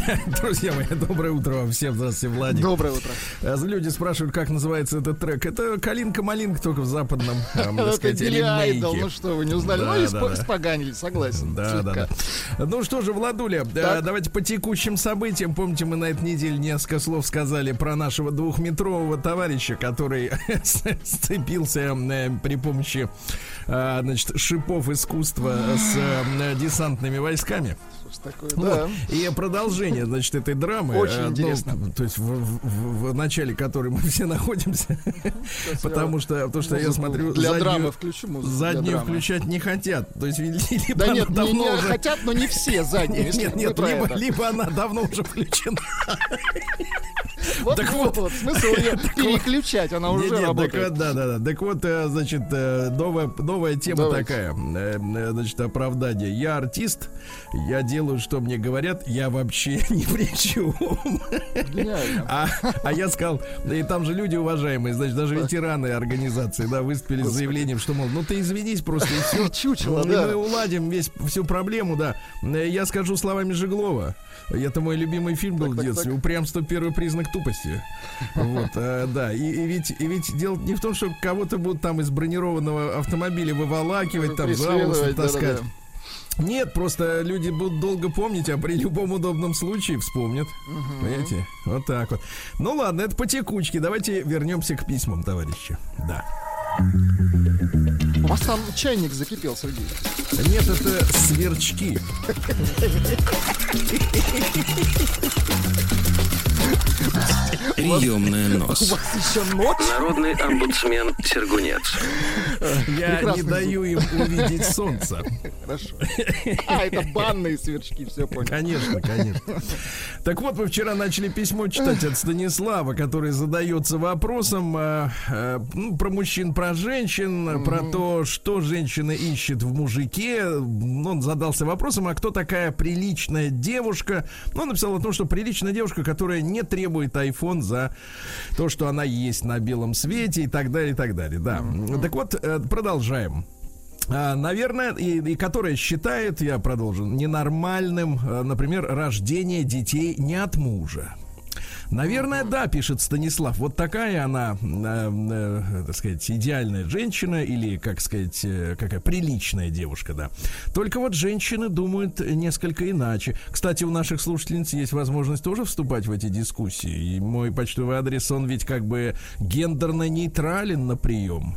Друзья мои, доброе утро вам всем. Здравствуйте, Владик. Доброе утро. А, Люди спрашивают, как называется этот трек. Это «Калинка-малинка» только в западном, эм, так Это сказать, Айдол, ну что, вы не узнали? Да, ну, и да, споганили, согласен. Да, да, да. Ну что же, Владуля, э, Так. давайте по текущим событиям. Помните, мы на этой неделе несколько слов сказали про нашего двухметрового товарища, который сцепился э, при помощи э, значит, шипов искусства с э, десантными войсками. Что такое, Вот. да. И продолжение, значит, этой драмы. Очень э, ну, интересно. то есть в, в- в- начале которой мы все находимся. Потому что, потому что я смотрю, Для заднюю- драмы включу музыку. заднюю включать не хотят. То есть, либо Да нет, не, давно не уже... хотят, но не все задние. Нет, нет, либо, либо она давно уже включена. Вот, так вот, вот. смысл ее переключать, она уже нет, так работает. вот, да, да, да. Так вот, э, значит, э, новая, новая тема Давайте. такая. Значит, оправдание. Я артист, я делаю, что мне говорят, я вообще ни при чем. А, а я сказал, да и там же люди уважаемые, значит, даже ветераны организации, да, выступили с заявлением, что, мол, ну ты извинись просто и все. Чучело, И да. мы уладим весь, всю проблему, да. Я скажу словами Жиглова. Это мой любимый фильм был Так, в так, детстве. так. Упрямство первый признак тупости. Вот, э, да. И, и ведь, и ведь дело не в том, что кого-то будут там из бронированного автомобиля выволакивать, там за волосы таскать. да-да-да. Нет, просто люди будут долго помнить, а при любом удобном случае вспомнят. Понимаете? Вот так вот. Ну ладно, это по текучке. Давайте вернемся к письмам, товарищи. Да. У вас там чайник закипел, Сергей. Нет, это сверчки. Приемная У нос. вас еще ночь? Народный омбудсмен Сергунец. Я Прекрасный не даю им увидеть солнце. Хорошо. А, это банные сверчки, все понял. Конечно, конечно. Так вот, мы вчера начали письмо читать от Станислава, который задается вопросом э, э, ну, про мужчин, про женщин, про то, что женщина ищет в мужике. Он задался вопросом, а кто такая приличная девушка? Ну, он написал о том, что приличная девушка, которая не требует iPhone за то, что она есть на белом свете и так далее, и так далее. Да. Так вот, э, продолжаем. А, Наверное, и, и которая считает, я продолжу, ненормальным, э, например, рождение детей не от мужа. Наверное, да, пишет Станислав. Вот такая она, э, э, так сказать, идеальная женщина или, как сказать, э, какая приличная девушка, да. Только вот женщины думают несколько иначе. Кстати, у наших слушательниц есть возможность тоже вступать в эти дискуссии. И мой почтовый адрес, он ведь как бы гендерно нейтрален на прием.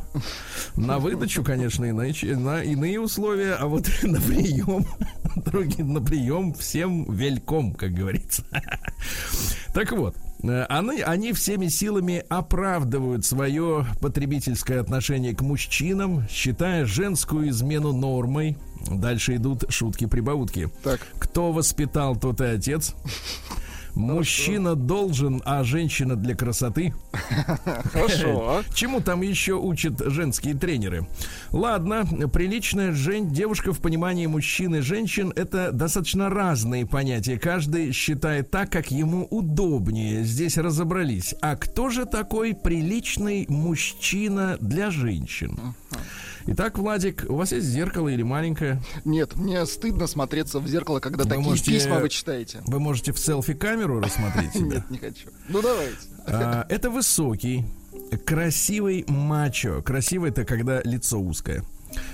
На выдачу, конечно, иначе, на иные условия, а вот на прием, другие на прием всем вельком, как говорится. Так вот, э, они, они всеми силами оправдывают свое потребительское отношение к мужчинам, считая женскую измену нормой. Дальше идут шутки-прибаутки. Так. Кто воспитал, тот и отец. Мужчина должен, а женщина для красоты. Хорошо. Чему там еще учат женские тренеры? Ладно, приличная жен... девушка в понимании мужчин и женщин это достаточно разные понятия. Каждый считает так, как ему удобнее. Здесь разобрались. А кто же такой приличный мужчина для женщин? Итак, Владик, у вас есть зеркало или маленькое? Нет, мне стыдно смотреться в зеркало, когда Вы такие можете- письма вы читаете. Вы можете в селфи-камеру рассмотреть себя. Нет, не хочу. Ну давайте. А, Это высокий, красивый мачо. Красивый это когда лицо узкое.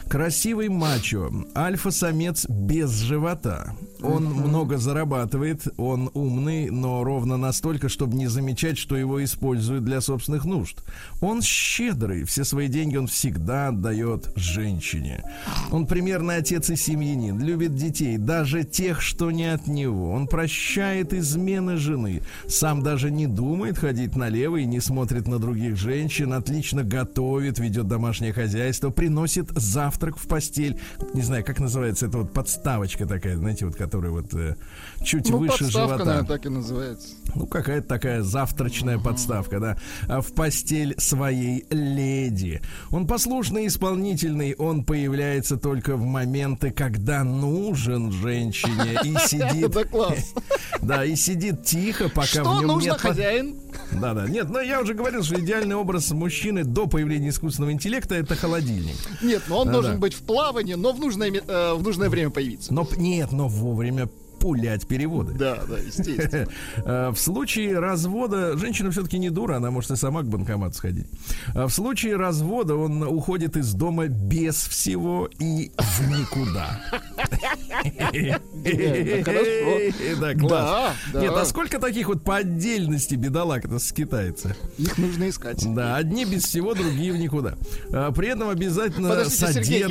Красивый мачо, альфа-самец без живота. Он много зарабатывает, он умный, но ровно настолько, чтобы не замечать, что его используют для собственных нужд. Он щедрый, все свои деньги он всегда отдает женщине. Он примерный отец и семьянин, любит детей, даже тех, что не от него. Он прощает измены жены, сам даже не думает ходить налево и не смотрит на других женщин, отлично готовит, ведет домашнее хозяйство, приносит завтрак в постель. Не знаю, как называется, это вот подставочка такая, знаете, вот которая вот э, чуть Ну, выше подставка, живота. наверное, так и называется. Ну, какая-то такая завтрачная подставка, да. А В постель своей леди. Он послушный, исполнительный, он появляется только в моменты, когда нужен женщине и сидит... Это класс. Да, и сидит тихо, пока в нем нет... хозяин? Да, да. Нет, но я уже говорил, что идеальный образ мужчины до появления искусственного интеллекта это холодильник. Нет, но он Да, должен быть в плавании, но в нужное, э, в нужное время появиться. Но нет, но вовремя пулять переводы. Да, да, естественно. Э, В случае развода женщина все-таки не дура, она может и сама к банкомату сходить. А В случае развода он уходит из дома без всего и в никуда. Да, класс. Нет, а сколько таких вот по отдельности бедолаг это скитается? Их нужно искать. Да, одни без всего, другие в никуда. А, При этом обязательно Подождите, Сергей,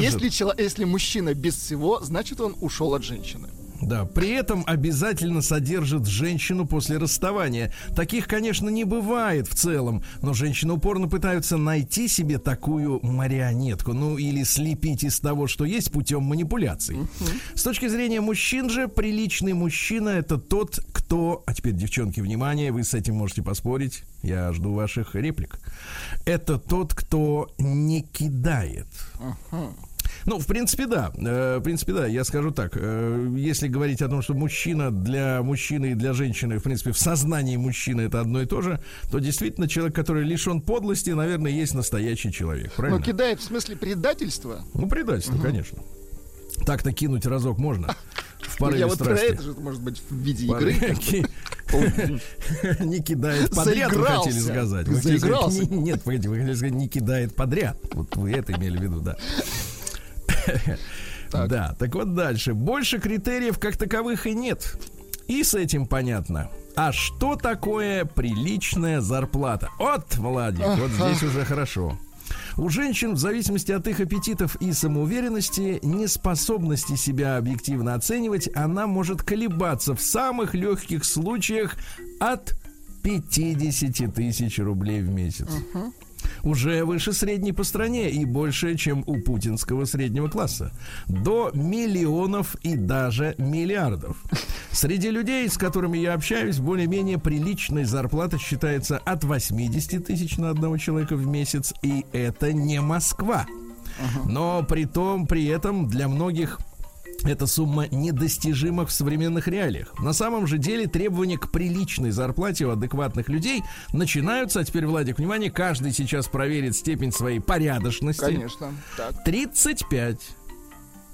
если мужчина без всего, значит он ушел от женщины. Да, при этом обязательно содержит женщину после расставания. Таких, конечно, не бывает в целом, но женщины упорно пытаются найти себе такую марионетку, ну или слепить из того, что есть путем манипуляций. С точки зрения мужчин же, приличный мужчина это тот, кто... А теперь, девчонки, внимание, вы с этим можете поспорить. Я жду ваших реплик. Это тот, кто не кидает. Ну, в принципе, да. Э, В принципе, да. Я скажу так. э, Если говорить о том, что мужчина для мужчины и для женщины, в принципе, в сознании мужчины это одно и то же, то действительно человек, который лишен подлости, наверное, есть настоящий человек. Но Правильно? кидает в смысле предательства. Ну, предательство, конечно. Так-то кинуть разок можно. В порыве Я вот про страсти. это же может быть в виде игры. Не кидает подряд, вы хотели сказать. Заигрался. не- Нет, погодите, вы хотели сказать, не кидает подряд. Вот вы это имели в виду, да. Так. Да, так вот дальше. Больше критериев как таковых и нет. И с этим понятно. А что такое приличная зарплата? Вот, Владик, вот здесь уже хорошо. У женщин, в зависимости от их аппетитов и самоуверенности, неспособности себя объективно оценивать, она может колебаться в самых легких случаях от 50 тысяч рублей в месяц. Уже выше средней по стране и больше, чем у путинского среднего класса. До миллионов и даже миллиардов. Среди людей, с которыми я общаюсь, более-менее приличной зарплата считается от 80 тысяч на одного человека в месяц. И это не Москва. Но при том, при этом для многих эта сумма недостижима в современных реалиях. На самом же деле требования к приличной зарплате у адекватных людей начинаются, а теперь, Владик, внимание, каждый сейчас проверит степень своей порядочности. Конечно. Так. 35.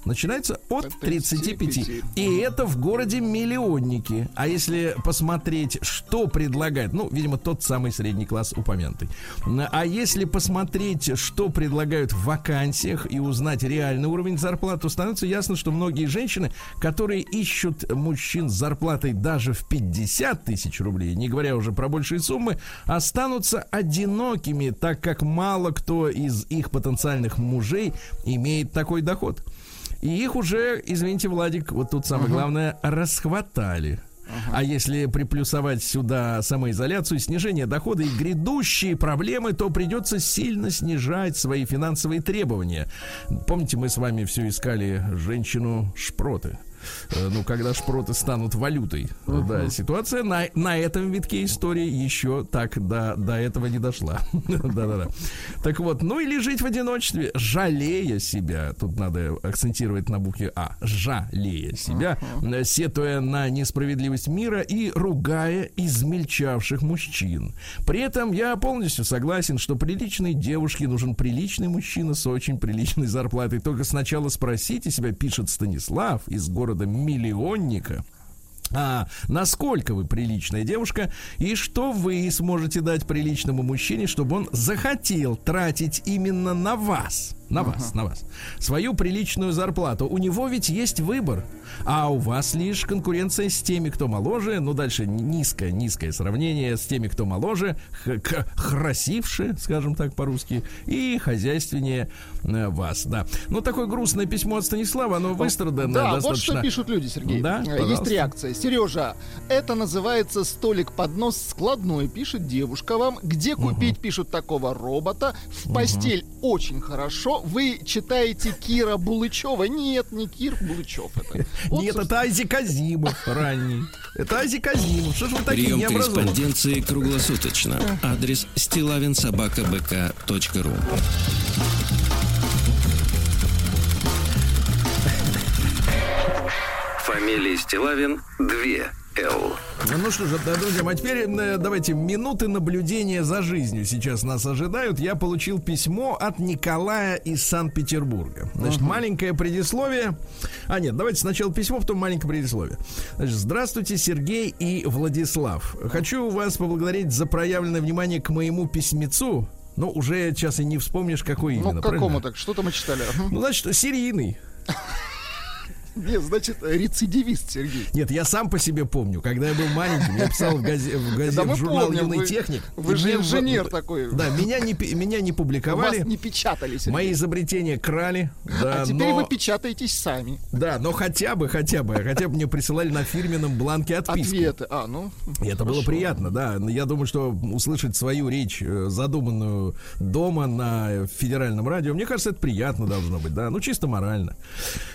Начинается от От 35. 35. И это в городе миллионники. А если посмотреть, что предлагает, ну, видимо, тот самый средний класс упомянутый. А если посмотреть, что предлагают в вакансиях и узнать реальный уровень зарплат, то становится ясно, что многие женщины, которые ищут мужчин с зарплатой даже в 50 тысяч рублей, не говоря уже про большие суммы, останутся одинокими, так как мало кто из их потенциальных мужей имеет такой доход. И их уже, извините, Владик, вот тут самое главное, расхватали. А если приплюсовать сюда самоизоляцию, снижение дохода и грядущие проблемы, то придется сильно снижать свои финансовые требования. Помните, мы с вами все искали женщину шпроты. Э, Ну, когда шпроты станут валютой. Да, ситуация на, на этом витке истории еще так до, до этого не дошла. Да-да-да. Так вот, ну или жить в одиночестве, жалея себя. Тут надо акцентировать на букве А. Жалея себя, э, сетуя на несправедливость мира и ругая измельчавших мужчин. При этом я полностью согласен, что приличной девушке нужен приличный мужчина с очень приличной зарплатой. Только сначала спросите себя, пишет Станислав из города Миллионника. А насколько вы приличная девушка и что вы сможете дать приличному мужчине, чтобы он захотел тратить именно на вас, на вас, на вас, свою приличную зарплату. У него ведь есть выбор, а у вас лишь конкуренция с теми, кто моложе. Ну дальше низкое, низкое сравнение с теми, кто моложе, красивше, скажем так по-русски, и хозяйственнее э, вас, да. Ну такое грустное письмо от Станислава, оно выстраданное Да, вот достаточно. что пишут люди, Сергей. Да, Э, Есть пожалуйста. реакция. Сережа, это называется столик под нос складной, пишет девушка вам. Где купить, пишут такого робота. В постель очень хорошо, вы читаете Кира Булычева. Нет, не Кир Булычев это. Вот, Нет, это Азик Азимов ранний. Это Азик Азимов. Что ж вы такие Прием корреспонденции круглосуточно. Адрес стилавинсобакабк.ру Фамилия Стилавин 2 Л. Ну что же, да, друзья, а теперь э, давайте минуты наблюдения за жизнью сейчас нас ожидают. Я получил письмо от Николая из Санкт-Петербурга. Значит, маленькое предисловие. А нет, давайте сначала письмо, потом маленькое предисловие. Значит, здравствуйте, Сергей и Владислав. Хочу вас поблагодарить за проявленное внимание к моему письмецу. Ну, уже сейчас и не вспомнишь, какой именно. Ну, к правильно? какому так? Что-то мы читали. Ну, значит, серийный. Нет, значит, рецидивист, Сергей. Нет, я сам по себе помню, когда я был маленьким, я писал в, газе, в, газе- Да в журнал помним, «Юный вы- техник». вы же мне в- инженер такой. Да, меня не, меня не Вас публиковали, не печатали, Сергей. мои изобретения крали. Да, а теперь но, вы печатаетесь сами. да, но хотя бы, хотя бы, хотя бы мне присылали на фирменном бланке отписку. Ответы. А, ну. И это было хорошо. приятно, да. Я думаю, что услышать свою речь, э, задуманную дома на федеральном радио, мне кажется, это приятно должно быть, да. Ну, чисто морально.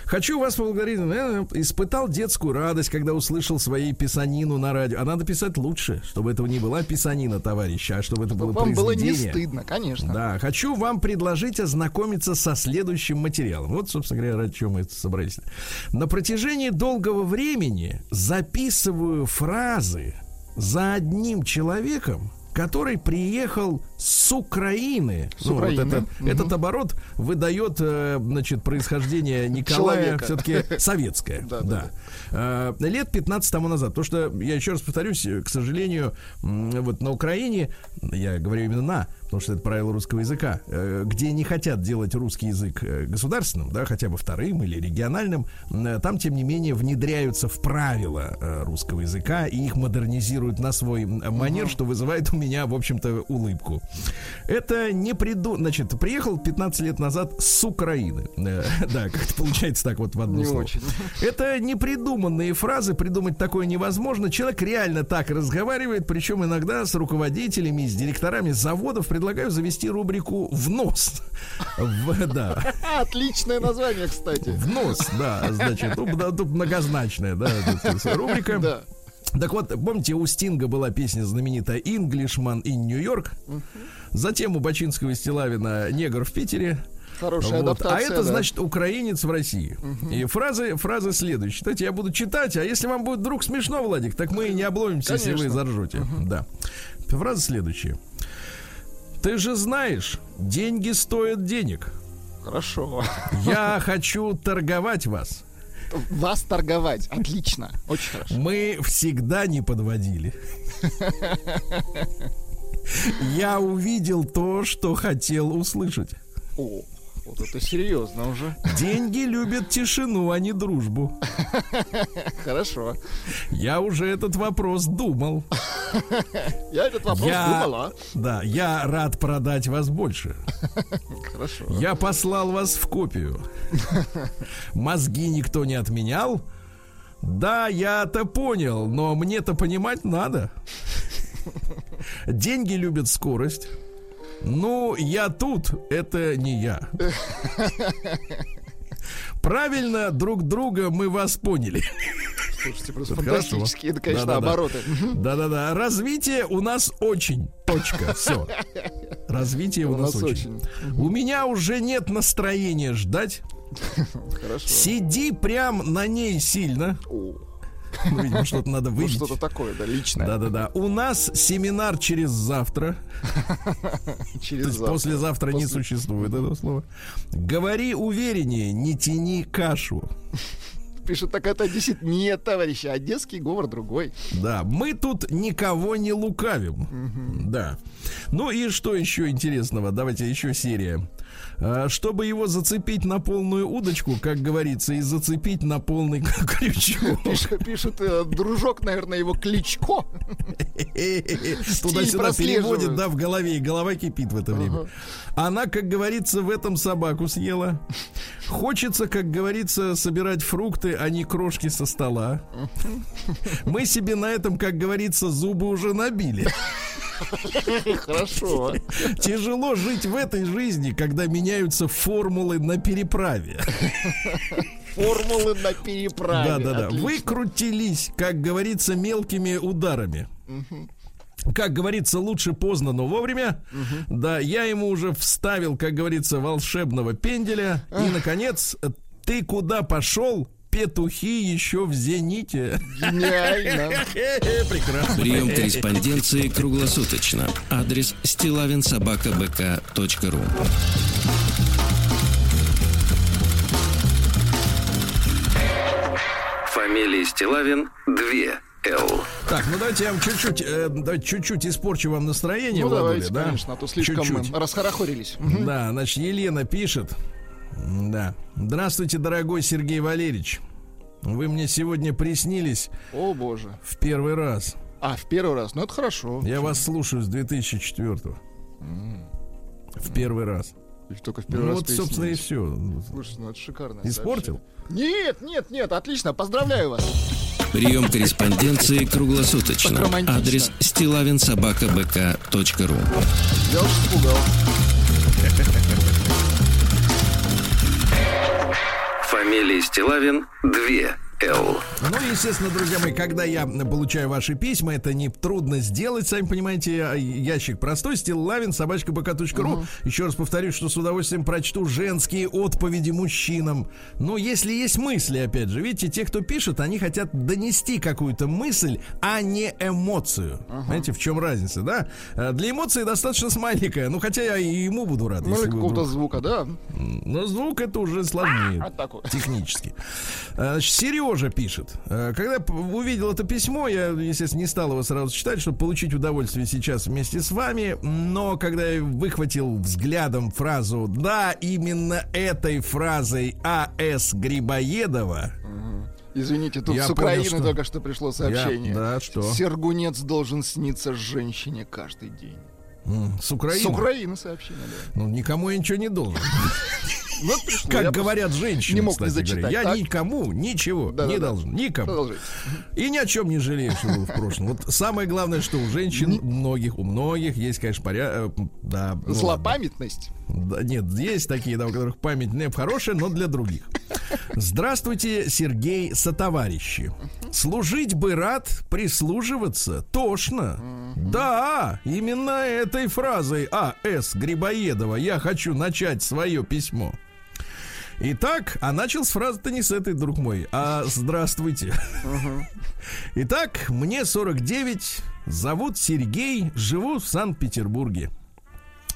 Хочу вас поблагодарить. Э, Испытал детскую радость, когда услышал своей писанину на радио. А надо писать лучше, чтобы это не была писанина, товарища, а чтобы это было Вам было не произведение. стыдно, конечно. Да, хочу вам предложить ознакомиться со следующим материалом. Вот, собственно говоря, ради чего мы собрались. На протяжении долгого времени записываю фразы за одним человеком, который приехал с Украины. С Ну, вот Украины. этот, Мгм. этот оборот выдает, э, значит, происхождение Николая все-таки советское. Да, да. да, Э, Лет 15 тому назад. То, что я еще раз повторюсь, э, к сожалению, вот на Украине, я говорю именно на, потому что это правило русского языка, э, где не хотят делать русский язык э, государственным, да, хотя бы вторым или региональным, э, там, тем не менее, внедряются в правила русского языка и их модернизируют на свой манер, что вызывает у меня, в общем-то, улыбку. Это не приду... Значит, приехал 15 лет назад с Украины. Да, как-то получается так вот в одно Не слово. очень. Это непридуманные фразы, придумать такое невозможно. Человек реально так разговаривает, причем иногда с руководителями, с директорами заводов предлагаю завести рубрику «В нос». В- да, Отличное название, кстати. в нос, да, значит, ну, тут многозначная, да, рубрика. Да. Так вот, помните, у Стинга была песня знаменитая «Englishman in New York». Затем у Бачинского и Стилавина «Негр в Питере». Хорошая Вот. адаптация. А это да. значит украинец в России. И фразы, фразы следующие. Кстати, я буду читать, а если вам будет вдруг смешно, Владик, так мы и не обломимся, если вы Конечно. заржете. Да. Фраза следующая. Ты же знаешь, деньги стоят денег. Хорошо. Я хочу торговать вас. Вас торговать. Отлично. Очень хорошо. Мы всегда не подводили. Я увидел то, что хотел услышать. О, вот это серьезно уже. Деньги любят тишину, а не дружбу. Хорошо. Я уже этот вопрос думал. Я этот вопрос Я, думала. да, я рад продать вас больше. Хорошо. Я послал вас в копию. Мозги никто не отменял. Да, я-то понял, но мне-то понимать надо. Деньги любят скорость. Ну, я тут, это не я. Правильно, друг друга мы вас поняли. Слушайте, просто Это фантастические, это, конечно, Да-да-да. обороты. Мгм. Да-да-да. Развитие у нас очень. Точка. Все. Развитие у, У нас, нас очень. очень. У меня уже нет настроения ждать. Хорошо. Сиди прям на ней сильно. О, видимо, что-то надо Ну, выбить. что-то такое, да, личное. Да-да-да. У нас семинар через завтра. Через То есть завтра. послезавтра не существует этого слова. Говори увереннее, не тяни кашу. Пишет так это действительно нет, товарищи, одесский говор другой. Да, мы тут никого не лукавим. Да. Ну и что еще интересного? Давайте еще серия. А, Чтобы его зацепить на полную удочку, как говорится, и зацепить на полный крючок. Пишет, пишет, э, дружок, наверное, его Кличко. Туда-сюда переводит, да, в голове, и голова кипит в это время. Она, как говорится, в этом собаку съела. Хочется, как говорится, собирать фрукты, а не крошки со стола. Мы себе на этом, как говорится, зубы уже набили. Хорошо. Тяжело жить в этой жизни, когда когда меняются формулы на переправе. Формулы на переправе. Да, да, да. Отлично. Выкрутились, как говорится, мелкими ударами. Как говорится, лучше поздно, но вовремя. Да, я ему уже вставил, как говорится, волшебного пенделя. И, наконец, ты куда пошел? Петухи еще в зените. Гениально. Прекрасно. Прием корреспонденции круглосуточно. Адрес стилавинсобакабк.ру Фамилия Стилавин 2 Л. Так, ну давайте я вам чуть-чуть, э, давайте чуть-чуть испорчу вам настроение, Ну, Владуля, давайте, да? конечно, а то слишком Чуть-чуть. расхорохорились. Да, значит, Елена пишет. Да. Здравствуйте, дорогой Сергей Валерьевич. Вы мне сегодня приснились О, боже. в первый раз. А, в первый раз. Ну, это хорошо. Я вас слушаю с 2004 В первый раз. И Только в первый Ну раз вот, собственно, и все. Слушай, ну это шикарно. Испортил? Нет, нет, нет, отлично, поздравляю вас. Прием корреспонденции круглосуточно. Адрес стилавинсобакабк.ру Я уж испугал. Фамилия Стилавин 2 Ну, естественно, друзья мои, когда я получаю ваши письма, это не трудно сделать, сами понимаете, а ящик простой, стиллавин, собачка ру. Еще раз повторюсь, что с удовольствием прочту женские отповеди мужчинам. Но если есть мысли, опять же, видите, те, кто пишет, они хотят донести какую-то мысль, а не эмоцию. Знаете, в чем разница, да? А Для эмоций достаточно смайлика, ну, хотя я и ему буду рад. Ну, какого-то вдруг- звука, да? но звук это уже сложнее. Вот вот. Технически. А, Значит, Сережа пишет. А, Когда увидел это письмо, я, естественно, не стал его сразу читать, чтобы получить удовольствие сейчас вместе с вами. Но когда я выхватил взглядом фразу «Да, именно этой фразой А.С. Грибоедова», Извините, тут Я с понял, Украины что- только что пришло сообщение. Я- да, что? Сергунец должен сниться женщине каждый день. с Украины, С Украины сообщение, да. ну, никому я ничего не должен. Это пришло. Как Я говорят женщины, не мог не кстати говоря. зачитать, Я так? никому ничего Да-да-да. не должен. Никому. Продолжайте. И ни о чем не жалею, что было в прошлом. Вот самое главное, что у женщин, у многих, у многих есть, конечно, порядок. Да, ну. Злопамятность. Да, нет, есть такие, да, у которых память не хорошая, но для других. Здравствуйте, Сергей сотоварищи. Служить бы рад, прислуживаться тошно. Да, именно этой фразой А.С. Грибоедова я хочу начать свое письмо. Итак, а начал с фразы-то не с этой, друг мой, а здравствуйте. Итак, мне 49, зовут Сергей, живу в Санкт-Петербурге.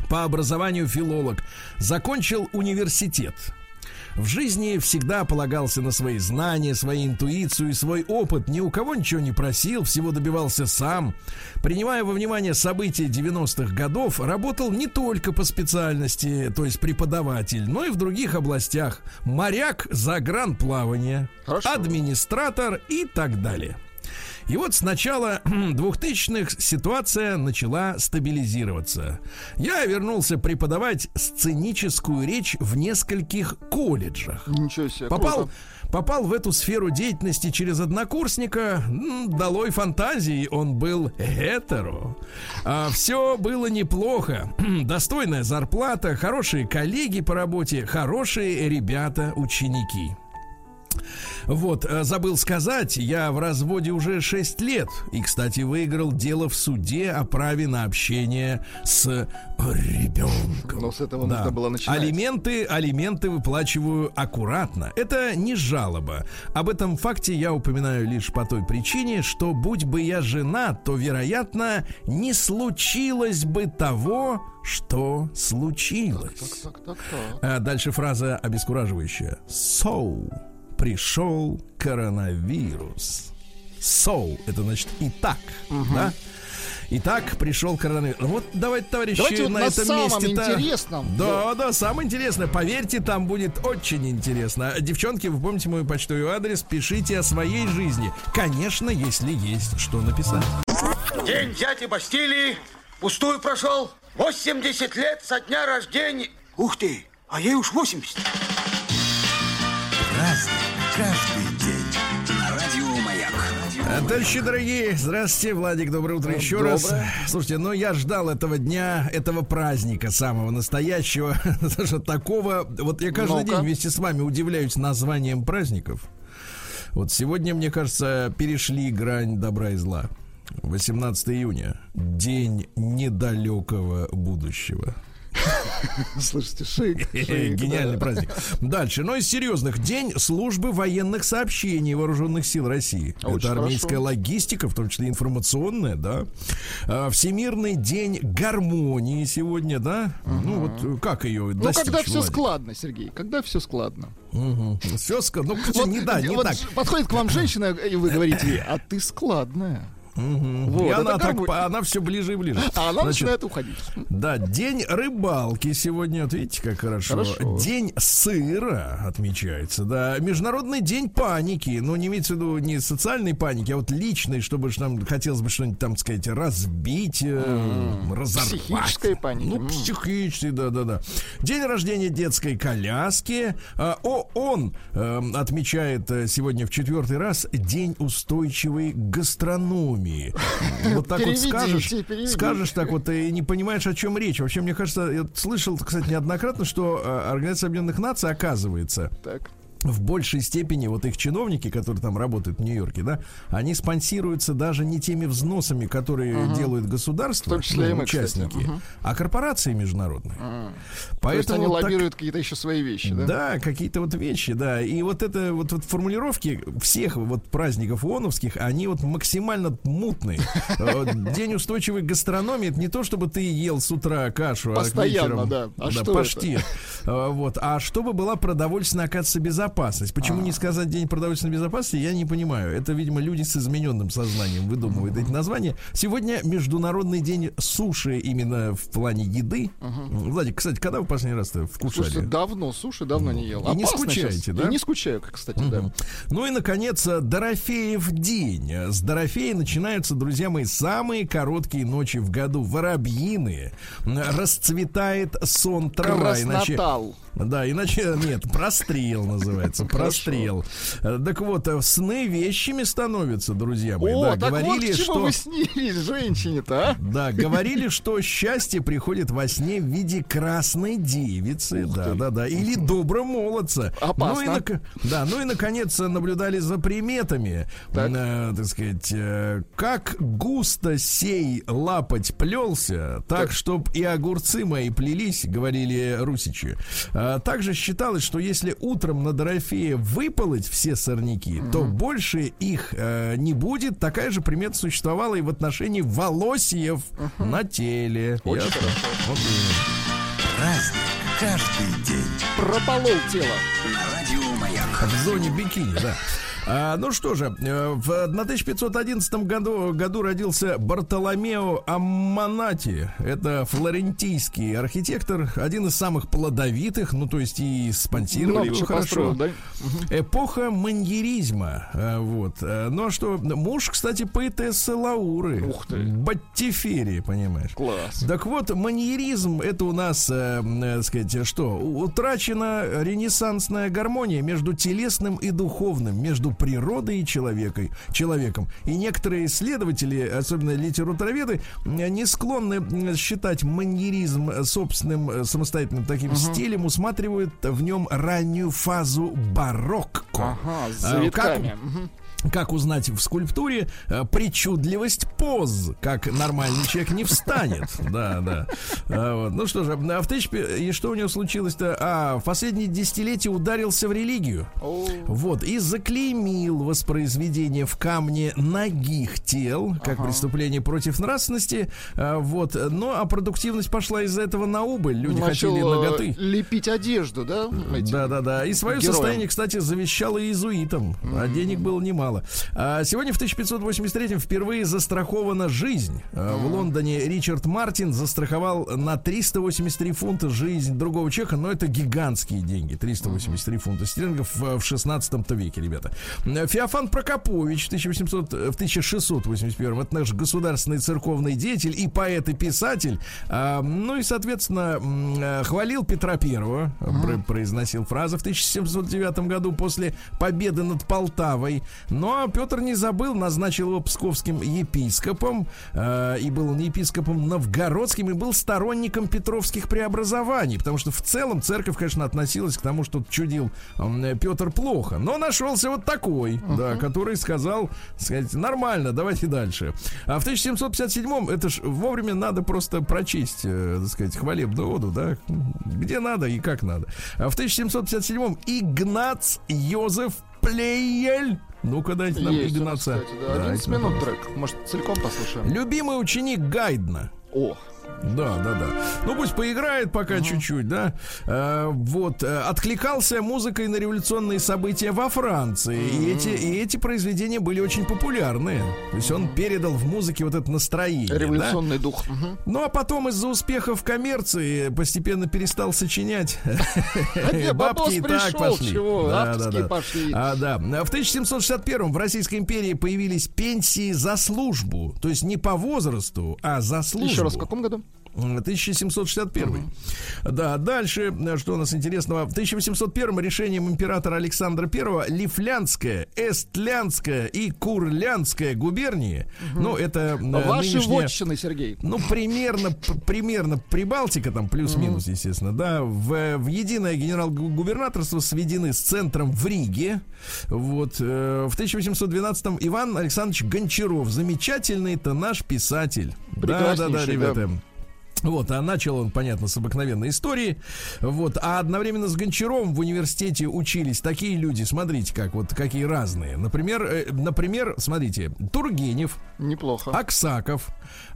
По образованию филолог. Закончил университет. В жизни всегда полагался на свои знания, свою интуицию и свой опыт. Ни у кого ничего не просил, всего добивался сам. Принимая во внимание события 90-х годов, работал не только по специальности, то есть преподаватель, но и в других областях. Моряк, загранплавание, Хорошо. администратор и так далее. И вот с начала 2000-х ситуация начала стабилизироваться. Я вернулся преподавать сценическую речь в нескольких колледжах. Ничего себе. Попал, круто. попал в эту сферу деятельности через однокурсника. Долой фантазии, он был гетеро. все было неплохо. Достойная зарплата, хорошие коллеги по работе, хорошие ребята, ученики. Вот, э, забыл сказать, я в разводе уже 6 лет. И, кстати, выиграл дело в суде о праве на общение с ребенком. Но с этого нужно было начинать. Алименты, алименты выплачиваю аккуратно. Это не жалоба. Об этом факте я упоминаю лишь по той причине, что будь бы я жена, то, вероятно, не случилось бы того, что случилось. Так, так, так, так. А дальше фраза обескураживающая. So пришел коронавирус. So это значит и так, да? Итак, пришел коронавирус. Вот давайте, товарищи, Давайте вот на, на этом самом месте-то... интересном. Да, да, самое интересное. Поверьте, там будет очень интересно. Девчонки, вы помните мой почтовый адрес? Пишите о своей жизни. Конечно, если есть что написать. День дяди Бастилии пустую прошел. 80 лет со дня рождения. Ух ты, а ей уж 80. Разный, каждый день. На радио Маяк. Товарищи дорогие, здравствуйте, Владик, доброе утро еще Доброе. раз. Слушайте, ну я ждал этого дня, этого праздника самого настоящего, даже такого. Вот я каждый день вместе с вами удивляюсь названием праздников. Вот сегодня, мне кажется, перешли грань добра и зла. 18 июня. День недалекого будущего. Слушайте, шик. шик, Гениальный да. праздник. Дальше. Но из серьезных. День службы военных сообщений вооруженных сил России. Очень Это армейская хорошо. логистика, в том числе информационная, да. А, Всемирный день гармонии сегодня, да. Ну вот э, как ее Ну, достичь, когда все складно, Сергей, когда все складно. Все ска- Ну, не да, не вот так. Подходит к вам женщина, и вы говорите ей, а ты складная. Вот, И она, так, она все ближе и ближе. А она Значит, начинает уходить. Да, день рыбалки сегодня. Вот видите, как хорошо. Хорошо. День сыра отмечается. Да, Международный день паники. Ну, не имеется в виду не социальной паники, а вот личной, чтобы нам хотелось бы что-нибудь там, сказать, разбить, э, разорвать. Психической паники. Ну, М. психической, да-да-да. День рождения детской коляски. А, ООН э, отмечает э, сегодня в четвертый раз День устойчивой гастрономии. Вот так вот скажешь, скажешь так вот и не понимаешь, о чем речь. Вообще, мне кажется, я слышал, кстати, неоднократно, что э, Организация Объединенных Наций, оказывается. В большей степени вот их чиновники, которые там работают в Нью-Йорке, да, они спонсируются даже не теми взносами, которые делают государства, В том числе ну, мы, кстати. участники, Мгм. а корпорации международные. То есть они вот так- лоббируют какие-то еще свои вещи, да? да, какие-то вот вещи, да. И вот это вот, вот формулировки всех вот праздников ООНовских, они вот максимально мутные. День устойчивой гастрономии это не то, чтобы ты ел с утра кашу, а к вечерам, да. А паштет. Э, Вот. А чтобы была продовольственная, оказывается, безопасность. Почему А. не сказать День продовольственной безопасности, я не понимаю. Это, видимо, люди с измененным сознанием выдумывают эти названия. Сегодня Международный день суши именно в плане еды. Владик, кстати, когда вы последний раз вкушали? Слушайте, давно суши давно не ел. И не скучаете, да? И не скучаю, кстати, да. Ну и, наконец, Дорофеев день. С Дорофея начинаются, друзья мои, самые короткие ночи в году. Воробьиные. Расцветает сон трава. Иначе, Краснотал. да, иначе, нет, прострел называется. Прострел. Э, Так вот, э, сны вещими становятся, друзья мои. О, да, так вот говорили, к чему что... вы снились, женщине-то, а? Да, говорили, что счастье приходит во сне в виде красной девицы, да, да, да, или доброго молодца. Опасно. Ну и, нак- да, ну и наконец наблюдали за приметами, Так. э, так сказать, э, как густо сей лапать плелся, так, чтоб и огурцы мои плелись, говорили русичи. А, также считалось, что если утром на Дорофея выполоть все сорняки, то больше их э, не будет. Такая же примета существовала и в отношении волосьев на теле. Очень Ясно? хорошо. Вот. Праздник каждый день. Прополол тело. На радио Маяк. В зоне бикини, да. А, ну что же, э, в 1511 году, году родился Бартоломео Амманати. Это флорентийский архитектор, один из самых плодовитых, ну то есть и спонсировали Много его хорошо. построил, да? Эпоха маньеризма. э, Вот. Э, Ну а что, муж, кстати, поэтессы Лауры. Ух ты. Баттифери, понимаешь. Класс. Так вот, маньеризм это у нас, э, э, сказать, что? Утрачена ренессансная гармония между телесным и духовным, между природой и человекой, человеком. И некоторые исследователи, особенно литературоведы, э, не склонны считать маньеризм э, собственным э, самостоятельным таким стилем, усматривают в нем раннюю фазу барокко. Ага, с А, завитками. как-. Как узнать в скульптуре э, причудливость поз, как нормальный человек не встанет. Да, да. А, вот. Ну что же, а в тысяч... И что у него случилось-то? А, в последние десятилетия ударился в религию. Вот, и заклеймил воспроизведение в камне ногих тел, как преступление против нравственности. А, вот, ну, а продуктивность пошла из-за этого на убыль. Люди начал хотели э, ноготы. лепить одежду, да? Да, да, да. И свое героям. состояние, кстати, завещало иезуитам. А денег было немало. А сегодня в 1583 впервые застрахована жизнь. А В Лондоне Ричард Мартин застраховал на 383 фунта жизнь другого человека, но это гигантские деньги. 383 фунта стерлингов в в 16 веке, ребята. Феофан Прокопович в 1800, в 1681 это наш государственный церковный деятель и поэт и писатель. А, ну и, соответственно, э, хвалил Петра Первого, про- произносил фразы в 1709 году после победы над Полтавой. Но Петр не забыл, назначил его псковским епископом, э, и был он епископом новгородским, и был сторонником петровских преобразований, потому что в целом церковь, конечно, относилась к тому, что чудил э, Петр плохо. Но нашелся вот такой, uh-huh. да, который сказал, сказать, нормально, давайте дальше. А в 1757-м, это ж вовремя надо просто прочесть, э, так сказать, хвалебную оду, да, где надо и как надо. А в 1757-м Игнац Йозеф Плеель. Ну-ка дайте нам Есть кстати, да. 11 Дайте нам. минут трек. Может, целиком послушаем? Любимый ученик Гайдна. О, Да, да, да. Ну пусть поиграет пока чуть-чуть, да. Э, вот э, откликался музыкой на революционные события во Франции, и эти и эти произведения были очень популярны. То есть он передал в музыке вот это настроение. да? революционный дух. Мгм. Ну а потом из-за успехов коммерции постепенно перестал сочинять. бабос Бабки и так пошли. Да, да, да. А, да. В 1761 в Российской империи появились пенсии за службу. То есть не по возрасту, а за службу. Еще раз, в каком году? 1761. Да, дальше, э, что у нас интересного. В 1801 решением императора Александра I Лифлянская, Эстлянская и Курлянская губернии, ну, это э, Ваши нынешняя- вотчины, Сергей. ну, примерно, примерно Прибалтика, там плюс-минус, естественно, да, в, в единое генерал-губернаторство сведены с центром в Риге. Вот, э, в 1812-м Иван Александрович Гончаров, замечательный-то наш писатель. Да, да, да, Прекраснейший, да. Вот, а начал он, понятно, с обыкновенной истории. Вот, а одновременно с Гончаровым в университете учились такие люди, смотрите, как вот какие разные. Например, э, например, смотрите, Тургенев, Неплохо. Аксаков,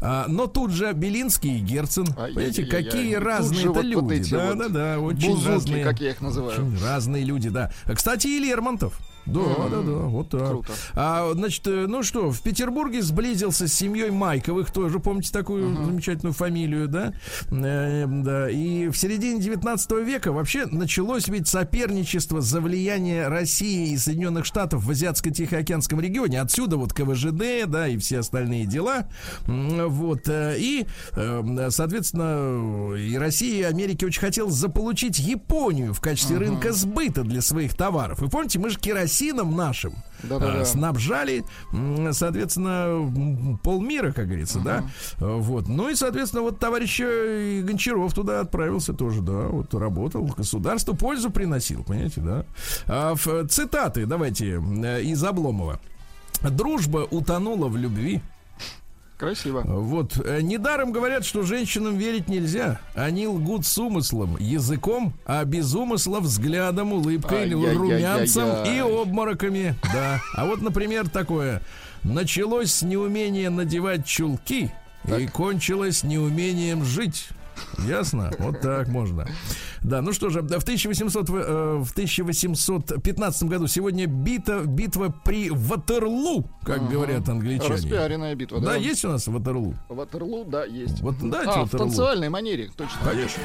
а, но тут же Белинский и Герцен. Ай-яй-яй-яй. Понимаете, какие разные это вот люди. да, вот да, да, очень Бузуки, разные. как я их называю. Очень разные люди, да. А, Кстати, и Лермонтов. Да, да, да, вот так. Круто. А, значит, э, ну что, в Петербурге сблизился с семьей Майковых, тоже помните такую замечательную фамилию, да? Э, да. И в середине 19 века вообще началось ведь соперничество за влияние России и Соединенных Штатов в Азиатско-Тихоокеанском регионе. Отсюда вот КВЖД, да, и все остальные дела. Вот. э, И, э, соответственно, и Россия, и Америка очень хотел заполучить Японию в качестве рынка сбыта для своих товаров. Вы помните, мы же керосином нашим Да-да-да. а, снабжали, м, соответственно, полмира, как говорится, да. А, Вот. Ну и, соответственно, вот товарищ э, Гончаров туда отправился тоже, да, вот работал, государству пользу приносил, понимаете, да. А, в- цитаты, давайте, э, из Обломова. Дружба утонула в любви. Красиво. Вот. Э, Недаром говорят, что женщинам верить нельзя. Они лгут с умыслом, языком, а без умысла взглядом, улыбкой, Ай-яй-яй-яй-яй. румянцем и обмороками. Да. А вот, например, такое. Началось с неумения надевать чулки и кончилось неумением жить. Ясно? Вот так можно. Да, ну что же, в 1800, в, э, в 1815 году сегодня бита, битва при Ватерлу, как говорят англичане. Распиаренная битва, да? Да, есть у нас Ватерлу? Ватерлу, да, есть. Вот а, в Ватерлу. танцевальной манере, точно. Конечно.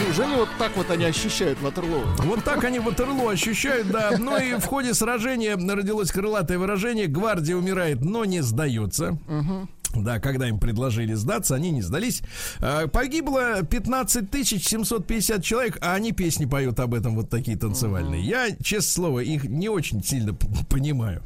Неужели вот так вот они ощущают Ватерлоу? Вот так они Ватерлу ощущают, да. Ну и в ходе сражения родилось крылатое выражение «Гвардия умирает, но не сдается». Да, когда им предложили сдаться, они не сдались. А, Погибло 15 750 человек, а они песни поют об этом вот такие танцевальные. Я, честное слово, их не очень сильно понимаю.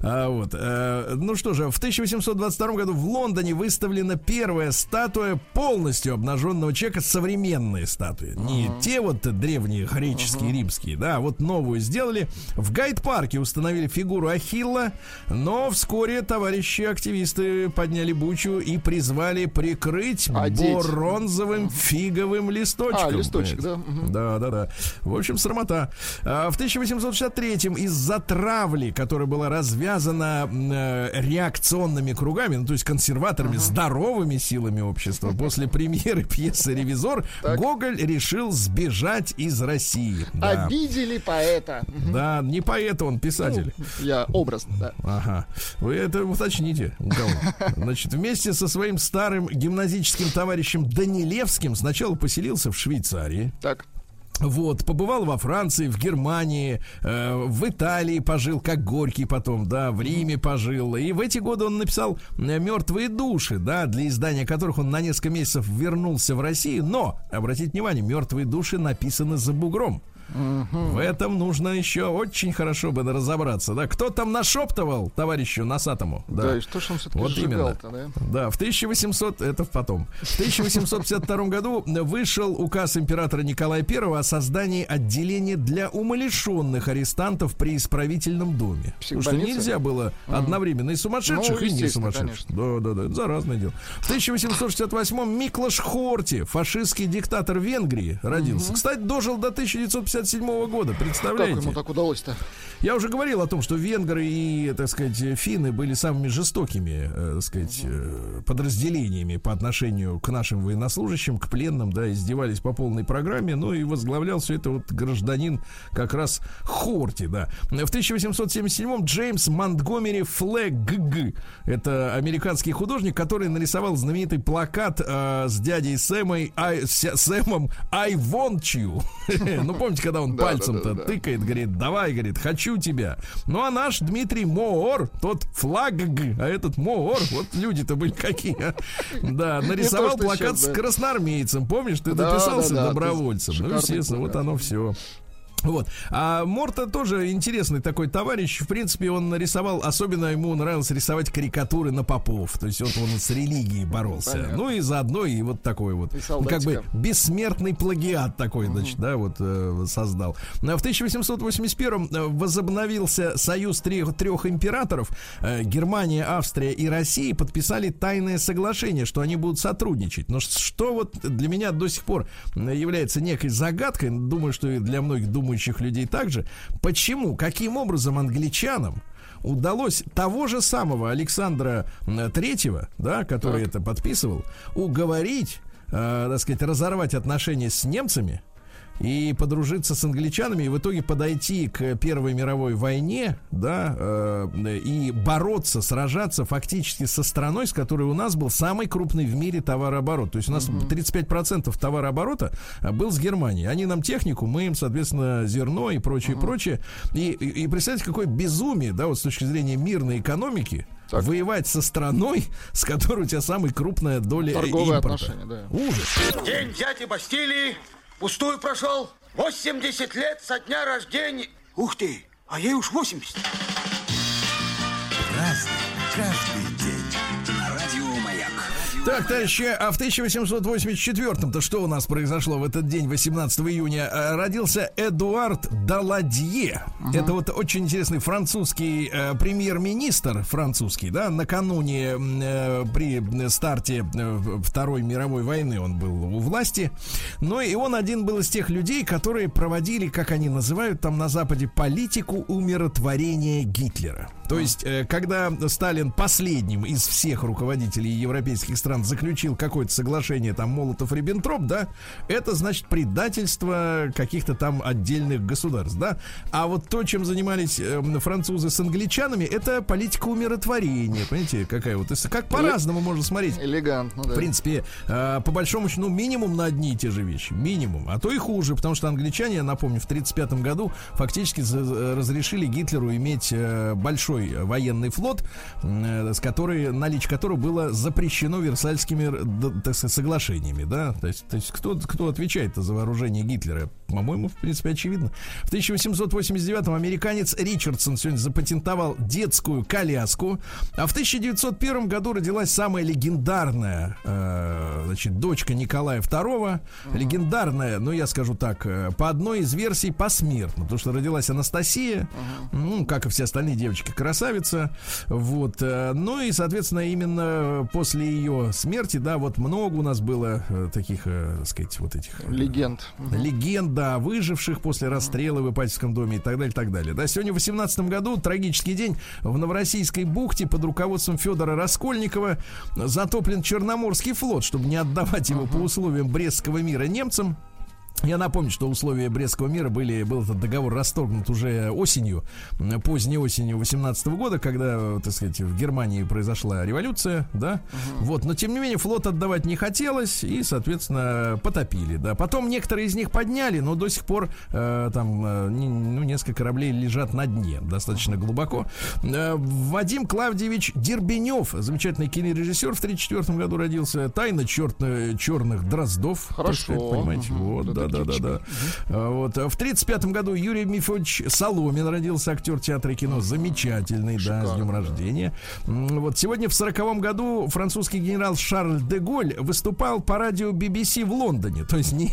А, вот. э, Ну что же, в 1822 году в Лондоне выставлена первая статуя полностью обнаженного человека, современные статуи. Не те вот древние греческие, римские, да, а вот новую сделали. В Гайд-парке установили фигуру Ахилла, но вскоре товарищи активисты подняли бучу и призвали прикрыть Одеть. бронзовым фиговым листочком. А, листочек, да. Да, да, да. В общем, срамота. А, В 1863-м из-за травли, которая была развязана э, реакционными кругами, ну, то есть консерваторами, здоровыми силами общества, после премьеры пьесы «Ревизор», Гоголь решил сбежать из России. Да. Обидели поэта. Да, не поэт он, писатель. Я образно, да. Ага. Вы это уточните. у кого. Значит, вместе со своим старым гимназическим товарищем Данилевским сначала поселился в Швейцарии. Так. Вот, побывал во Франции, в Германии, э, в Италии пожил, как Горький потом, да, в Риме пожил. И в эти годы он написал э, «Мертвые души», да, для издания которых он на несколько месяцев вернулся в Россию. Но, обратите внимание, «Мертвые души» написаны за бугром. В этом нужно еще очень хорошо бы разобраться, да. Кто там нашептывал товарищу Носатому? Да, Да, и что ж он все-таки Вот именно. да? Да, в 1800, это потом. В 1852 году вышел указ императора Николая I о создании отделения для умалишенных арестантов при исправительном доме. Потому что нельзя было одновременно и сумасшедших, Ну, и не сумасшедших. Да, да, да, это заразное дело. В 1868-м Миклаш Хорти, фашистский диктатор Венгрии, родился. Кстати, дожил до 1957 года, Как представляете? ему так удалось-то? Я уже говорил о том, что венгры и, так сказать, финны были самыми жестокими, э, так сказать, э, подразделениями по отношению к нашим военнослужащим, к пленным, да, издевались по полной программе, ну и возглавлял все это вот гражданин как раз Хорти, да. В 1877-м Джеймс Монтгомери Флэг, это американский художник, который нарисовал знаменитый плакат э, с дядей Сэмой, I, с- Сэмом I want you. Ну, помните, когда он Да, пальцем-то да, да. тыкает, говорит, давай, говорит, хочу тебя. Ну, а наш Дмитрий Моор, тот флаг, а этот Моор, вот люди-то были какие. а. Да, нарисовал плакат с красноармейцем. Помнишь, ты да, добровольцем. Ну, естественно, вот оно все. Вот. А Морта тоже интересный такой товарищ. В принципе, он нарисовал, особенно ему нравилось рисовать карикатуры на попов. То есть он, он с религией боролся. Понятно. Ну и заодно и вот такой вот, И ну, как бы бессмертный плагиат такой, значит, да, вот э, создал. А В 1881 возобновился союз трех, трех императоров. Э, Германия, Австрия и Россия подписали тайное соглашение, что они будут сотрудничать. Но что вот для меня до сих пор э, является некой загадкой, думаю, что и для многих думающих людей также, почему, каким образом англичанам удалось того же самого Александра Третьего, да, который это подписывал, уговорить, э, так сказать, разорвать отношения с немцами и подружиться с англичанами и в итоге подойти к Первой мировой войне, да, э, и бороться, сражаться фактически со страной, с которой у нас был самый крупный в мире товарооборот. То есть у нас 35% товарооборота а, был с Германией. Они нам технику, мы им, соответственно, зерно и прочее, прочее. И, и, и представьте, какое безумие, да, вот с точки зрения мирной экономики, Так. воевать со страной, с которой у тебя самая крупная доля Торговые импорта. отношения, да. Ужас. День дяди Бастилии пустую прошел. 80 лет со дня рождения. Ух ты, а ей уж 80. Разный, каждый Так, товарищи, а в 1884-м-то что у нас произошло в этот день, 18 июня? Э, Родился Эдуард Даладье. Это вот очень интересный французский э, премьер-министр, французский, да, накануне э, при старте э, Второй мировой войны он был у власти. Но и он один был из тех людей, которые проводили, как они называют там на Западе, политику умиротворения Гитлера. То есть, э, когда Сталин последним из всех руководителей европейских стран заключил какое-то соглашение, там, Молотов-Риббентроп, да, это значит предательство каких-то там отдельных государств, да. А вот то, чем занимались э, французы с англичанами, это политика умиротворения, понимаете, какая вот, как по-разному можно смотреть. Элегантно, да. В принципе, э, по большому счету, ну, минимум на одни и те же вещи. Минимум. А то и хуже, потому что англичане, я напомню, в 1935 году фактически за- разрешили Гитлеру иметь э, большой военный флот, с которой, наличие которого было запрещено Версальскими так сказать, соглашениями. Да? То, есть, то есть кто, кто отвечает за вооружение Гитлера? По-моему, в принципе, очевидно. В 1889 американец Ричардсон сегодня запатентовал детскую коляску, а в 1901 году родилась самая легендарная э, значит, дочка Николая II. Легендарная, ну, я скажу так, э, по одной из версий посмертно, потому что родилась Анастасия, ну, как и все остальные девочки, красавица. Вот. э, Ну и, соответственно, именно после ее смерти, да, вот много у нас было э, таких, э, так сказать, вот этих... Легенд. Легенда о выживших после расстрела в Ипатьевском доме и так далее, так далее. Да, сегодня в 18 году трагический день в Новороссийской бухте под руководством Федора Раскольникова затоплен Черноморский флот, чтобы не отдавать его по условиям Брестского мира немцам. Я напомню, что условия Брестского мира были, был этот договор расторгнут уже осенью, поздней осенью 18 года, когда, так сказать, в Германии произошла революция, да, вот, но тем не менее флот отдавать не хотелось и, соответственно, потопили, да. Потом некоторые из них подняли, но до сих пор э, там, э, не- ну, несколько кораблей лежат на дне, достаточно глубоко. Э, Вадим Клавдевич Дербенев, замечательный кинорежиссер, в 1934 году родился, «Тайна черно- черных дроздов», так Хорошо. сказать, понимаете, Мгм. вот, да, да, да, да. А, Вот. а В 35 году Юрий Мифович Соломин родился, актер театра и кино. Замечательный, да, с днем рождения. Вот сегодня в 40 году французский генерал Шарль де Голь выступал по радио BBC в Лондоне. То есть не...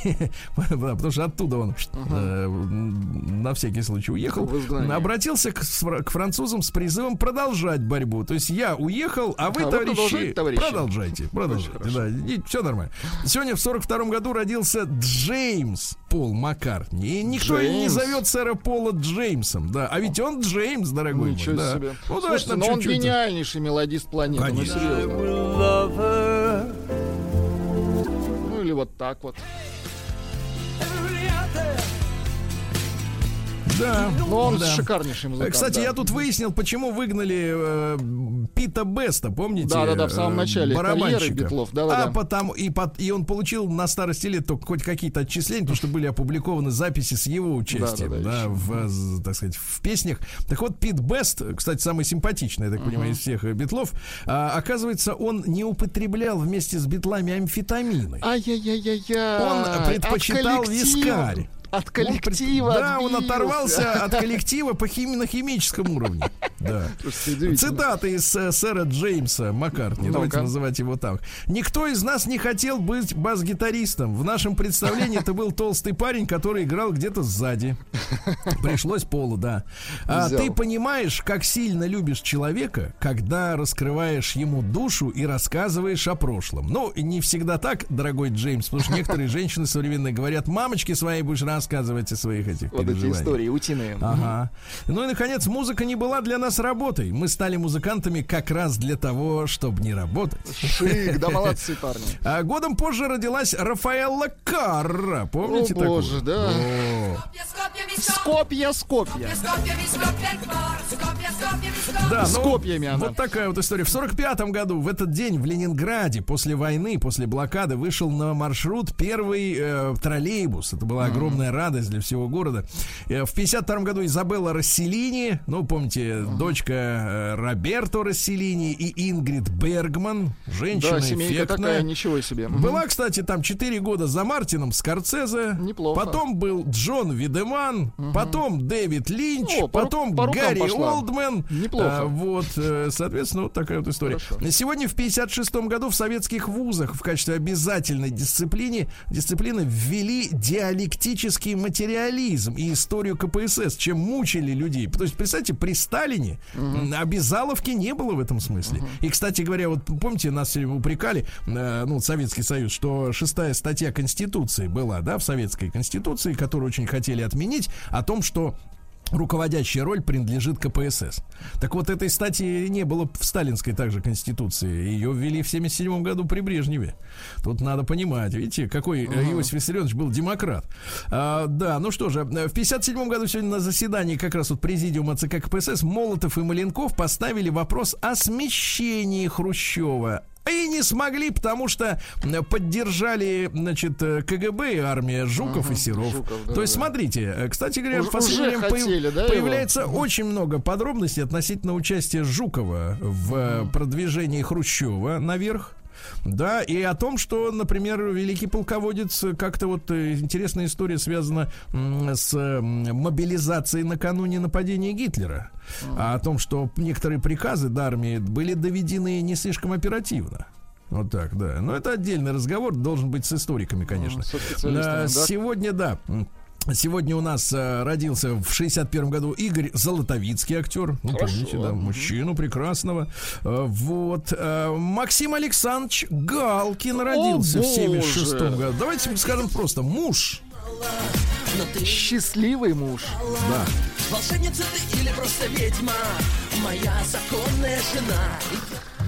потому что оттуда он э, на всякий случай уехал. Обратился к, французам с призывом продолжать борьбу. То есть я уехал, а вы, А вы товарищи, продолжайте, товарищи. продолжайте. Продолжайте. Да, все нормально. Сегодня в 42 году родился Джеймс Пол Маккартни. И никто и не Джеймс. зовет сэра Пола Джеймсом, да. А ведь он Джеймс, дорогой мой, Ничего да. себе. Ну, Слушайте, но он чуть-чуть. гениальнейший мелодист планеты. Ну, Конечно. серьезно. Ну, или вот так вот. Да. Но он да. шикарнейший музыкант. Кстати, да. я тут выяснил, почему выгнали э, Пита Беста, помните? Да-да-да, в самом Э, начале барабанщика. Битлов, да-да-да. А потому и, под- и он получил на старости лет только хоть какие-то отчисления, потому что были опубликованы записи с его участием, Да-да-да, да, еще. в, э, так сказать, в песнях. Так вот, Пит Бест, кстати, самый симпатичный, я так понимаю, из всех э, Битлов, а, оказывается, он не употреблял вместе с Битлами амфетамины. Ай-яй-яй-яй-яй. Он предпочитал коллектива- вискарь. От коллектива Да, он оторвался от коллектива по хими- на химическом уровне. Да. Цитата из э, сэра Джеймса Маккартни. Давайте называть его так. Никто из нас не хотел быть бас-гитаристом. В нашем представлении это был толстый парень, который играл где-то сзади. Пришлось полу, да. А ты понимаешь, как сильно любишь человека, когда раскрываешь ему душу и рассказываешь о прошлом. Ну, не всегда так, дорогой Джеймс, потому что некоторые женщины современные говорят, мамочке своей будешь рассказывать о своих этих Вот эти переживаниях». истории утиные. Ага. Ну и, наконец, музыка не была для нас работой. Мы стали музыкантами как раз для того, чтобы не работать. Шик, да молодцы парни. А годом позже родилась Рафаэлла Карра. Помните О, боже, такую? да. О. Скопья, Скопья. Да, С ну, копьями она. Вот такая вот история. В 45 году, в этот день в Ленинграде, после войны, после блокады, вышел на маршрут первый э, троллейбус. Это была огромная радость для всего города. Э, в 52 году Изабелла Расселини, ну, помните, дочка э, Роберто Расселини и Ингрид Бергман, женщина Да, эффектная. такая, ничего себе. Мгм. Была, кстати, там 4 года за Мартином Скорцезе. Неплохо. Потом был Джон Видеман. Потом Дэвид Линч. О, по потом по Гарри пошла. Олдмен. Неплохо. А, вот, э, соответственно, вот такая вот история. Хорошо. Сегодня в 56 году в советских вузах в качестве обязательной дисциплины, дисциплины ввели диалектический материализм и историю КПСС, чем мучили людей. То есть, представьте, при Сталине м, обязаловки не было в этом смысле. И, кстати говоря, вот помните, нас все время упрекали, э, ну, Советский Союз, что шестая статья Конституции была, да, в Советской Конституции, которую очень хотели отменить, о том, что руководящая роль принадлежит КПСС. Так вот, этой статьи не было в сталинской также конституции. Ее ввели в 77 году при Брежневе. Тут надо понимать, видите, какой э, Иосиф Виссарионович был демократ. А, да, ну что же, в 57 году сегодня на заседании как раз вот президиума ЦК КПСС Молотов и Маленков поставили вопрос о смещении Хрущева и не смогли, потому что поддержали, значит, э, КГБ и армия Жуков и Серов. Жуков, да, То есть, да. смотрите, э, кстати говоря, Уж- в последнее время появ- хотели, да, его? появляется очень много подробностей относительно участия Жукова в э, продвижении Хрущева наверх. Да, и о том, что, например, великий полководец, э, как-то вот э, интересная история связана с мобилизацией накануне нападения Гитлера. А о том, что некоторые приказы до армии были доведены не слишком оперативно. Вот так, да. Но это отдельный разговор, должен быть с историками, конечно. специалистами, Да, да. Сегодня, да. Сегодня у нас э, родился в 61 году Игорь Золотовицкий актер. Ну, Хорошо. помните, да, мужчину прекрасного. Э, вот. э, Максим Александрович Галкин родился в боже! 76 году. Давайте скажем просто муж. Счастливый муж. Да. Волшебница ты или просто ведьма Моя законная жена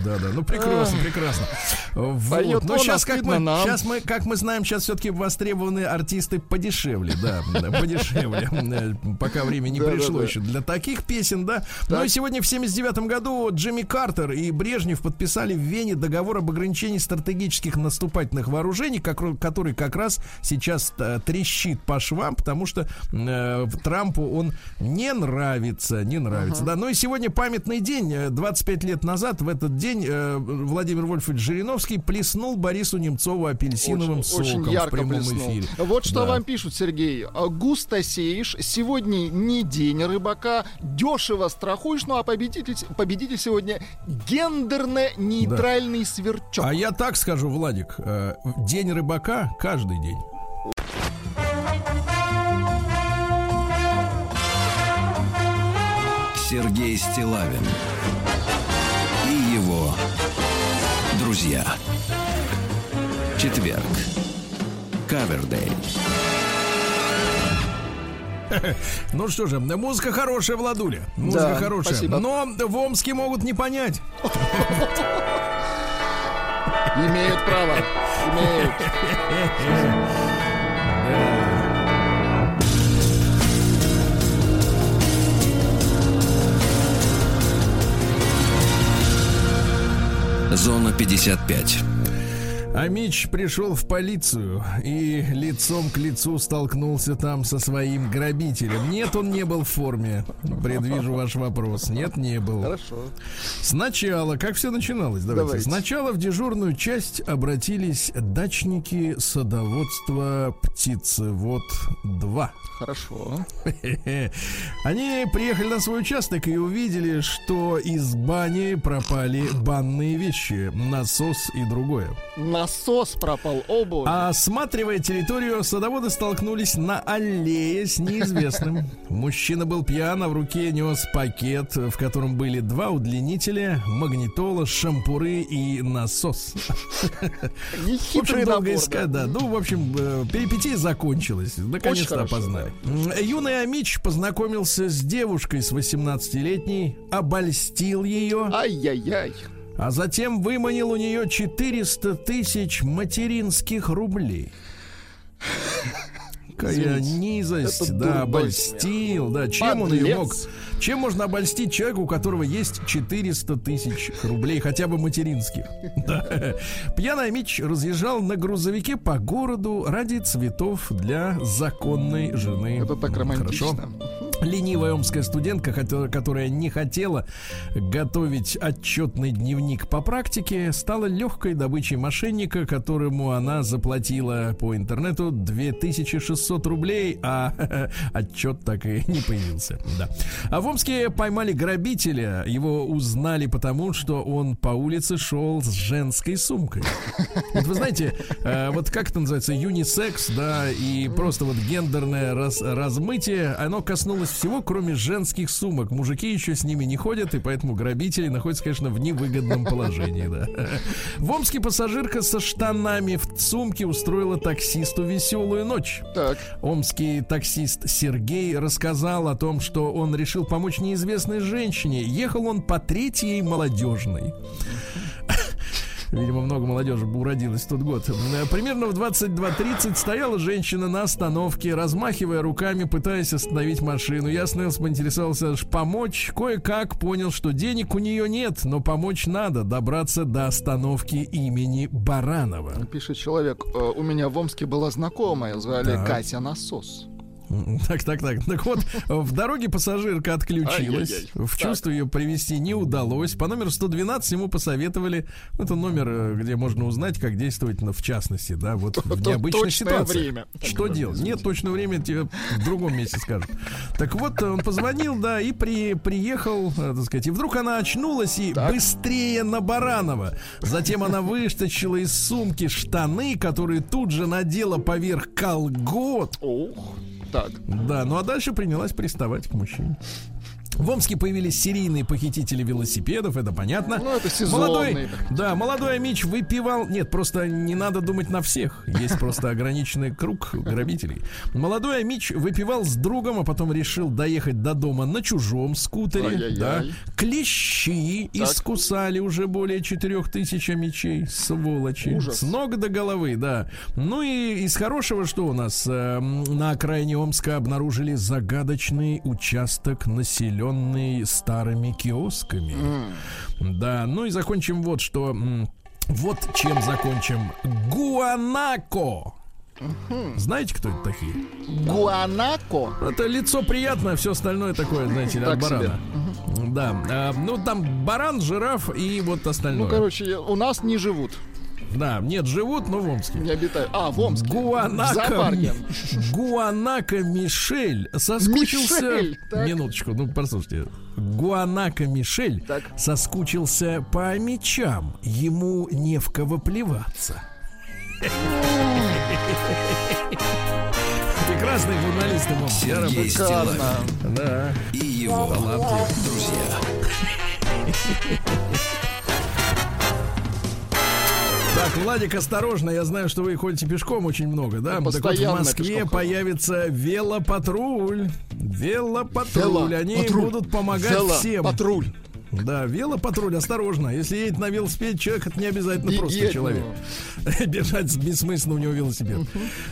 Да, да, ну прекрасно, прекрасно. Вот. Но он, сейчас, как мы, сейчас мы, как мы знаем, сейчас все-таки востребованы артисты подешевле, да, подешевле. Э, Пока время не пришло еще для таких песен, да. Ну и сегодня в 79 году Джимми Картер и Брежнев подписали в Вене договор об ограничении стратегических наступательных вооружений, который как раз сейчас э, трещит по швам, потому что э, Трампу он не нравится, не нравится. Да, ну и сегодня памятный день. Э, 25 лет назад в этот день э, Владимир Вольфович Жириновский плеснул Борису Немцову апельсиновым Очень, очень соком ярко в прямом блеснул. эфире. Вот что Да. вам пишут, Сергей. А, Густо сеешь, сегодня не день рыбака, дешево страхуешь, ну а победитель, победитель сегодня гендерно-нейтральный сверчок. А я так скажу, Владик, э, день рыбака каждый день. Сергей Стилавин друзья. Четверг. Кавердей. Ну что же, музыка хорошая, Владуля. Музыка Да, хорошая. спасибо. Но в Омске могут не понять. Имеют право. Имеют. Зона 55. А Мич пришел в полицию и лицом к лицу столкнулся там со своим грабителем. Нет, он не был в форме. Предвижу ваш вопрос. Нет, не был. Хорошо. Сначала, как все начиналось, давайте. Давайте. Сначала в дежурную часть обратились дачники садоводства Птицевод 2. Хорошо. Они приехали на свой участок и увидели, что из бани пропали банные вещи, насос и другое. Насос пропал. О, боже. Осматривая территорию, садоводы столкнулись на аллее с неизвестным. Мужчина был пьян, а в руке нес пакет, в котором были два удлинителя, магнитола, шампуры и насос. Нехитрый долго искать, да. Ну, в общем, э, перипетия закончилась. Наконец-то опознали. Юный Амич познакомился с девушкой с 18-летней, обольстил ее, Ай-яй-яй. А затем выманил у нее 400 тысяч материнских рублей. Какая низость, это да, обольстил, да. Чем он ее мог? Чем можно обольстить человека, у которого есть 400 тысяч рублей, хотя бы материнских? Да. Пьяный Мич разъезжал на грузовике по городу ради цветов для законной жены. Это так романтично. Хорошо. Ленивая омская студентка, которая не хотела готовить отчетный дневник по практике, стала легкой добычей мошенника, которому она заплатила по интернету 2600 рублей, а отчет так и не появился. Да. А в Омске поймали грабителя. Его узнали потому, что он по улице шел с женской сумкой. Вот вы знаете, э, вот как это называется, юнисекс, да, и просто вот гендерное раз- размытие, оно коснулось всего, кроме женских сумок. Мужики еще с ними не ходят, и поэтому грабители находятся, конечно, в невыгодном положении, да. В Омске пассажирка со штанами в сумке устроила таксисту веселую ночь. Так. Омский таксист Сергей рассказал о том, что он решил помочь неизвестной женщине. Ехал он по третьей молодежной. Видимо, много молодежи уродилось в тот год. Э, Примерно в 22.30 стояла женщина на остановке, размахивая руками, пытаясь остановить машину. Я остановился, поинтересовался помочь. Кое-как понял, что денег у нее нет, но помочь надо добраться до остановки имени Баранова. Пишет человек, «Э, у меня в Омске была знакомая, звали Так. Катя Насос. Так, так, так. Так вот, в дороге пассажирка отключилась. Ай-яй-яй. В чувство ее привести не удалось. По номеру 112 ему посоветовали. Это номер, э, где можно узнать, как действовать, ну, в частности, да, вот в точное ситуациях. время. Что делать? Нет, точное время тебе в другом месте скажут. Так вот, он позвонил, да, и при, приехал, э, так сказать, и вдруг она очнулась и быстрее на Баранова. Затем она вытащила из сумки штаны, которые тут же надела поверх колгот. Ох, так. Да, ну а дальше принялась приставать к мужчине. В Омске появились серийные похитители велосипедов, это понятно. Ну, это сезонный. Молодой, да, молодой Амич выпивал... Нет, просто не надо думать на всех. Есть просто ограниченный круг грабителей. Молодой Амич выпивал с другом, а потом решил доехать до дома на чужом скутере. Ай-яй-яй. Да. Клещи Так. искусали уже более четырех тысяч амичей. Сволочи. Ужас. С ног до головы, да. Ну и из хорошего, что у нас э, м, на окраине Омска обнаружили загадочный участок, населенный старыми киосками. Да, ну и закончим вот что. Вот чем закончим. Гуанако. Знаете, кто это такие? Гуанако. Это лицо приятное, все остальное такое, знаете от себе. барана. Да. а, ну, там баран, жираф и вот остальное. Ну, короче, у нас не живут, Да, нет, живут, но в Омске. не обитают. А, в Омске. Зоопарке. Гуанако Мишель соскучился... Мишель, так. Минуточку, ну послушайте. Гуанако Мишель Так. соскучился по мечам. Ему не в кого плеваться. Прекрасный журналист ему. Я Сергей работаю. Стилавин. Да. и его друзья. Так, Владик, осторожно, я знаю, что вы ходите пешком очень много, да? Так вот, в Москве хожу. появится велопатруль. Велопатруль. Они Велопатруль. будут помогать Вело- всем. Патруль. Да, велопатруль, осторожно. Если едет на велосипеде человек, это не обязательно Беги просто человек. Бежать бессмысленно у него велосипед.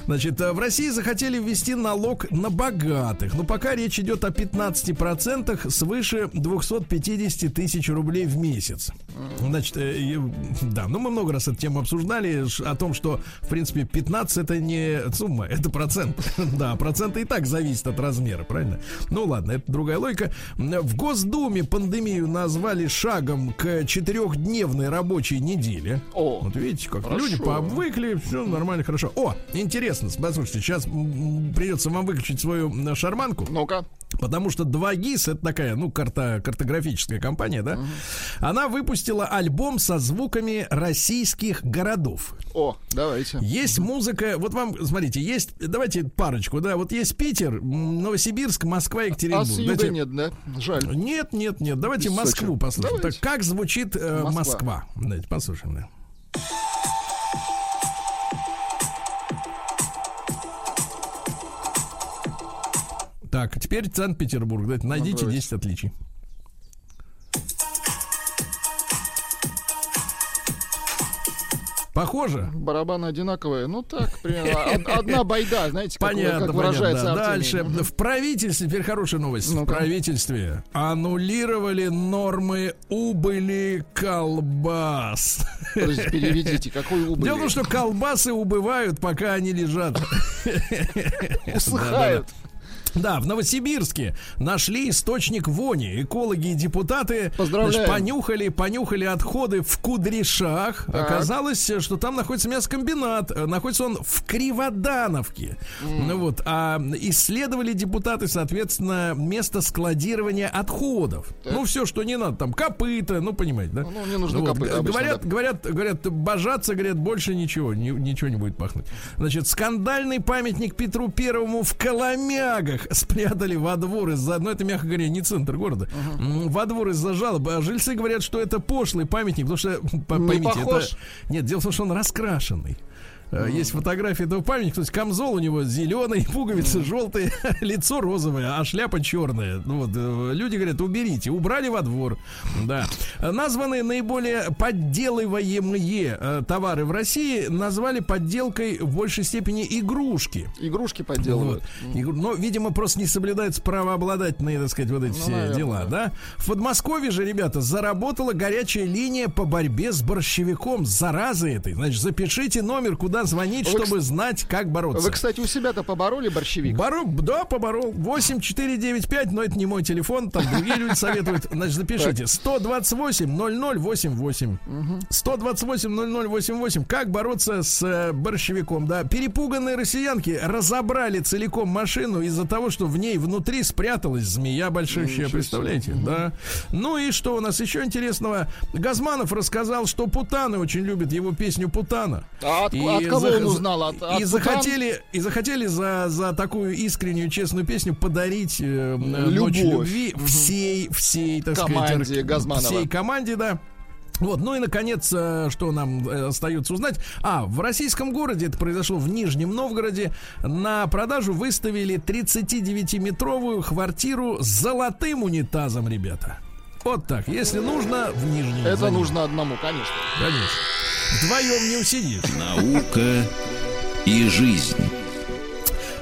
Значит, э, в России захотели ввести налог на богатых. Но пока речь идет о 15% свыше 250 тысяч рублей в месяц. Значит, э, и, да, ну мы много раз эту тему обсуждали о том, что, в принципе, 15 это не сумма, это процент. Да, проценты и так зависят от размера, правильно? Ну ладно, это другая логика. В Госдуме пандемию назвали шагом к четырехдневной рабочей неделе. О, Вот видите, как хорошо. люди повыкли, все нормально, хорошо. О, интересно, послушайте, сейчас придется вам выключить свою шарманку. Ну-ка. Потому что 2GIS это такая, ну, карта, картографическая компания, да? Она выпустила альбом со звуками российских городов. О, давайте. Есть музыка, вот вам, смотрите, есть, давайте парочку, да, вот есть Питер, Новосибирск, Москва, А Екатеринбург. с юга Давайте- нет, да? Жаль. Нет, нет, нет, давайте Москву Сочи. послушаем. Давайте. Так, как звучит э, Москва. Москва? Давайте послушаем, да. Так, теперь Санкт-Петербург. Давайте, найдите давайте. 10 отличий. Похоже? Барабаны одинаковые. Ну так, примерно. Од- Одна байда, знаете, как, Понятно, как выражается понятно. Дальше. В правительстве, теперь хорошая новость. В Ну-ка. правительстве аннулировали нормы убыли колбас. Подождите, переведите, какой убыль? Дело в том, что колбасы убывают, пока они лежат. Усыхают. Да, в Новосибирске нашли источник вони. Экологи и депутаты значит, понюхали, понюхали отходы в Кудряшах. Так. Оказалось, что там находится мясокомбинат. Э, Находится он в Криводановке. Ну вот, а исследовали депутаты, соответственно, место складирования отходов. Ну, все, что не надо, там копыта, ну, понимаете, да? Ну, не нужно Вот, копыта обычно, Говорят, да. говорят, говорят, божаться, говорят, больше ничего, ни- ничего не будет пахнуть. Значит, скандальный памятник Петру Первому в Коломягах спрятали во двор из-за, ну это, мягко говоря, не центр города, М, во двор из-за жалоб. А жильцы говорят, что это пошлый памятник, потому что, по- Не поймите, похож. это... Нет, дело в том, что он раскрашенный. Э, Есть фотография этого памятника, то есть камзол у него зеленый, пуговицы желтые, лицо розовое, а шляпа черная. Ну вот, э, люди говорят, уберите, убрали во двор. Да. Названные наиболее подделываемые э, товары в России назвали подделкой в большей степени игрушки. Игрушки Вот. подделывают. Игру- Но, видимо, просто не соблюдаются правообладательные, так сказать, вот эти Ну, все наверное, дела, да. В Подмосковье же, ребята, заработала горячая линия по борьбе с борщевиком, с заразой этой. Значит, запишите номер, куда звонить, Вы, чтобы знать, как бороться. Вы, кстати, у себя-то побороли борщевик? Боро... Да, поборол. 8495, но это не мой телефон, там другие люди советуют. Значит, запишите. 128 0088. 128 0088. Как бороться с э, борщевиком? Да, перепуганные россиянки разобрали целиком машину из-за того, что в ней внутри спряталась змея большущая, представляете? Да. Ну и что у нас еще интересного? Газманов рассказал, что Путаны очень любят его песню Путана. А И- От кого зах- он узнал? От- от и захотели, и захотели за, за такую искреннюю, честную песню подарить э, э, «Ночь Любовь. любви» всей, всей, так Команде сказать, Газманова. всей команде, да. Вот, ну и наконец, э, что нам э, остается узнать? А, в российском городе, это произошло в Нижнем Новгороде, на продажу выставили 39-метровую квартиру с золотым унитазом, ребята. Вот так. Если нужно, в Нижний. Это нужно одному, конечно. Конечно. Вдвоем не усидишь. Наука и жизнь.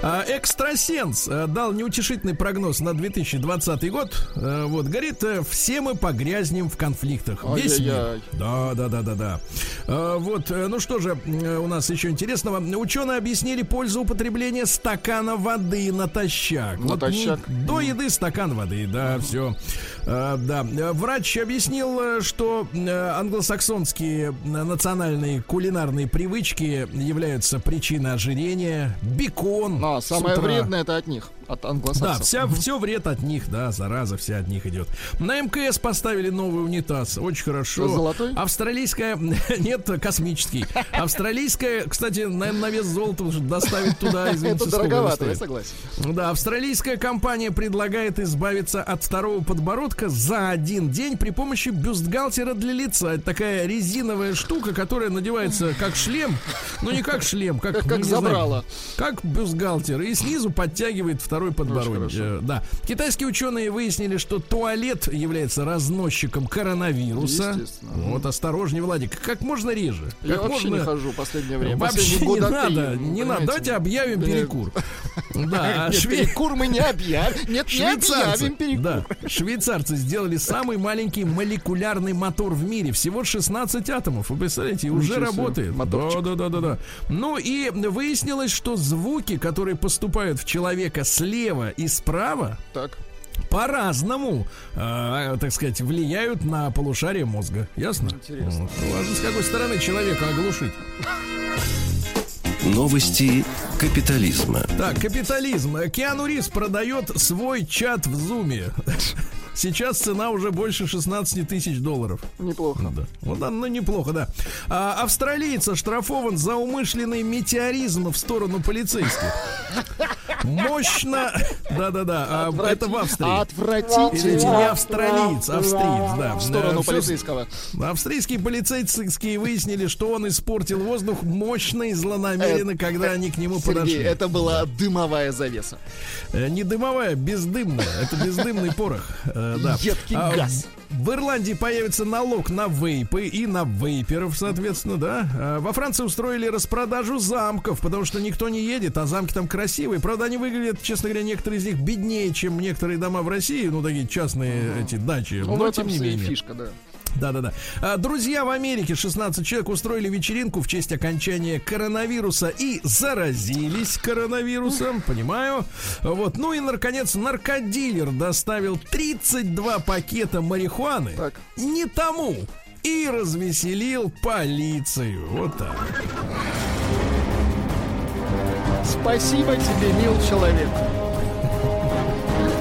А, Экстрасенс э, дал неутешительный прогноз на 2020 год. Э, Вот, говорит, э, все мы погрязнем в конфликтах. Весь мир. Да, да, да, да, да. Вот, ну что же, у нас еще интересного. Ученые объяснили пользу употребления стакана воды натощак. Вот, Натощак. м, До еды стакан воды, да, все. Да. Э, Врач объяснил, э, что э, англосаксонские национальные кулинарные привычки являются причиной ожирения. Бекон. А, с самое утра. вредное это от них, от Да, англосаксов. вся, все вред от них, да, зараза вся от них идет. На МКС поставили новый унитаз, очень хорошо. Золотой? Австралийская, нет, космический. Австралийская, кстати, наверное, на вес золота доставить туда, извините, Это дороговато, я согласен. Да, австралийская компания предлагает избавиться от второго подбородка за один день при помощи бюстгальтера для лица. Это такая резиновая штука, которая надевается как шлем, но не как шлем, как, Как- ну, как не знаю, забрало. как бюстгальтер. И снизу подтягивает второй подбородок. хорошо. Э, Да. Китайские ученые выяснили, что туалет является разносчиком коронавируса. Вот осторожнее, Владик. Как можно реже. Я Как вообще можно... не хожу в последнее время. Вообще не надо, не надо. Давайте объявим перекур. Да, а перекур мы не объявим. Нет, не объявим перекур. швейцарцы сделали самый маленький молекулярный мотор в мире. Всего 16 атомов. Вы представляете, уже работает. Да, да, да, да, да. Ну и выяснилось, что звуки, которые поступают в человека слева и справа, Так. по-разному, э, так сказать, влияют на полушарие мозга. Ясно? Интересно. Вот. Важно, с какой стороны человека оглушить. Новости капитализма. Так, капитализм. Киану Ривз продает свой чат в Зуме. Сейчас цена уже больше 16 тысяч долларов. Неплохо. Да. Вот, да, ну неплохо, да. А, австралиец оштрафован за умышленный метеоризм в сторону полицейских. Мощно. Да-да-да. а, это в Австрии. Отвратительно. не австралиец, австриец, да. В сторону полицейского. Австрийские полицейские выяснили, что он испортил воздух мощно и злонамеренно, когда они к нему Сергей, подошли. это была дымовая завеса. Э, Не дымовая, бездымная. Это бездымный порох. Э, да. Едкий А, газ. В Ирландии появится налог на вейпы и на вейперов, соответственно, да. А Во Франции устроили распродажу замков, потому что никто не едет, а замки там красивые. Правда, они выглядят, честно говоря, некоторые из них беднее, чем некоторые дома в России, ну, такие частные эти дачи. Ну, Но, тем не менее. фишка, да. Да-да-да. А, Друзья в Америке, 16 человек, устроили вечеринку в честь окончания коронавируса и заразились коронавирусом, понимаю. Вот. Ну и, наконец, наркодилер доставил 32 пакета марихуаны Так. не тому и развеселил полицию. Вот так. Спасибо тебе, мил человек.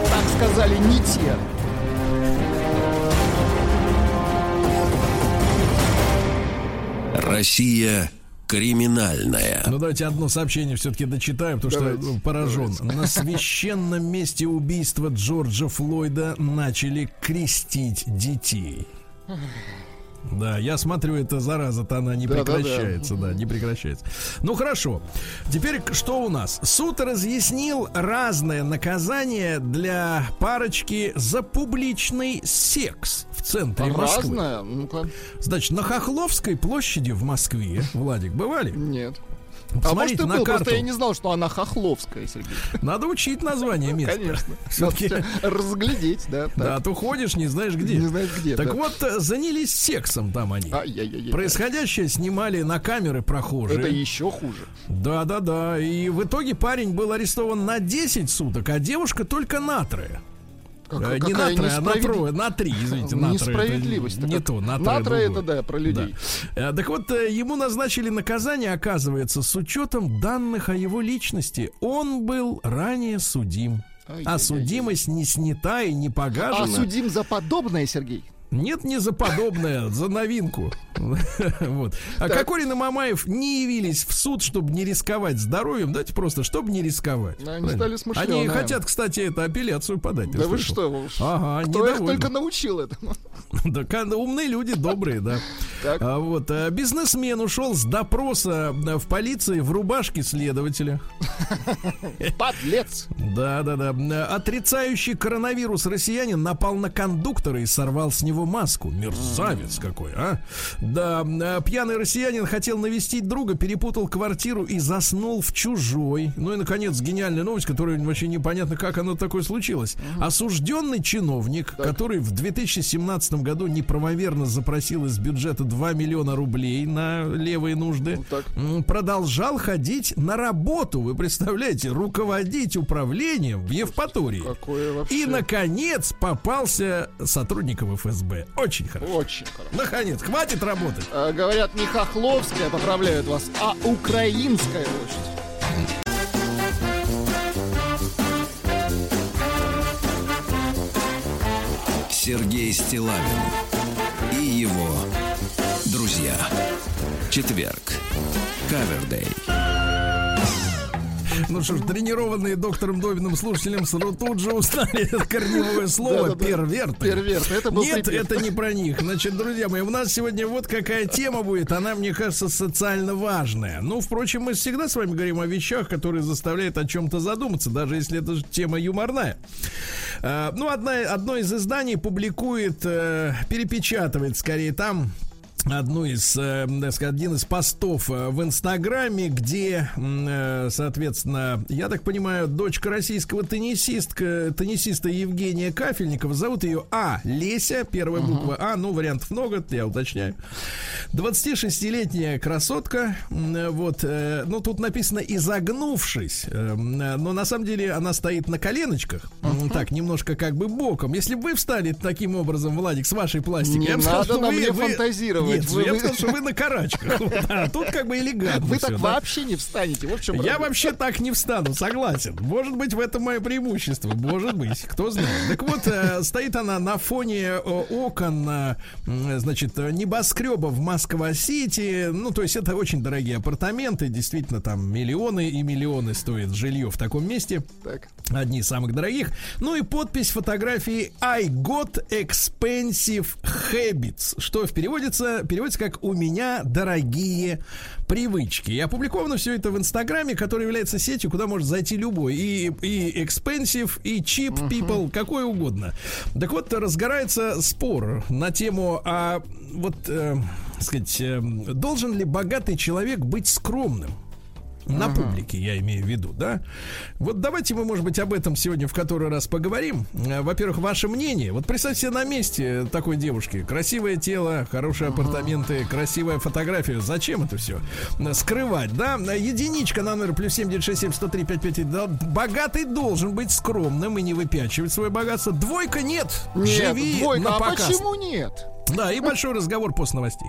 Так сказали не те. Россия криминальная. Ну, давайте одно сообщение все-таки дочитаю, потому Давайте, что ну, поражен. На священном месте убийства Джорджа Флойда начали крестить детей. Да, я смотрю, эта зараза-то она не Да-да-да. прекращается, да, не прекращается. Ну хорошо. Теперь что у нас? Суд разъяснил разное наказание для парочки за публичный секс в центре Москвы. Разное? Ну-ка. Значит, на Хохловской площади в Москве, Владик, бывали? Нет. А может Посмотрите и был, карту. просто я не знал, что она хохловская, Сергей. Надо учить название места. Конечно. Надо разглядеть, да. Да, а так. то ходишь, не знаешь где. Не знаешь где, Так да. вот, э, занялись сексом там они. Ай-яй-яй. Происходящее снимали на камеры прохожие. Это еще хуже. Да, да, да. И в итоге парень был арестован на 10 суток, а девушка только на трое. Как- Э, не какая на трое, а на трое, на три, извините, на трое. Это Несправедливость. Не то, на. Натра это да, про людей. Да. Э, Так вот, э, ему назначили наказание, оказывается, с учетом данных о его личности. Он был ранее судим. А судимость не снята и не погажена. А судим за подобное, Сергей? Нет, не за подобное, за новинку. Вот. А Кокорин и Мамаев не явились в суд, чтобы не рисковать здоровьем. Давайте просто, чтобы не рисковать. Они стали смышленые. Они хотят, кстати, это апелляцию подать. Да вы что? Ага, Кто их недовольны. только научил этому? Да, умные люди, добрые, да. Так. А вот а, бизнесмен ушел с допроса а, в полиции в рубашке следователя. Подлец. Да, да, да. Отрицающий коронавирус россиянин напал на кондуктора и сорвал с него маску. Мерзавец какой, а? Да, а, пьяный россиянин хотел навестить друга, перепутал квартиру и заснул в чужой. Ну и, наконец, гениальная новость, которая вообще непонятно, как оно такое случилось. Осужденный чиновник, который в 2017 году неправомерно запросил из бюджета 2 миллиона рублей на левые нужды, так. м, продолжал ходить на работу. Вы представляете, руководить управлением в Евпатории. Какое вообще... И, наконец, попался сотрудникам ФСБ. Очень хорошо. Очень хорошо. Наконец, хватит работать. А, Говорят, не Хохловская, поправляют вас, а Украинская площадь. Сергей Стилавин и его друзья. Четверг. Кавердей. Ну что ж, тренированные доктором Добиным слушателям сразу тут же узнали корневое слово перверт. Перверт, это был Нет, это не про них. Значит, друзья мои, у нас сегодня вот какая тема будет. Она, мне кажется, социально важная. Ну, впрочем, мы всегда с вами говорим о вещах, которые заставляют о чем-то задуматься, даже если это же тема юморная. А, ну, одна, одно из изданий публикует, э, перепечатывает скорее там одну из, э, так сказать, один из постов э, в Инстаграме, где, э, соответственно, я так понимаю, дочка российского теннисистка, теннисиста Евгения Кафельникова, зовут ее А. Леся, первая буква А, ну, вариантов много, я уточняю. 26-летняя красотка, вот, ну, тут написано «изогнувшись», но на самом деле она стоит на коленочках, так, немножко как бы боком. Если бы вы встали таким образом, Владик, с вашей пластикой, Не я бы сказал, что вы- вы- фантазировать. Нет, Вы- я сказал, что вы на карачках. А тут как бы элегантно Вы так вообще не встанете. Вот в чем Я проблема. вообще так не встану, согласен. Может быть, в этом мое преимущество. Может быть, кто знает. Так вот, э, стоит она на фоне э, окон, э, значит, э, небоскреба в Москва-Сити. Ну, то есть это очень дорогие апартаменты. Действительно, там миллионы и миллионы стоит жилье в таком месте. Так. Одни из самых дорогих. Ну и подпись фотографии I got expensive habits, что в переводится, переводится как «У меня дорогие привычки». И опубликовано все это в Инстаграме, который является сетью, куда может зайти любой. И, и expensive, и cheap people, какой угодно. Так вот, разгорается спор на тему, а вот, э, сказать, э, должен ли богатый человек быть скромным? На публике, я имею в виду, да? Вот давайте мы, может быть, об этом сегодня в который раз поговорим. Э, Во-первых, ваше мнение. Вот представьте себе на месте такой девушки. Красивое тело, хорошие апартаменты, красивая фотография. Зачем это все? Скрывать, да? Единичка на номер плюс 7967 103 55. Да, Богатый должен быть скромным и не выпячивать свое богатство. Двойка нет. Нет, Живи двойка, на а показ. почему нет? Да, и большой разговор после новостей.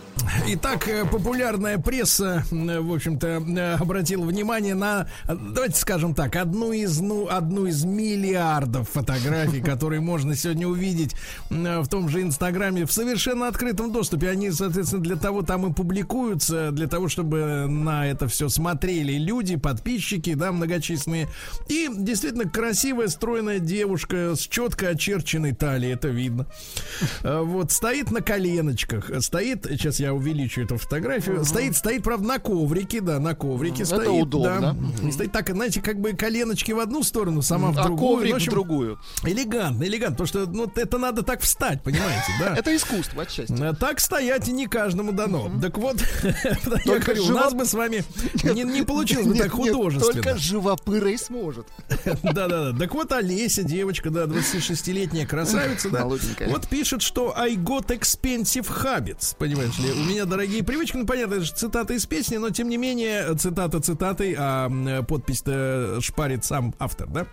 Итак, э, популярная пресса, э, в общем-то, э, обратила внимание на, давайте скажем так, одну из, ну, одну из миллиардов фотографий, которые можно сегодня увидеть в том же Инстаграме в совершенно открытом доступе. Они, соответственно, для того там и публикуются, для того, чтобы на это все смотрели люди, подписчики, да, многочисленные. И действительно красивая, стройная девушка с четко очерченной талией, это видно. Вот, стоит на коленочках, стоит, сейчас я увеличу эту фотографию, стоит, стоит, правда, на коврике, да, на коврике Это стоит. удобно. Да, И стоит так, знаете, как бы коленочки в одну сторону, сама в А другую. коврик Ну, в в общем, другую. Элегантно, элегантно, потому что, ну, это надо так встать, понимаете, да? Это искусство отчасти. Э, Так стоять и не каждому дано. Так вот, я Только говорю, у нас бы с вами не, не получилось бы так художественно. Только живопырой сможет. Да-да-да. Так вот, Олеся, девочка, да, 26-летняя красавица, да. Вот пишет, что I got expensive habits. Понимаешь ли, у меня дорогие привычки. Ну, понятно, это же цитата из песни, но тем не менее, цитата цитатой, а подпись-то шпарит сам автор, да,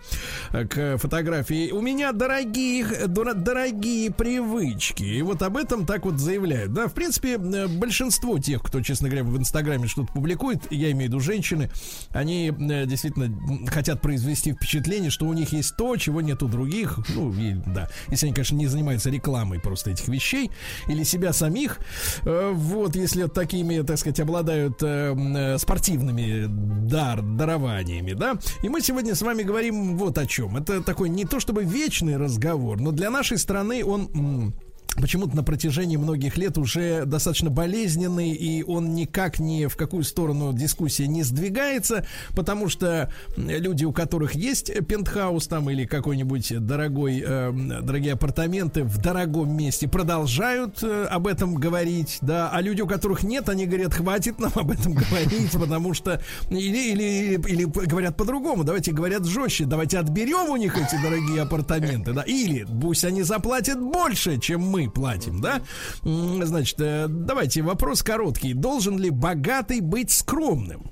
к фотографии. У меня дорогие, дорогие привычки. И вот об этом так вот заявляют. Да, в принципе, большинство тех, кто, честно говоря, в Инстаграме что-то публикует, я имею в виду женщины, они действительно хотят произвести впечатление, что у них есть то, чего нет у других. Ну, и, да, если они, конечно, не занимаются рекламой просто этих вещей или себя самих. Э, Вот, если такими, так сказать, обладают э, м, э, спортивными дар, дарованиями, да. И мы сегодня с вами говорим вот о чем. Это такой не то чтобы вечный разговор, но для нашей страны он... почему-то на протяжении многих лет уже достаточно болезненный, и он никак ни в какую сторону дискуссия не сдвигается, потому что люди, у которых есть пентхаус там или какой-нибудь дорогой, э, дорогие апартаменты в дорогом месте, продолжают э, об этом говорить, да, а люди, у которых нет, они говорят, хватит нам об этом говорить, потому что или, или, или говорят по-другому, давайте говорят жестче, давайте отберем у них эти дорогие апартаменты, да, или пусть они заплатят больше, чем мы платим, да. Значит, э, давайте вопрос короткий. Должен ли богатый быть скромным?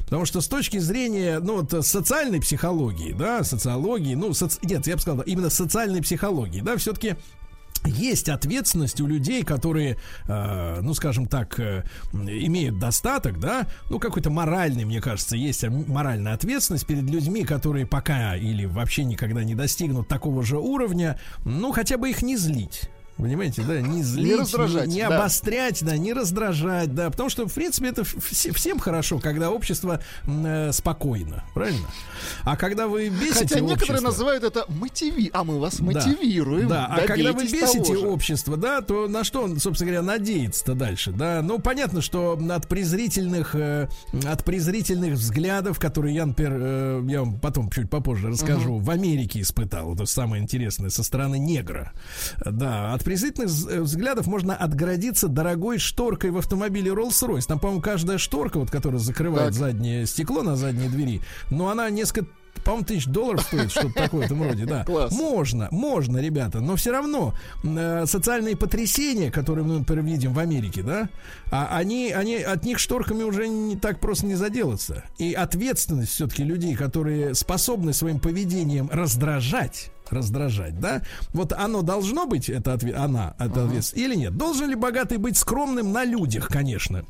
Потому что с точки зрения, ну, вот, социальной психологии, да, социологии, ну, соци- нет, я бы сказал, именно социальной психологии, да, все-таки есть ответственность у людей, которые, э, ну, скажем так, э, имеют достаток, да, ну, какой-то моральный, мне кажется, есть моральная ответственность перед людьми, которые пока или вообще никогда не достигнут такого же уровня, ну, хотя бы их не злить. Понимаете, да, не злить, раздражать, не, не да. обострять, да, не раздражать, да, потому что, в принципе, это вс- всем хорошо, когда общество э, спокойно, правильно? А когда вы бесите Хотя некоторые общество- называют это мотиви, а мы вас да. мотивируем. Да, а когда вы бесите общество, да, то на что он, собственно говоря, надеется-то дальше, да? Ну, понятно, что от презрительных, э, от презрительных взглядов, которые я, например, э, я вам потом чуть попозже расскажу, в Америке испытал, это самое интересное, со стороны негра. Да, от презрительных э, взглядов можно отгородиться дорогой шторкой в автомобиле Rolls-Royce. Там, по-моему, каждая шторка, вот, которая закрывает Так. заднее стекло на задней двери, но она несколько по-моему, тысяч долларов стоит, что-то такое в этом роде, да. Класс. Можно, можно, ребята, но все равно э, социальные потрясения, которые мы, например, видим в Америке, да, а они, они от них шторками уже не так просто не заделаться. И ответственность все-таки людей, которые способны своим поведением раздражать, раздражать, да, вот оно должно быть, это отве- она, это ответственность, или нет? Должен ли богатый быть скромным на людях, конечно?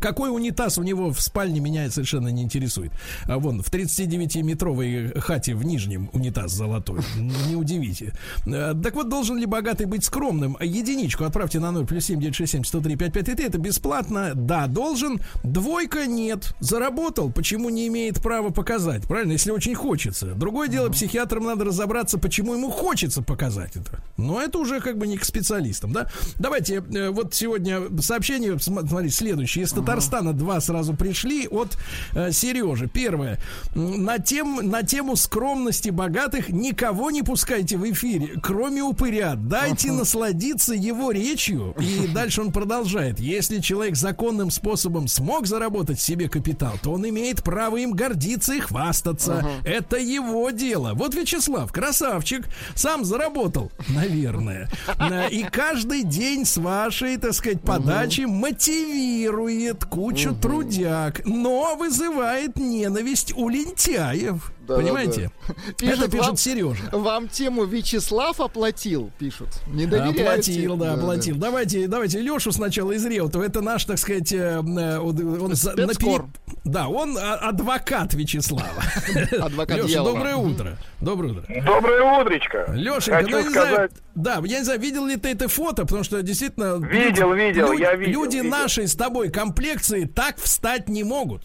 Какой унитаз у него в спальне меня совершенно не интересует. А вон в 39-метровой хате в Нижнем унитаз золотой. Не удивите. Э, Так вот, должен ли богатый быть скромным? Единичку отправьте на 0 плюс 7 967 103 5533. Это бесплатно. Да, должен. Двойка нет. Заработал. Почему не имеет права показать? Правильно, если очень хочется. Другое дело, психиатрам надо разобраться, почему ему хочется показать это. Но это уже как бы не к специалистам, да? Давайте, э, вот сегодня сообщение, см- смотри, следующее. Из Татарстана два сразу пришли от э, Сережи. Первое. На, тем, на тему скромности богатых никого не пускайте в эфире, кроме упыря. Дайте насладиться его речью. И дальше он продолжает. Если человек законным способом смог заработать себе капитал, то он имеет право им гордиться и хвастаться. Это его дело. Вот Вячеслав, красавчик, сам заработал, наверное. Э, И каждый день с вашей, так сказать, подачи мотивирует кучу трудяг, но вызывает ненависть у лентяев. Да, Понимаете? да, да. Это пишет вам- Сережа. Вам тему Вячеслав оплатил, пишут. Не доверяйте. Оплатил, да, оплатил. Давайте, давайте Лешу сначала из Реутова. Это наш, так сказать, э, э, он, он пере- Да, он а, адвокат Вячеслава. Адвокат Леша, доброе утро. Доброе утро. Доброе утречко. Лешенька, Хочу ну, я не знаю, сказать, да, я не знаю, видел ли ты это фото, потому что действительно... Видел, видел, я видел, Люди видел. нашей с тобой комплекции так встать не могут.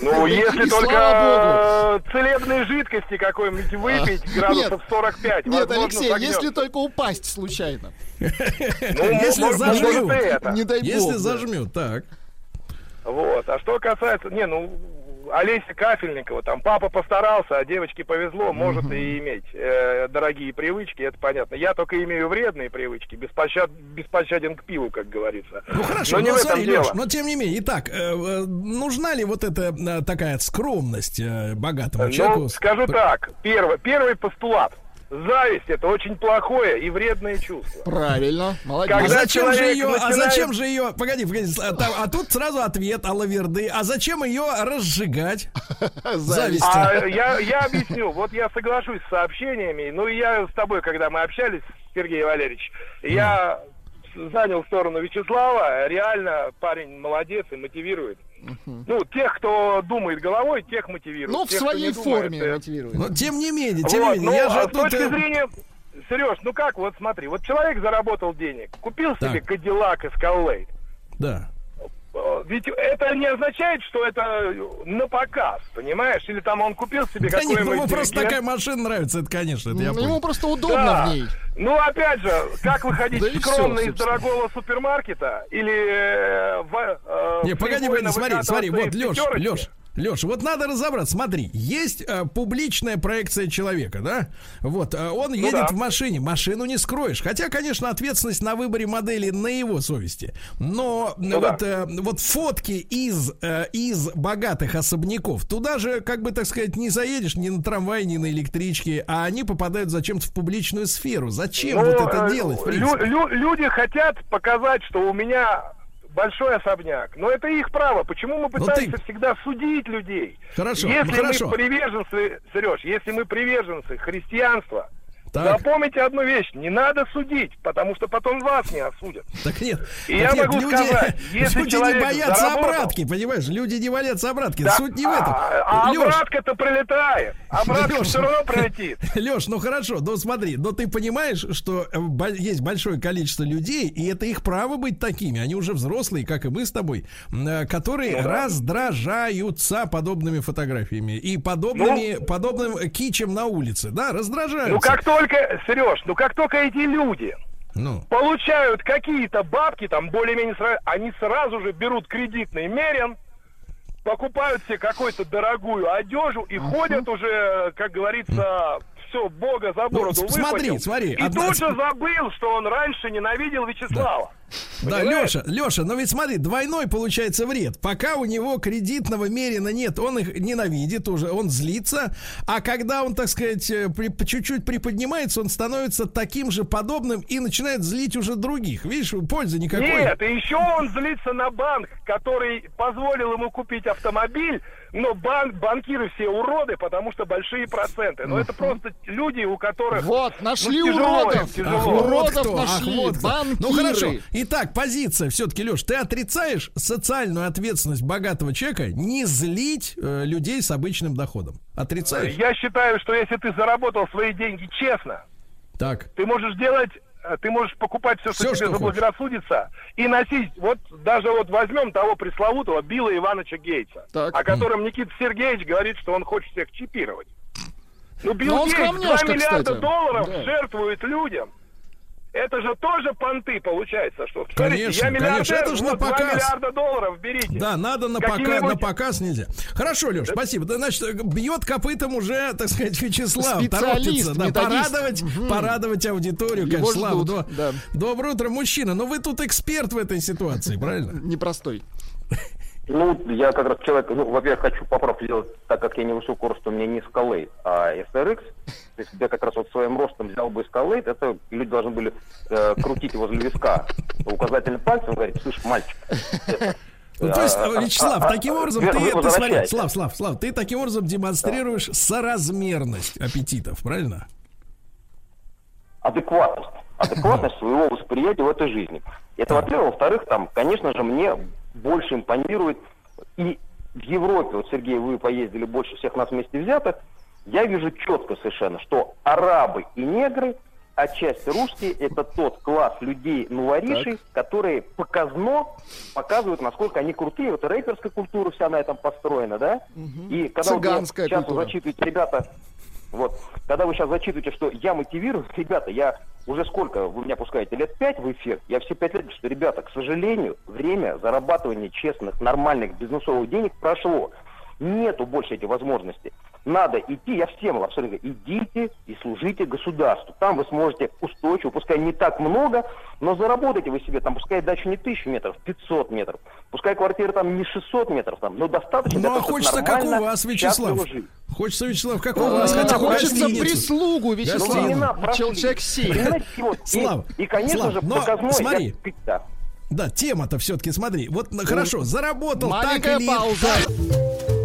Ну, если только целебной жидкости какой-нибудь выпить, градусов 45, Нет, Алексей, если только упасть случайно. Ну, если может, зажмут. может, и это. Не дай Если бог. да. зажмет, так. Вот. А что касается, не, ну, Олеся Кафельникова, там папа постарался, а девочке повезло, может и иметь э, дорогие привычки, это понятно. Я только имею вредные привычки, беспощад, беспощаден к пиву, как говорится. Ну хорошо, но не но в этом смотри, дело. Леш, но тем не менее, итак, э, э, нужна ли вот эта э, такая скромность э, богатому человеку? Ну, скажу П- так, первый, первый постулат. Зависть это очень плохое и вредное чувство. Правильно, молодец. А Когда зачем же ее, а начинает- зачем же ее, погоди, погоди, а, там- а тут сразу ответ Алаверды, а зачем ее разжигать? Зависть. А я, я объясню. Вот я соглашусь с сообщениями. Ну, и я с тобой, когда мы общались, Сергей Валерьевич, я занял сторону Вячеслава. Реально парень молодец и мотивирует. Ну, тех, кто думает головой, тех мотивирует. Ну, в Тех, своей не думает, форме э, мотивирует. Но тем не менее, тем вот, не менее, ну, я же а с тут... точки э, зрения... Сереж, ну как, вот смотри, вот человек заработал денег, купил себе Так. Кадиллак Эскалейд. Да. Э, Ведь это не означает, что это на показ, понимаешь? Или там он купил себе Да нет, ну, какой-нибудь... ему просто такая машина нравится, это, конечно, это я Ну, понял. Ему просто удобно Да. в ней. Ну, опять же, как выходить Да скромно всё, из дорогого супермаркета или э, в, э, Не, погоди, погоди, смотри, смотри, вот, Леш? Леш, Леш, вот надо разобраться. Смотри, есть э, публичная проекция человека, да? Вот, э, он едет да. в машине, машину не скроешь. Хотя, конечно, ответственность на выборе модели на его совести. Но Ну вот, да. э, вот фотки из, э, из богатых особняков, туда же, как бы так сказать, не заедешь ни на трамвае, ни на электричке, а они попадают зачем-то в публичную сферу. Зачем Ну, вот это э, делать, лю- лю- люди хотят показать, что у меня большой особняк. Но это их право. Почему мы Ну, пытаемся ты- всегда судить людей? Хорошо, Если ну, хорошо. мы приверженцы, Сереж, если мы приверженцы христианства, Так. запомните одну вещь, не надо судить, потому что потом вас не осудят. Так нет, И так я нет, могу люди, сказать, если люди не боятся заработал- обратки, понимаешь? Люди не боятся обратки. Да, Суть не в этом. А, а обратка-то прилетает. Обратка Лёш. все равно прилетит. Леш, ну хорошо, ну смотри, но ты понимаешь, что э, есть большое количество людей, и это их право быть такими. Они уже взрослые, как и мы с тобой, э, которые Ну да. раздражаются подобными фотографиями и подобными, подобным кичем на улице. Да, раздражаются. Ну как только, Сереж, ну как только эти люди Ну, получают какие-то бабки, там более-менее сразу, они сразу же берут кредитный мерен, покупают себе какую-то дорогую одежу и ходят уже, как говорится, все, бога за бороду Ну, смотри, выхватил. смотри, И одна- тут же забыл, что он раньше ненавидел Вячеслава. Да, Понимаешь? Леша, Леша, но ведь смотри, двойной получается вред. Пока у него кредитного мерина нет, он их ненавидит уже, он злится. А когда он, так сказать, э, при- по чуть-чуть приподнимается, он становится таким же подобным и начинает злить уже других. Видишь, пользы никакой. Нет, и еще он злится на банк, который позволил ему купить автомобиль, но банк, банкиры все уроды, потому что большие проценты. Но это просто люди, у которых... Вот, нашли ну, тяжело уродов. тяжело. Ах, вот Уродов кто, ах, нашли, вот кто. банкиры. Ну хорошо. Итак, позиция все-таки, Леш, ты отрицаешь социальную ответственность богатого человека не злить э, людей с обычным доходом. Отрицаешь? Я считаю, что если ты заработал свои деньги честно, Так. ты можешь делать, ты можешь покупать все, что Всё, тебе что заблагорассудится, и носить, вот даже вот возьмем того пресловутого Билла Ивановича Гейтса, Так. о котором Никита Сергеевич говорит, что он хочет всех чипировать. Ну, Билл он Гейтс 2 скромняшка, миллиарда кстати. долларов Да. жертвует людям. Это же тоже понты получается, что смотрите, Конечно, я конечно, это же на вот 2 показ. миллиарда долларов берите. Да, надо на, пока, на показ нельзя. Хорошо, Леш, спасибо. Да, значит, бьет копытом уже, так сказать, Вячеслав. Специалист, торопится, да, порадовать, порадовать аудиторию, Его конечно, Слава. ждут, да. Доброе утро, мужчина. Ну, вы тут эксперт в этой ситуации, правильно? Непростой. Ну, я как раз человек, ну, во-первых, хочу поправку сделать, так как я невысокого роста, у меня не Escalade, а SRX. То есть я как раз вот своим ростом взял бы Escalade, это люди должны были э, крутить возле виска указательным пальцем, говорить, слышь, мальчик, это, Ну, то есть, а, а, Вячеслав, а, таким образом, ты, ты смотри. Слав, Слав, Слав, ты таким образом демонстрируешь соразмерность аппетитов, правильно? адекватность. Адекватность своего восприятия в этой жизни. Это во-первых. Во-вторых, там, конечно же, мне больше импонирует и в Европе, вот, Сергей, вы поездили больше всех нас вместе взятых, я вижу четко совершенно, что арабы и негры, отчасти русские, это тот класс людей, нуворишей, которые показно показывают, насколько они крутые. Вот рэперская культура вся на этом построена, да? И когда вот Цыганская сейчас вы культура. зачитываете, ребята, вот, когда вы сейчас зачитываете, что я мотивирую, ребята, я уже сколько, вы меня пускаете, лет пять в эфир, я все пять лет что, ребята, к сожалению, время зарабатывания честных, нормальных бизнесовых денег прошло. Нету больше этих возможностей. Надо идти, я всем абсолютно говорю, идите и служите государству. Там вы сможете устойчиво, пускай не так много, но заработайте вы себе, там, пускай дача не тысячу метров, 500 метров, пускай квартира там не 600 метров, там, но достаточно Ну, для а хочется, как у вас, Вячеслав. Хочется, Вячеслав, как у вас? А, Хотя бы Хочется прислугу, Вячеслав. Человек семь. Понимаете, вот, и- конечно же, но показной... смотри. да. Тема-то все-таки, смотри. Вот хорошо, заработал Маленькая так или пауза.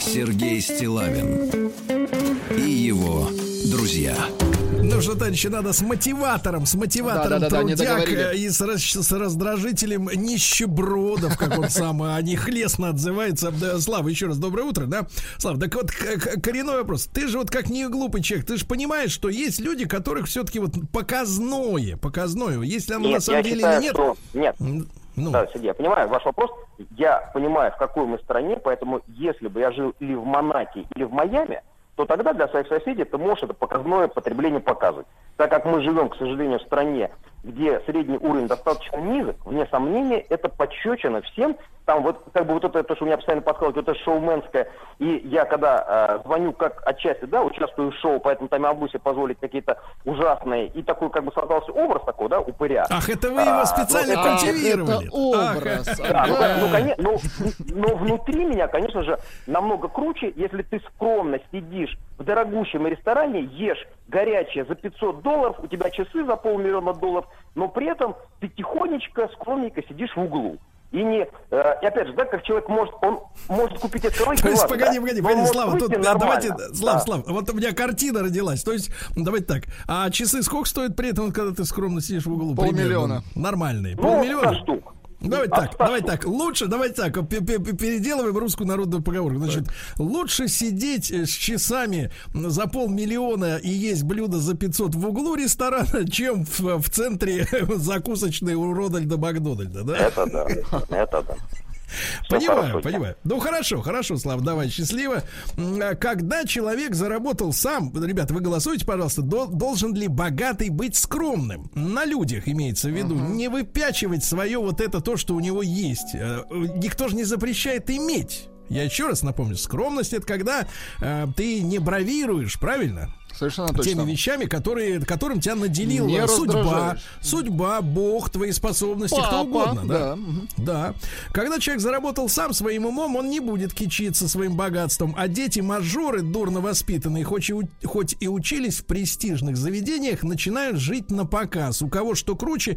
Сергей Стилавин и его друзья. Ну что, товарищи, надо с мотиватором, с мотиватором трудяг договорили. э, и с, раз- с раздражителем нищебродов, как он сам о них лестно отзывается. Да, Слава, еще раз доброе утро, да? Слава, так вот, коренной вопрос. Ты же вот как не глупый человек, ты же понимаешь, что есть люди, которых все-таки вот показное, показное, если оно на Нет, самом я деле считаю, нет. что... Нет, Ну, Да, Сергей, я понимаю ваш вопрос. Я понимаю, в какой мы стране, поэтому если бы я жил или в Монаке, или в Майами, то тогда для своих соседей ты можешь это показное потребление показывать. Так как мы живем, к сожалению, в стране, где средний уровень достаточно низок, вне сомнения, это подчечено всем. Там вот как бы вот это, то, что у меня постоянно вот это шоуменское. И я когда э, звоню как отчасти, да, участвую в шоу, поэтому там я могу себе позволить какие-то ужасные, и такой как бы создался образ такой, да, упыря. Ах, это вы его А, специально ну, А, культивировали. это образ. Ах, Да, ну, Да. ну, коне- ну, но внутри меня, конечно же, намного круче, если ты скромно сидишь в дорогущем ресторане, ешь горячее за 500 долларов, у тебя часы за полмиллиона долларов, но при этом ты тихонечко, скромненько сидишь в углу. И не, э, и опять же, да, как человек может, он может купить это То есть, погоди, погоди, погоди, Слава, тут э, давайте, Слав, Да. Слав, вот у меня картина родилась. То есть, ну, давайте так, а часы сколько стоят при этом, когда ты скромно сидишь в углу? Полмиллиона. Примерно? Нормальные. Ну, Полмиллиона? 100 штук. Давайте так, 100 давайте так. Лучше, давайте так, пе- пе- пе- переделываем русскую народную поговорку. Значит, лучше сидеть э, с часами за полмиллиона и есть блюдо за 500 в углу ресторана, чем в, в центре закусочной у Рональда Макдональда, да? Это да, это да. Всё Понимаю, понимаю. Ну хорошо, хорошо, Слава, давай счастливо. А Когда человек заработал сам, ребята, вы голосуйте, пожалуйста, до- должен ли богатый быть скромным? На людях имеется в виду. Не выпячивать свое вот это то, что у него есть. Э, Никто же не запрещает иметь. Я еще раз напомню, скромность это когда э, ты не бравируешь, правильно? Совершенно Теми точно. вещами, которые, которым тебя наделила Не судьба, судьба, Бог, твои способности, кто Папа, угодно, да? да. Да. Когда человек заработал сам своим умом, он не будет кичиться своим богатством. А дети-мажоры, дурно воспитанные, хоть и, хоть и учились в престижных заведениях, начинают жить на показ. У кого что круче.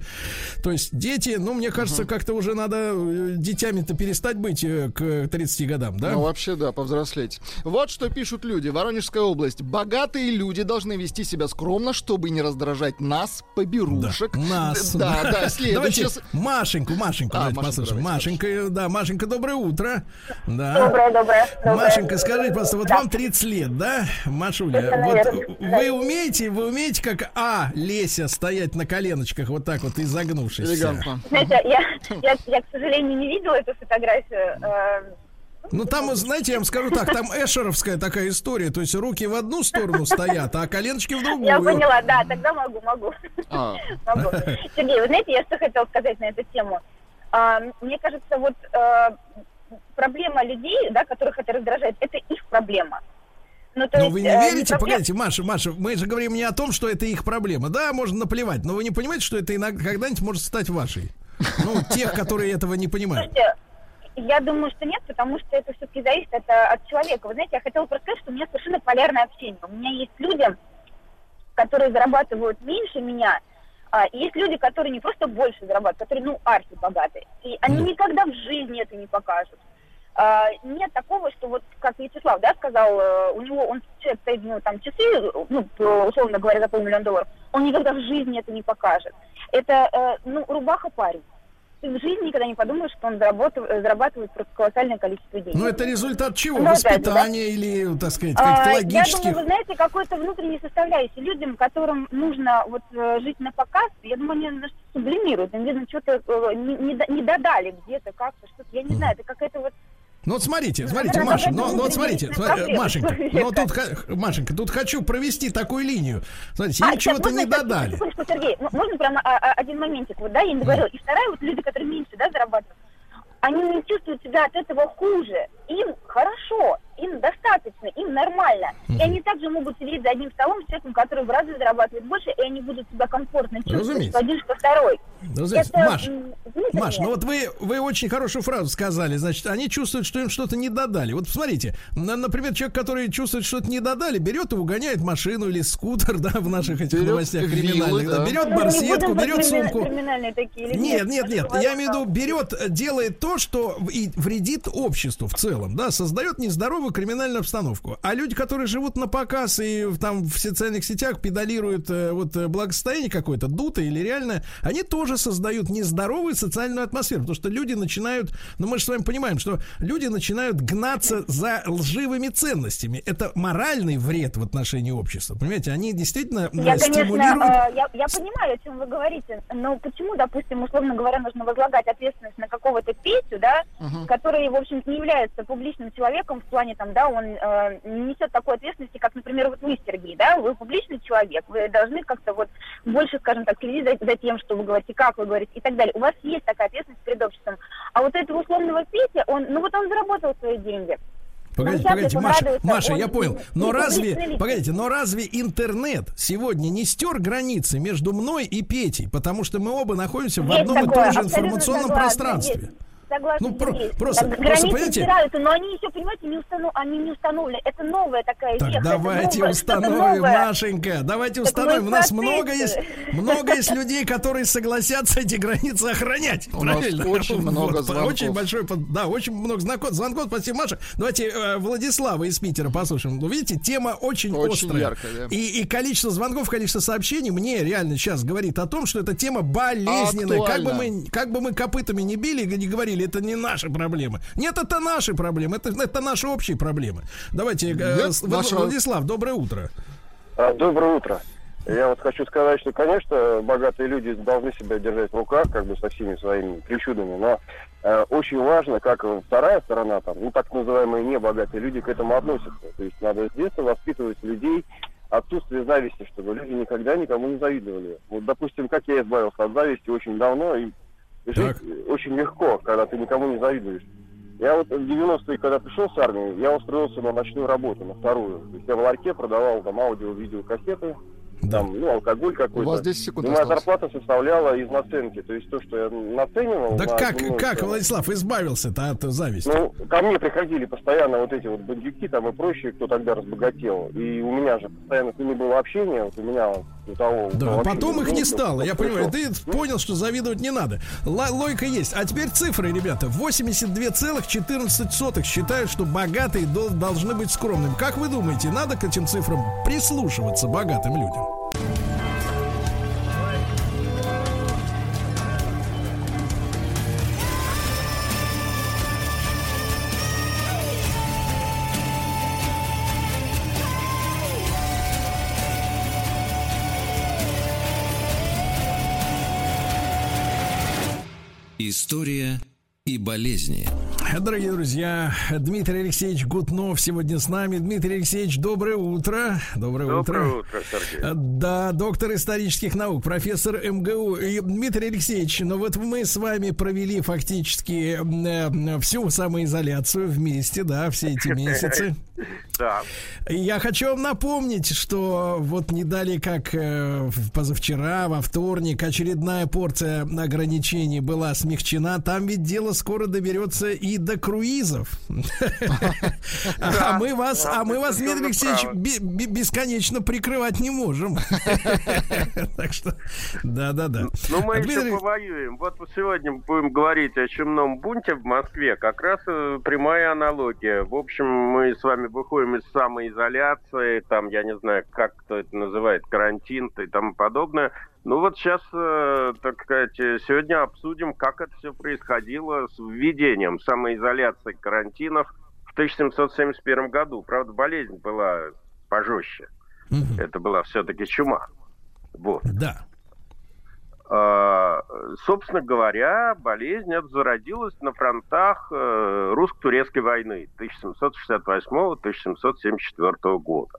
То есть дети, ну, мне кажется, как-то уже надо э, детьми-то перестать быть э, к 30 годам, да? Ну, вообще, да, повзрослеть. Вот что пишут люди. Воронежская область. Богатые люди должны вести себя скромно, чтобы не раздражать нас, поберушек. Нас. Да, да, следующее. Давайте Машеньку, Машеньку, А, давайте Машеньку послушаем. давайте, Машенька, э, да, Машенька, доброе утро. Да. Доброе, доброе. доброе. Машенька, скажите, пожалуйста, вот Да. вам 30 лет, да, Машуля? Это, Вот наверное, вы умеете, вы умеете, как А, Леся, стоять на коленочках вот так вот изогнувшись? Элегантно. Знаете, я, я, я, к сожалению, не видела эту фотографию. Ну там, знаете, я вам скажу так, там эшеровская такая история, то есть руки в одну сторону стоят, а коленочки в другую. Я поняла, да, тогда могу, могу. А, могу. Сергей, вы знаете, я что хотела сказать на эту тему? А, мне кажется, вот э, проблема людей, да, которых это раздражает, это их проблема. Ну, то Но есть, вы не э, верите, проблем- погодите, Маша, Маша, мы же говорим не о том, что это их проблема. Да, можно наплевать, но вы не понимаете, что это иногда когда-нибудь может стать вашей. Ну, тех, которые этого не понимают. Слушайте, я думаю, что нет, потому что это все-таки зависит от, э, от человека. Вы знаете, я хотела просто сказать, что у меня совершенно полярное общение. У меня есть люди, которые зарабатывают меньше меня, а, и есть люди, которые не просто больше зарабатывают, которые, ну, архи богатые. И они Ну. никогда в жизни это не покажут. А, нет такого, что вот, как Вячеслав, да, сказал, э, у него, он человек стоит, ну, там, часы, ну, по- условно говоря, за полмиллиона долларов, он никогда в жизни это не покажет. Это, э, ну, рубаха парень. Ты в жизни никогда не подумаешь, что он зарабатывает, зарабатывает просто колоссальное количество денег. Ну, это результат чего? Ну, же, да. Воспитания или, так сказать, А, каких-то Я логических... думаю, вы знаете, какой-то внутренней составляющей. Людям, которым нужно вот э, жить на показ, я думаю, они наверное, сублимируют. Им, видно, что-то э, не, не до- не додали где-то как-то, что-то. Я не знаю, это какая-то вот... Ну вот смотрите, смотрите, Маша, да, но вот смотрите, смотри, Машенька, но тут, Машенька, тут хочу провести такую линию. Смотрите, им А, сейчас, чего-то не додали. Сергей, можно прямо а, а, один моментик? Вот, да, я не договорила. И вторая, вот люди, которые меньше, да, зарабатывают, они не чувствуют себя от этого хуже. им хорошо, им достаточно, им нормально. И они также могут сидеть за одним столом с человеком, который в разы зарабатывает больше, и они будут себя комфортно чувствовать, Разумеется. один, что второй. Разумеется. Это, Маш, м, внутреннее. Маш, ну вот вы, вы очень хорошую фразу сказали. Значит, они чувствуют, что им что-то не додали. Вот посмотрите, на- например, человек, который чувствует, что-то не додали, берет и угоняет машину или скутер, да, в наших этих Берет новостях криминальных. да, да. Берет Ну, барсетку, берет сумку. криминальные такие Нет, нет, нет. Потому Я имею в виду, берет, э, делает то, что и вредит обществу в целом, да, создает нездоровую криминальную обстановку. А люди, которые живут на показ и там в социальных сетях педалируют э, вот э, благосостояние какое-то, дутое или реальное, они тоже создают нездоровую социальную атмосферу, потому что люди начинают, ну мы же с вами понимаем, что люди начинают гнаться за лживыми ценностями. Это моральный вред в отношении общества, понимаете? Они действительно э, Я, конечно, стимулируют... э, я, я понимаю, о чем вы говорите, но почему, допустим, условно говоря, нужно возлагать ответственность на какого-то Петю, да, который, в общем не является публичным человеком в плане, там, да, он э, не несет такой ответственности, как, например, вот вы, Сергей, да, вы публичный человек, вы должны как-то вот больше, скажем так, следить за, за тем, что вы говорите, как вы говорите и так далее. У вас есть такая ответственность перед обществом. А вот этого условного Петя, он, ну вот он заработал свои деньги. Погодите, погодите, Маша, Маша, он я понял. Но разве, погодите, но разве интернет сегодня не стер границы между мной и Петей? Потому что мы оба находимся в одном и том же информационном согласна, пространстве. есть. Согласна, Ну, про- просто- Так, просто, понимаете- стираются, но они еще, понимаете, не, установ... они не установлены. Это новая такая Так веха, давайте новое- установим. Машенька, давайте Так установим. У нас много есть, много есть людей, которые согласятся эти границы охранять. У нас Правильно? очень много Вот, звонков. Очень большой, да, очень много знаков, звонков. Спасибо, Маша. Давайте э, Владислава из Питера послушаем. Ну, видите, тема очень, Очень острая. яркая, да. И, и количество звонков, количество сообщений мне реально сейчас говорит о том, что эта тема болезненная. Как бы, мы, как бы мы копытами не били и не говорили, это не наши проблемы. Нет, это наши проблемы, это, это наши общие проблемы. Давайте, э, Нет, Влад- наша- Владислав, доброе утро. А, Доброе утро. Я вот хочу сказать, что, конечно, богатые люди должны себя держать в руках, как бы со всеми своими причудами, но э, очень важно, как вторая сторона, там, ну, так называемые небогатые люди к этому относятся. То есть надо с детства воспитывать людей отсутствие зависти, чтобы люди никогда никому не завидовали. Вот, допустим, как я избавился от зависти очень давно, и жить Так. очень легко, когда ты никому не завидуешь. Я вот в 90-е, когда пришел с армии, я устроился на ночную работу, на вторую. То есть я в ларьке продавал там аудио-видеокассеты, там, ну, алкоголь У какой-то. вас 10 секунд И моя осталось. зарплата составляла из наценки. То есть то, что я наценивал... Да на как, дневную как. Владислав, избавился-то от зависти? Ну, ко мне приходили постоянно вот эти вот бандюки там и прочие, кто тогда разбогател. И у меня же постоянно с ними было общение, вот у меня вот у того... Да, потом их не стало, я пришел. понимаю. Ты понял, что завидовать не надо. Л- логика есть. А теперь цифры, ребята. 82,14 считают, что богатые дол- должны быть скромными. Как вы думаете, надо к этим цифрам прислушиваться богатым людям? История и болезни. Дорогие друзья, Дмитрий Алексеевич Гутнов сегодня с нами. Дмитрий Алексеевич, доброе утро. Доброе, утро. Доброе утро, Сергей. Э, Да, доктор исторических наук, профессор МГУ. И, Дмитрий Алексеевич, ну вот мы с вами провели фактически э, всю самоизоляцию вместе, да, все эти месяцы. Да. Я хочу вам напомнить, что вот не дали как э, позавчера, во вторник, очередная порция ограничений была смягчена. Там ведь дело скоро доберется и до круизов. А мы вас, а мы вас, Дмитрий Алексеевич, бе- бе- бесконечно прикрывать не можем. Так что, да-да-да. Ну, мы Дмитрий- еще повоюем. Вот сегодня будем говорить о чумном бунте в Москве. Как раз э, прямая аналогия. В общем, мы с вами выходим из самоизоляции, там, я не знаю, как кто это называет, карантин и тому подобное. Ну вот сейчас, э, так сказать, сегодня обсудим, как это все происходило с введением самоизоляции карантинов в 1771 году. Правда, болезнь была пожестче. Мгм. Это была все-таки чума. Вот. Да. А, Собственно говоря, болезнь эта зародилась на фронтах э, русско-турецкой войны 1768-1774 года.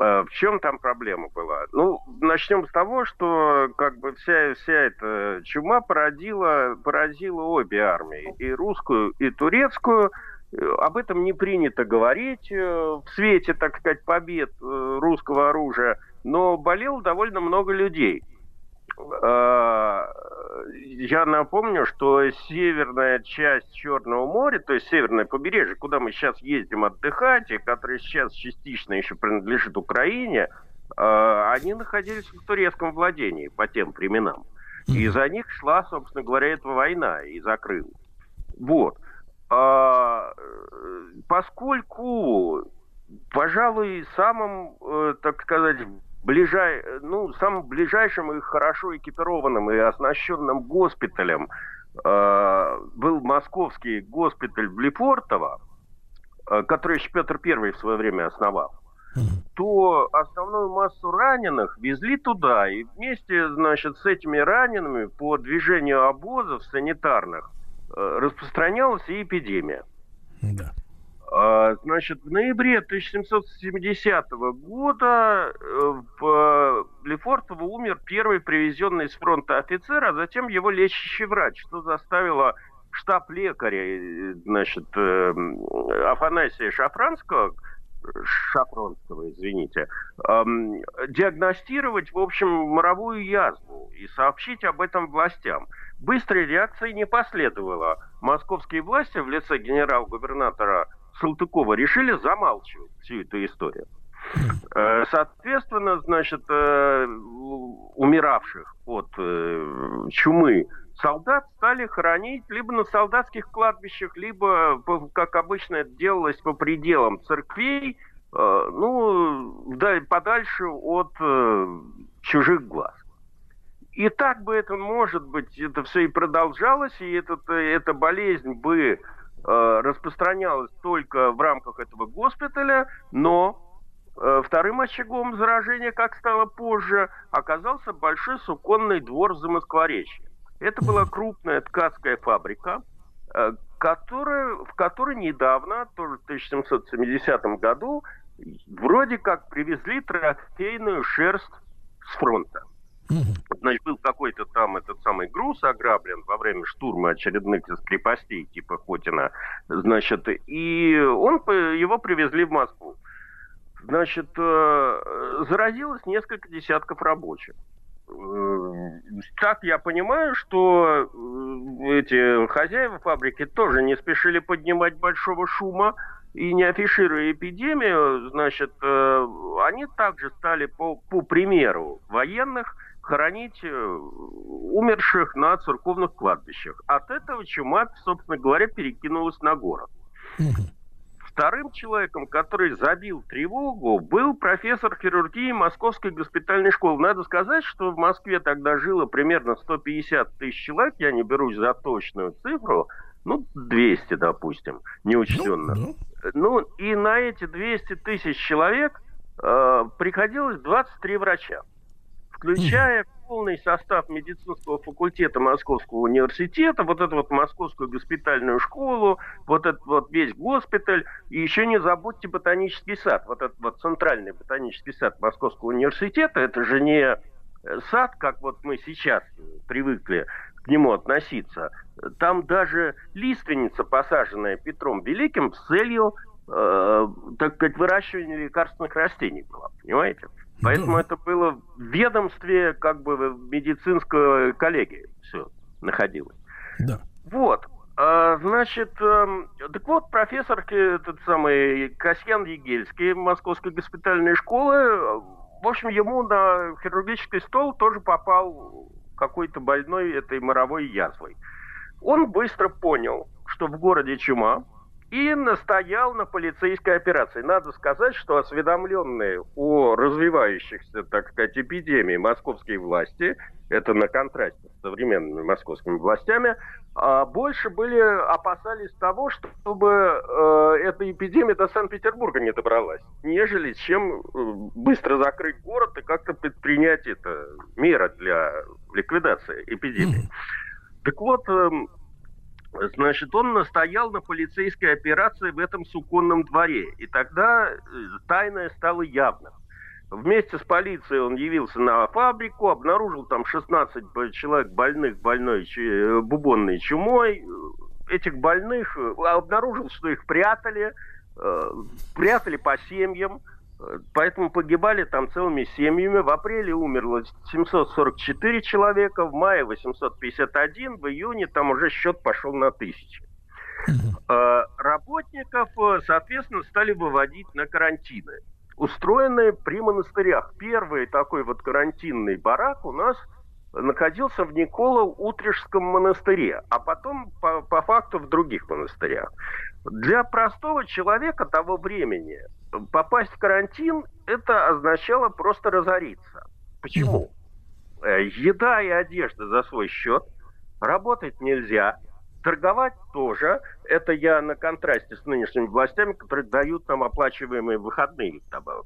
Э, В чем там проблема была? Ну, начнем с того, что как бы вся, вся эта чума породила, поразила обе армии, и русскую, и турецкую. об этом не принято говорить в свете, так сказать, побед русского оружия, но болело довольно много людей. А, я напомню, что северная часть Черного моря, то есть северное побережье, куда мы сейчас ездим отдыхать, и которое сейчас частично еще принадлежит Украине, а, они находились в турецком владении по тем временам. И за них шла, собственно говоря, эта война и за Крым. Вот. А, поскольку, пожалуй, самым, э, так сказать, ближай, ну, самым ближайшим и хорошо экипированным и оснащенным госпиталем э, был московский госпиталь в Лефортово, э, который еще Петр I в свое время основал, то основную массу раненых везли туда. И вместе, значит, с этими ранеными по движению обозов санитарных э, распространялась и эпидемия. Да. А, значит, в ноябре 1770 года э, в Лефортово умер первый привезенный с фронта офицер, а затем его лечащий врач, что заставило штаб лекаря, э, значит, э, Афанасия Шафранского, Шафронского, извините, эм, диагностировать, в общем, моровую язву и сообщить об этом властям. Быстрой реакции не последовало. Московские власти в лице генерал-губернатора Салтыкова решили замалчивать всю эту историю. Э, соответственно, значит, э, умиравших от э, чумы солдат стали хоронить либо на солдатских кладбищах, либо, как обычно это делалось, по пределам церквей, ну, подальше от чужих глаз. И так бы это, может быть, это все и продолжалось, и этот, эта болезнь бы Э, распространялась только в рамках этого госпиталя, но э, вторым очагом заражения, как стало позже, оказался большой суконный двор в Замоскворечье. Это была крупная ткацкая фабрика, э, которая, в которой недавно, тоже в 1770 году, вроде как привезли трофейную шерсть с фронта. Значит, был какой-то там этот самый груз ограблен во время штурма очередных из крепостей типа Хотина. Значит, и он, его привезли в Москву. Значит, э, заразилось несколько десятков рабочих. Так я понимаю, что э, эти хозяева фабрики тоже не спешили поднимать большого шума, и не афишируя эпидемию, значит, э, они также стали по, по примеру военных хоронить э, умерших на церковных кладбищах. От этого чума, собственно говоря, перекинулась на город. Вторым человеком, который забил тревогу, был профессор хирургии Московской госпитальной школы. Надо сказать, что в Москве тогда жило примерно 150 тысяч человек, я не берусь за точную цифру, ну, 200, допустим, неучтенно. Ну, ну. ну и на эти 200 тысяч человек э, приходилось 23 врача включая полный состав медицинского факультета Московского университета, вот эту вот Московскую госпитальную школу, вот этот вот весь госпиталь, и еще не забудьте ботанический сад, вот этот вот центральный ботанический сад Московского университета, это же не э, сад, как вот мы сейчас привыкли к нему относиться. Там даже лиственница, посаженная Петром Великим, с целью, э, так сказать, выращивания лекарственных растений была, понимаете? Поэтому да. это было в ведомстве, как бы в медицинской коллегии все находилось. Да. Вот. А, значит, э, так вот, профессор этот самый Касьян Егельский Московской госпитальной школы, в общем, ему на хирургический стол тоже попал какой-то больной этой моровой язвой. Он быстро понял, что в городе чума, и настоял на полицейской операции. Надо сказать, что осведомленные о развивающихся, так сказать, эпидемии московские власти, это на контрасте с современными московскими властями, а больше были опасались того, чтобы э, эта эпидемия до Санкт-Петербурга не добралась, нежели чем э, быстро закрыть город и как-то предпринять это меры для ликвидации эпидемии. Так вот, э, Значит, он настоял на полицейской операции в этом суконном дворе. И тогда э, тайное стало явным. Вместе с полицией он явился на фабрику, обнаружил там 16 человек больных больной бубонной чумой. этих больных, э, обнаружил, что их прятали, э, прятали по семьям, э, поэтому погибали там целыми семьями. В апреле умерло 744 человека, в мае 851, в июне там уже счет пошел на тысячи. Э, Работников, э, соответственно, стали выводить на карантины, устроенные при монастырях. Первый такой вот карантинный барак у нас находился в Николо-Утрежском монастыре, а потом по, по факту в других монастырях. Для простого человека того времени попасть в карантин, это означало просто разориться. Почему? Э, Еда и одежда за свой счет, работать нельзя, торговать тоже. Это я на контрасте с нынешними властями, которые дают нам оплачиваемые выходные.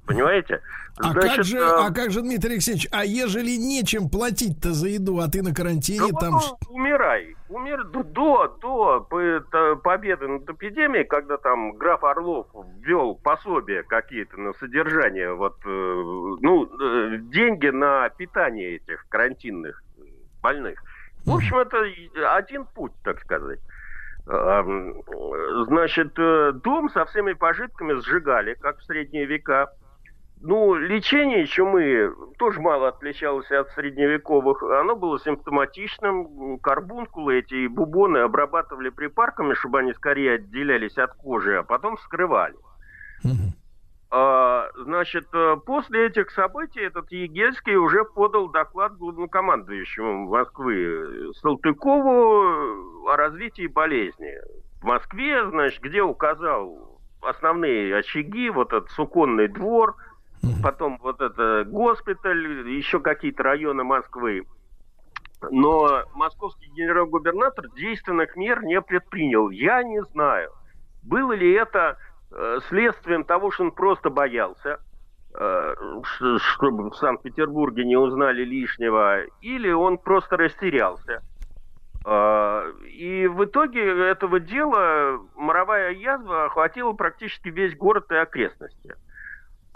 Понимаете? А как, же, э, а как же, Дмитрий Алексеевич, а ежели нечем платить-то за еду, а ты на карантине, Да там... ну, умирай. Умер до, до, победы над эпидемией, когда там граф Орлов ввел пособия какие-то на содержание, вот, э, ну, э, деньги на питание этих карантинных э, больных. В общем, это один путь, так сказать. Значит, дом со всеми пожитками сжигали, как в средние века. Ну, лечение чумы тоже мало отличалось от средневековых. Оно было симптоматичным. Карбункулы эти и бубоны обрабатывали припарками, чтобы они скорее отделялись от кожи, а потом вскрывали. А, Значит, э, после этих событий этот Егельский уже подал доклад главнокомандующему Москвы Салтыкову о развитии болезни. В Москве, значит, где указал основные очаги, вот этот суконный двор, потом вот это госпиталь, еще какие-то районы Москвы. Но московский генерал-губернатор действенных мер не предпринял. Я не знаю, было ли это э, следствием того, что он просто боялся, э, чтобы в Санкт-Петербурге не узнали лишнего, или он просто растерялся. Э, И в итоге этого дела моровая язва охватила практически весь город и окрестности.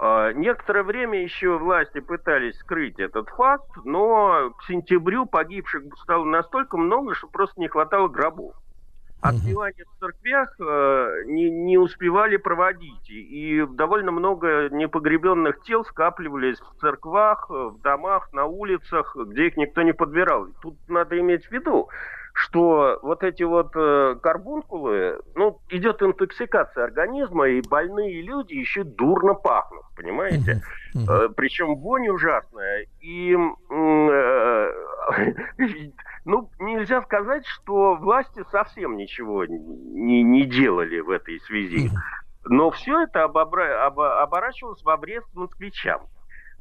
А, Некоторое время еще власти пытались скрыть этот факт, но к сентябрю погибших стало настолько много, что просто не хватало гробов. Отпевания в церквях э, не, не успевали проводить, и довольно много непогребенных тел скапливались в церквах, в домах, на улицах, где их никто не подбирал. Тут надо иметь в виду, что вот эти вот э, карбункулы, ну, идет интоксикация организма, и больные люди еще дурно пахнут, понимаете? Э, Причем вонь ужасная. И, э, ну, нельзя сказать, что власти совсем ничего не, не делали в этой связи. Но все это обобра- обо- оборачивалось во вред москвичам.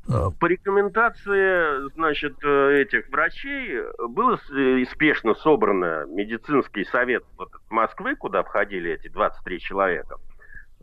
Э, По рекомендации, значит, э, этих врачей было э, спешно собрано медицинский совет Москвы, куда входили эти 23 человека.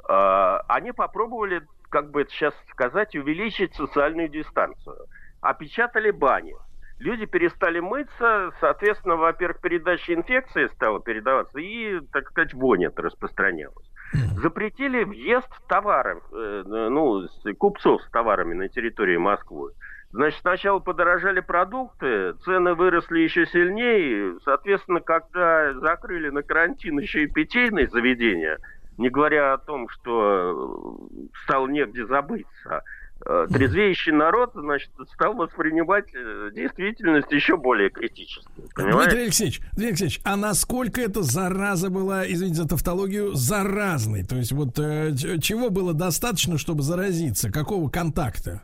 Они попробовали, как бы это сейчас сказать, увеличить социальную дистанцию. Опечатали бани. Люди перестали мыться, соответственно, во-первых, передача инфекции стала передаваться, и, так сказать, вонь распространялась. Запретили въезд товаров, э, ну, купцов с товарами на территории Москвы. Значит, сначала подорожали продукты, цены выросли еще сильнее. Соответственно, когда закрыли на карантин еще и питейные заведения, не говоря о том, что э, стало негде забыться, э, трезвеющий народ, значит, стал воспринимать э, действительность еще более критически. Понимаете? Дмитрий Алексеевич, Дмитрий Алексеевич, а насколько эта зараза была, извините за тавтологию, заразной? То есть вот э, чего было достаточно, чтобы заразиться? Какого контакта?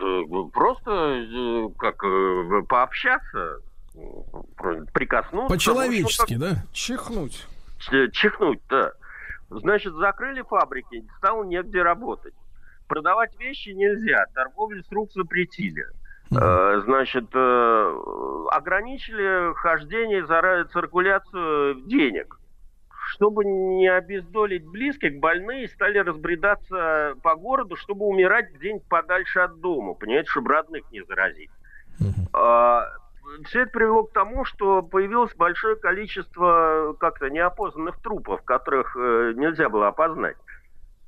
Э, Просто э, как э, пообщаться, э, прикоснуться. По-человечески, да? Чихнуть. Чихнуть, да. Значит, закрыли фабрики, стало негде работать. Продавать вещи нельзя, торговлю с рук запретили. Э, Значит, э, ограничили хождение, зара- циркуляцию денег. Чтобы не обездолить близких, больные стали разбредаться по городу, чтобы умирать где-нибудь подальше от дома, понимаете, чтобы родных не заразить. Все это привело к тому, что появилось большое количество как-то неопознанных трупов, которых э, нельзя было опознать.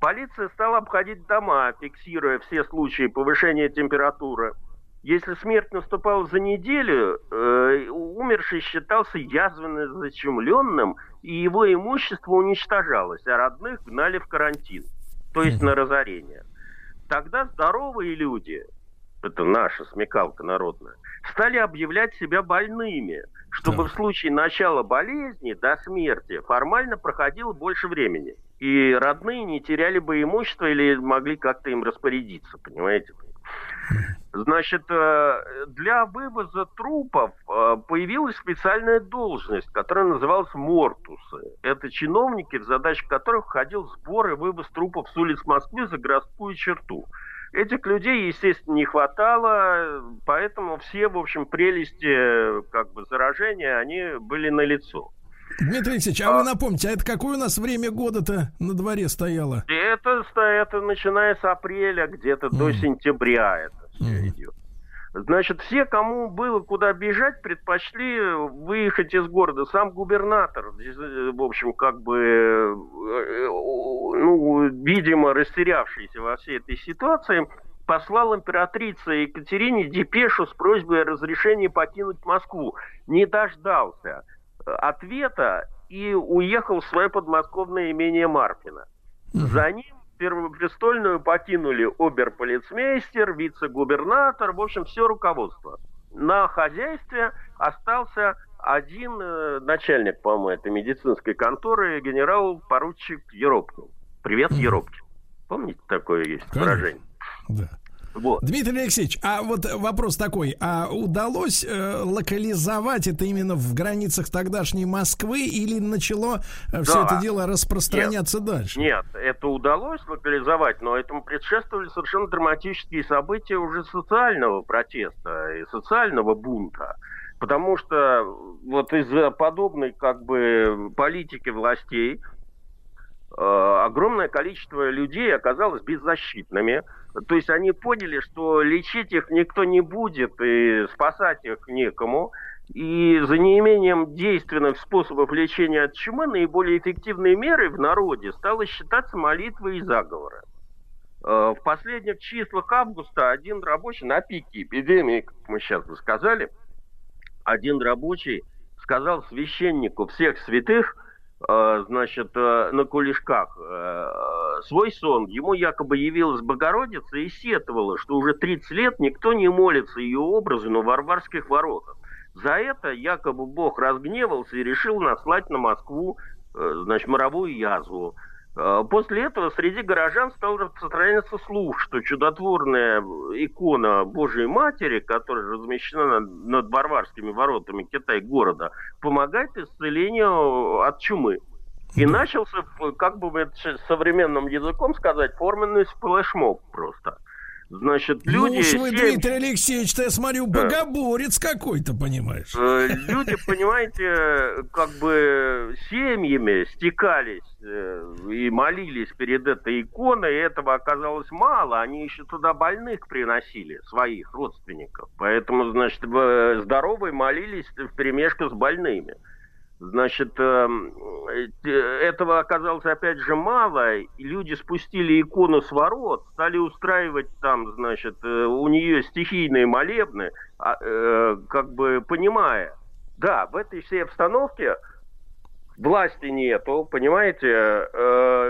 Полиция стала обходить дома, фиксируя все случаи повышения температуры. Если смерть наступала за неделю, э, умерший считался язвенно зачумленным, и его имущество уничтожалось, а родных гнали в карантин, то есть на разорение. Тогда здоровые люди, это наша смекалка народная, стали объявлять себя больными, чтобы в случае начала болезни до смерти формально проходило больше времени. И родные не теряли бы имущество или могли как-то им распорядиться, понимаете? Значит, э, для вывоза трупов э, появилась специальная должность, которая называлась мортусы. Это чиновники, в задачу которых входил сбор и вывоз трупов с улиц Москвы за городскую черту. Этих людей, естественно, не хватало, поэтому все, в общем, прелести как бы заражения, они были налицо. Дмитрий Алексеевич, а, а вы напомните, а это какое у нас время года-то на дворе стояло? Это, это начиная с апреля где-то mm. до сентября это все mm. идет. Значит, все, кому было куда бежать, предпочли выехать из города. Сам губернатор, э, в общем, как бы, э, ну, видимо, растерявшийся во всей этой ситуации, послал императрице Екатерине депешу с просьбой о разрешении покинуть Москву. Не дождался ответа и уехал в свое подмосковное имение Марфина. За ним Первопрестольную покинули оберполицмейстер, вице-губернатор, в общем, все руководство. На хозяйстве остался один э, начальник, по-моему, этой медицинской конторы, генерал-поручик Еропкин. Привет, Еропкин. Помните, такое есть Конечно. выражение? Да. Вот. Дмитрий Алексеевич, а вот вопрос такой, а удалось э, локализовать это именно в границах тогдашней Москвы или начало э, да. все это дело распространяться нет, дальше? Нет, это удалось локализовать, но этому предшествовали совершенно драматические события уже социального протеста и социального бунта. Потому что вот из-за подобной как бы политики властей э, огромное количество людей оказалось беззащитными. То есть они поняли, что лечить их никто не будет и спасать их некому. И за неимением действенных способов лечения от чумы наиболее эффективной мерой в народе стало считаться молитвы и заговоры. Э, в последних числах августа один рабочий на пике эпидемии, как мы сейчас бы сказали, один рабочий сказал священнику всех святых – значит, э, на кулешках э, свой сон. Ему якобы явилась Богородица и сетовала, что уже 30 лет никто не молится ее образу на Варварских воротах. За это якобы Бог разгневался и решил наслать на Москву значит, моровую язву. А, после этого среди горожан стал распространяться слух, что чудотворная икона Божьей Матери, которая размещена над, над Барварскими воротами Китай-города, помогает исцелению от чумы. И начался, как бы современным языком сказать, форменный сплэшмоб просто – Значит, люди... Ну уж вы, 7... Дмитрий Алексеевич, я смотрю, богоборец какой-то, понимаешь. Э, люди, понимаете, как бы семьями стекались э, и молились перед этой иконой, и этого оказалось мало. Они еще туда больных приносили, своих родственников. Поэтому, значит, здоровые молились в перемешку с больными. Значит, эм, э, этого оказалось опять же мало, люди спустили икону с ворот, стали устраивать там, значит, э, у нее стихийные молебны, а, э, как бы понимая, да, в этой всей обстановке власти нету, понимаете,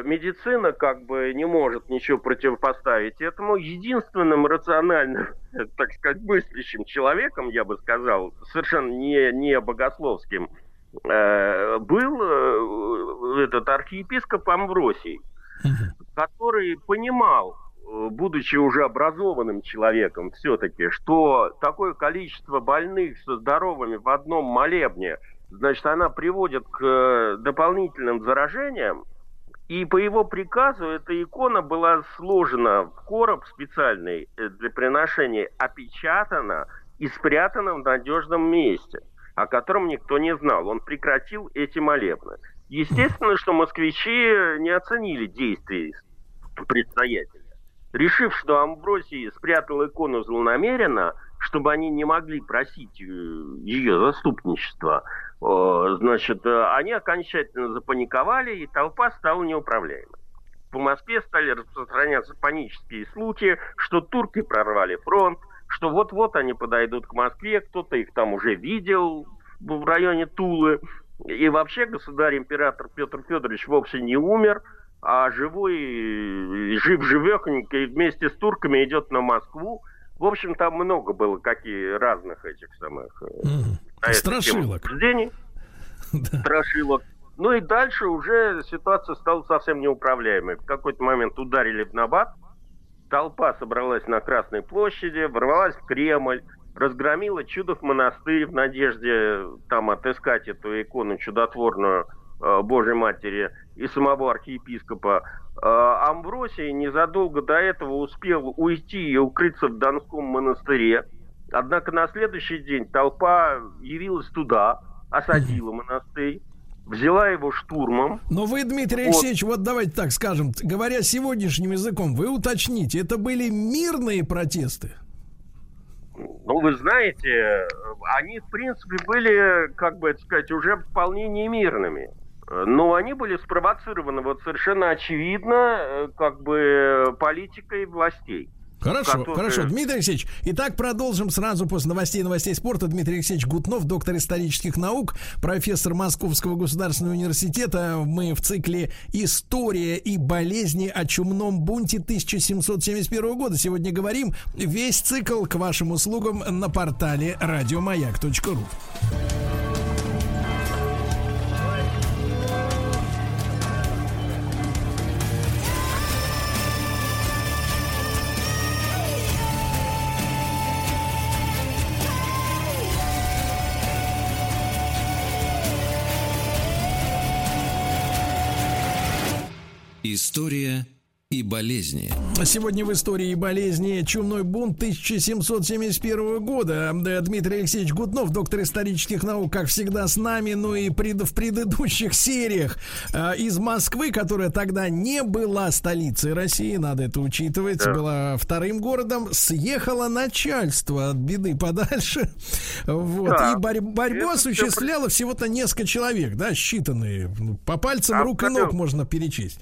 медицина как бы не может ничего противопоставить этому. Единственным рациональным, так сказать, мыслящим человеком, я бы сказал, совершенно не, не богословским, был э, этот архиепископ Амвросий, который понимал, э, будучи уже образованным человеком все-таки, что такое количество больных со здоровыми в одном молебне, значит, она приводит к дополнительным заражениям, и по его приказу эта икона была сложена в короб специальный для приношения, опечатана и спрятана в надежном месте – о котором никто не знал. Он прекратил эти молебны. Естественно, что москвичи не оценили действий предстоятеля. Решив, что Амбросий спрятал икону злонамеренно, чтобы они не могли просить э, ее заступничества, значит, э, они окончательно запаниковали, и толпа стала неуправляемой. По Москве стали распространяться панические слухи, что турки прорвали фронт, что вот-вот они подойдут к Москве, кто-то их там уже видел в районе Тулы. И вообще государь-император Петр Федорович вовсе не умер, а живой, жив-живехонький вместе с турками идет на Москву. В общем, там много было какие разных этих самых... Mm. Страшилок. Страшилок. Ну и дальше уже ситуация стала совсем неуправляемой. В какой-то момент ударили в Набат, толпа собралась на Красной площади, ворвалась в Кремль, разгромила Чудов монастырь в надежде там отыскать эту икону чудотворную э, Божьей Матери и самого архиепископа. Э, Амвросий незадолго до этого успел уйти и укрыться в Донском монастыре. Однако на следующий день толпа явилась туда, осадила монастырь взяла его штурмом. Но вы, Дмитрий вот. Алексеевич, вот давайте так скажем, говоря сегодняшним языком, вы уточните, это были мирные протесты? Ну, вы знаете, они, в принципе, были, как бы это сказать, уже вполне немирными. Но они были спровоцированы вот совершенно очевидно, э, как бы политикой властей. Хорошо, которые... хорошо. Дмитрий Алексеевич, итак, продолжим сразу после новостей новостей спорта. Дмитрий Алексеевич Гутнов, доктор исторических наук, профессор Московского государственного университета. Мы в цикле «История и болезни о чумном бунте 1771 года». Сегодня говорим весь цикл к вашим услугам на портале радиомаяк.ру. История и болезни. Сегодня в истории и болезни чумной бунт 1771 года. Дмитрий Алексеевич Гутнов, доктор исторических наук, как всегда с нами, ну и пред, в предыдущих сериях э, из Москвы, которая тогда не была столицей России, надо это учитывать, да. была вторым городом, съехало начальство от беды подальше. Вот. Да. И борь, борьбу это осуществляло все... всего-то несколько человек, да, считанные. По пальцам а рук и ног можно перечесть.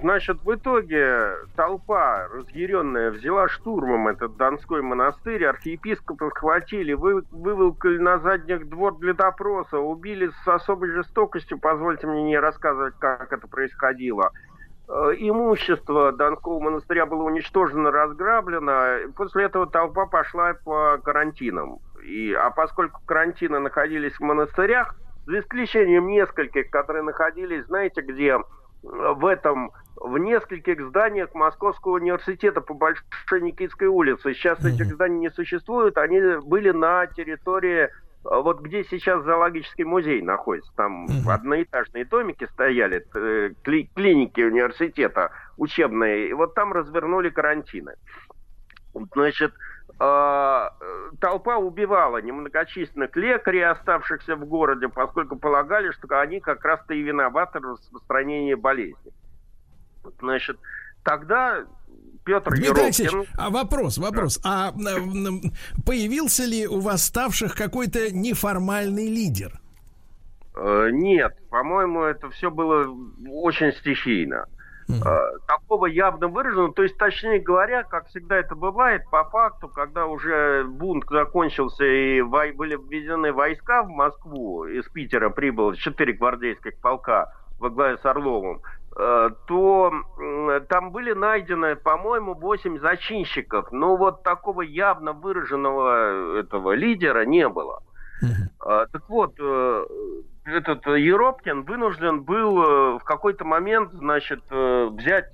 Значит, в итоге толпа разъяренная взяла штурмом этот Донской монастырь, архиепископа схватили, вы, выволкали на задних двор для допроса, убили с особой жестокостью, позвольте мне не рассказывать, как это происходило. Э, имущество Донского монастыря было уничтожено, разграблено. После этого толпа пошла по карантинам. И, а поскольку карантины находились в монастырях, за исключением нескольких, которые находились, знаете где, в этом в нескольких зданиях Московского университета по Большой Никитской улице. Сейчас mm-hmm. этих зданий не существует, они были на территории а, вот где сейчас зоологический музей находится, там mm-hmm. одноэтажные домики стояли, э, кли- клиники университета учебные, и вот там развернули карантины. Значит, э, толпа убивала немногочисленных лекарей, оставшихся в городе, поскольку полагали, что они как раз-то и виноваты в распространении болезни. Значит, тогда Петр Дмитрий Еропкин... Алексеевич, а вопрос, вопрос. Да. А появился ли у восставших какой-то неформальный лидер? Э, нет, по-моему, это все было очень стихийно. Uh-huh. Такого явно выраженного, то есть, точнее говоря, как всегда это бывает, по факту, когда уже бунт закончился и были введены войска в Москву, из Питера прибыло четыре гвардейских полка во главе с Орловым, то там были найдены, по-моему, 8 зачинщиков. Но вот такого явно выраженного этого лидера не было. Uh-huh. Так вот, э, этот Еропкин вынужден был в какой-то момент, значит, взять